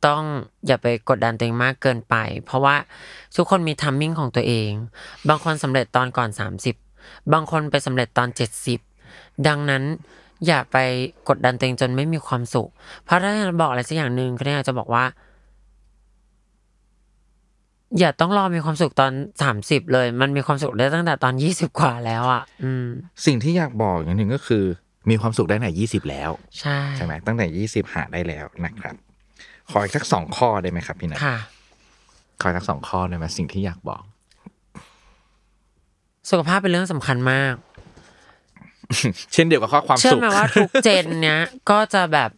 ต้องอย่าไปกดดันตัวเองมากเกินไป เพราะว่าทุกคนมีทัมมิ่งของตัวเอง บางคนสำเร็จตอนก่อน 30 บางคนไปสำเร็จตอน 70 ดังนั้นอย่าไปกดดันตัวเองจนไม่มีความสุข เพราะถ้าจะบอกอะไรสักอย่างหนึ่งก็เนี่ยจะบอกว่า อย่าต้องรอมีความสุขตอนสามสิบเลย มันมีความสุขได้ตั้งแต่ตอนยี่สิบกว่าแล้วอะ อืม สิ่งที่อยากบอกอย่างหนึ่งก็คือ มีความสุขได้ตั้งแต่ยี่สิบแล้ว ใช่ใช่ไหมตั้งแต่ยี่สิบหาได้แล้วนะครับ ขออีกสักสองข้อได้ไหมครับพี่นัทค่ะ ขออีกสักสองข้อได้ไหมสิ่งที่อยากบอก สุขภาพเป็นเรื่องสำคัญมาก เช่นเดียวกับข้อความเชื่อสุขไหมว่าทุกเจนเนี้ยก็จะแบบ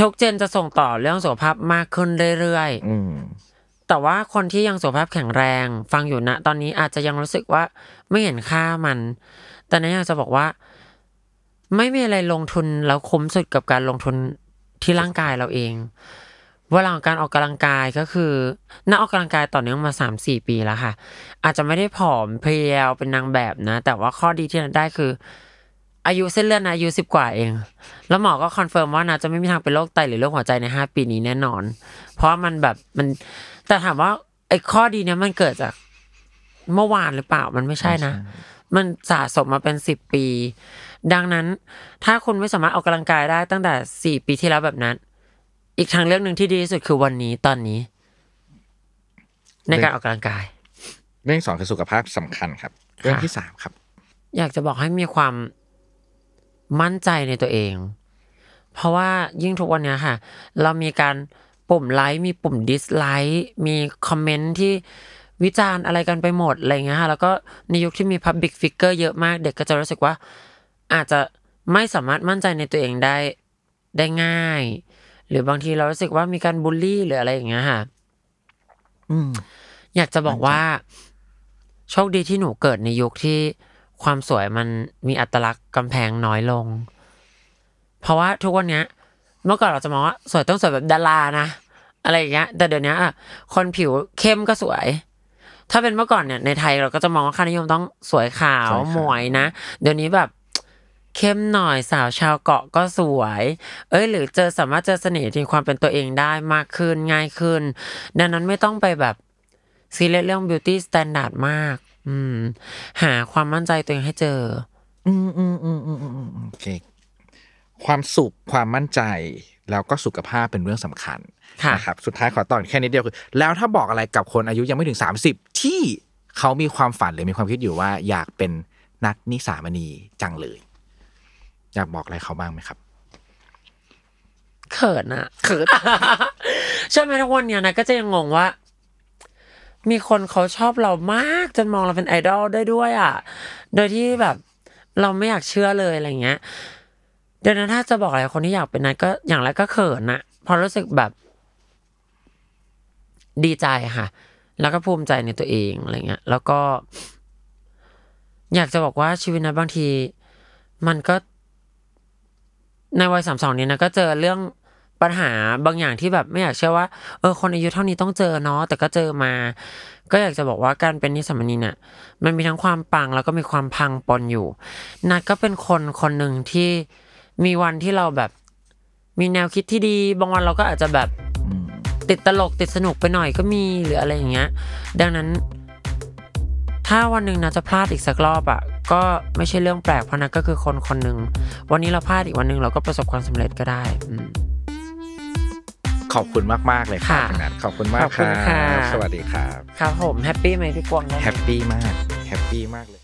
ทุกเจนจะส่งต่อเรื่องสุขภาพมากขึ้นเรื่อยๆอืมแต่ว่าคนที่ยังสุขภาพแข็งแรง ฟังอยู่นะ ตอนนี้อาจจะยังรู้สึกว่าไม่เห็นค่ามัน แต่นัทอยากจะบอกว่า ไม่มีอะไรลงทุนแล้วคุ้มสุดกับการลงทุน ที่ร่างกายเราเองเวลาของการออกกำลังกายก็คือนัทออกกำลังกายต่อเนื่องมาสามสี่ปีแล้วค่ะ อาจจะไม่ได้ผอมเพรียวเป็นนางแบบนะ แต่ว่าข้อดีที่นัทได้คือ อายุเส้นเลือดนะอายุสิบกว่าเอง แล้วหมอก็ confirm ว่านัทจะไม่มีทางเป็นโรคไตหรือโรคหัวใจในห้าปีนี้แน่นอน เพราะมันแบบมันแต่ถามว่าไอ้ข้อดีเนี้ยมันเกิดจากเมื่อวานหรือเปล่ามันไม่ใช่นะ มันสะสมมาเป็นสิบปี ดังนั้นถ้าคุณไม่สามารถออกกำลังกายได้ตั้งแต่สี่ปีที่แล้วแบบนั้น อีกทางเลือกหนึ่งที่ดีที่สุดคือวันนี้ตอนนี้ ในการออกกำลังกาย เรื่องที่สองคือสุขภาพสำคัญครับ เรื่องที่สามครับ อยากจะบอกให้มีความมั่นใจในตัวเอง เพราะว่ายิ่งทุกวันเนี้ยค่ะ เรามีการปุ่มไลค์มีปุ่ม dislike มีคอมเมนต์ที่วิจารณ์อะไรกันไปหมดอะไรเงี้ยค่ะแล้วก็ในยุคที่มี Public Figure เยอะมาก เด็กก็จะรู้สึกว่า อาจจะไม่สามารถมั่นใจในตัวเองได้ได้ง่าย หรือบางทีเรารู้สึกว่ามีการบูลลี่หรืออะไรอย่างเงี้ยค่ะอืมอยากจะบอกว่า โชคดีที่หนูเกิดในยุคที่ความสวยมันมีอัตลักษณ์กำแพงน้อยลง เพราะว่าทุกวันเนี้ย เมื่อก่อนเราจะมองว่าสวยต้องสวยแบบดารานะอะไรอย่างเงี้ย แต่เดี๋ยวนี้อะคนผิวเข้มก็สวย ถ้าเป็นเมื่อก่อนเนี่ยในไทยเราก็จะมองว่าค่านิยมต้องสวยขาวสวยขาวหมวยนะ เดี๋ยวนี้แบบ เข้มหน่อยสาวชาวเกาะก็สวย เอ้ยหรือเจอสามารถเจอเสน่ห์ที่ความเป็นตัวเองได้มากขึ้นง่ายขึ้น ดังนั้นไม่ต้องไปแบบซีเรียสเรื่อง beauty standard มาก อืม หาความมั่นใจตัวเองให้เจออืมอืมอืมอืมอืมอืมโอเค ความสุขความมั่นใจ แล้วก็สุขภาพเป็นเรื่องสำคัญค่ะนะครับสุดท้ายขอตอนแค่นิดเดียวคือ แล้วถ้าบอกอะไรกับคนอายุยังไม่ถึง 30 ที่เขามีความฝันหรือมีความคิดอยู่ว่า อยากเป็นนักนิสามณีจังเลย อยากบอกอะไรเขาบ้างไหมครับ เขินอะเขินใช่ไหมทุกวันเนี้ยนะก็จะยังงงว่า มีคนเขาชอบเรามากจนมองเราเป็นไอดอลได้ด้วยอะ โดยที่แบบ เราไม่อยากเชื่อเลยอะไรเงี้ยดังนั้นถ้าจะบอกอะไรคนที่อยากเป็นนัดก็อย่างแรกก็เขินอะพราะรู้สึกแบบ ดีใจค่ะ แล้วก็ภูมิใจในตัวเองอะไรเงี้ย แล้วก็ อยากจะบอกว่าชีวิตนะบางที มันก็ ในวัยสามสองนี้นะก็เจอเรื่องปัญหาบางอย่างที่แบบไม่อยากเชื่อว่าเออคนอายุเท่านี้ต้องเจอเนาะแต่ก็เจอมา ก็อยากจะบอกว่าการเป็นนิสสัมมณีเนี่ยมันมีทั้งความปังแล้วก็มีความพังปนอยู่นัดก็เป็นคนคนหนึ่งที่มีวันที่เราแบบมีแนวคิดที่ดี บางวันเราก็อาจจะแบบติดตลกติดสนุกไปหน่อยก็มีหรืออะไรอย่างเงี้ย ดังนั้น ถ้าวันหนึ่งนะจะพลาดอีกสักรอบอะก็ไม่ใช่เรื่องแปลกเพราะนัทก็คือคนคนหนึ่งวันนี้เราพลาดอีกวันหนึ่งเราก็ประสบความสำเร็จก็ได้อืมขอบคุณมาก ๆ เลยครับค่ะพี่นัทขอบคุณมากขอบคุณครับค่ะสวัสดีครับ ครับผม happy ไหมพี่กวาง happy มาก happy มากเลย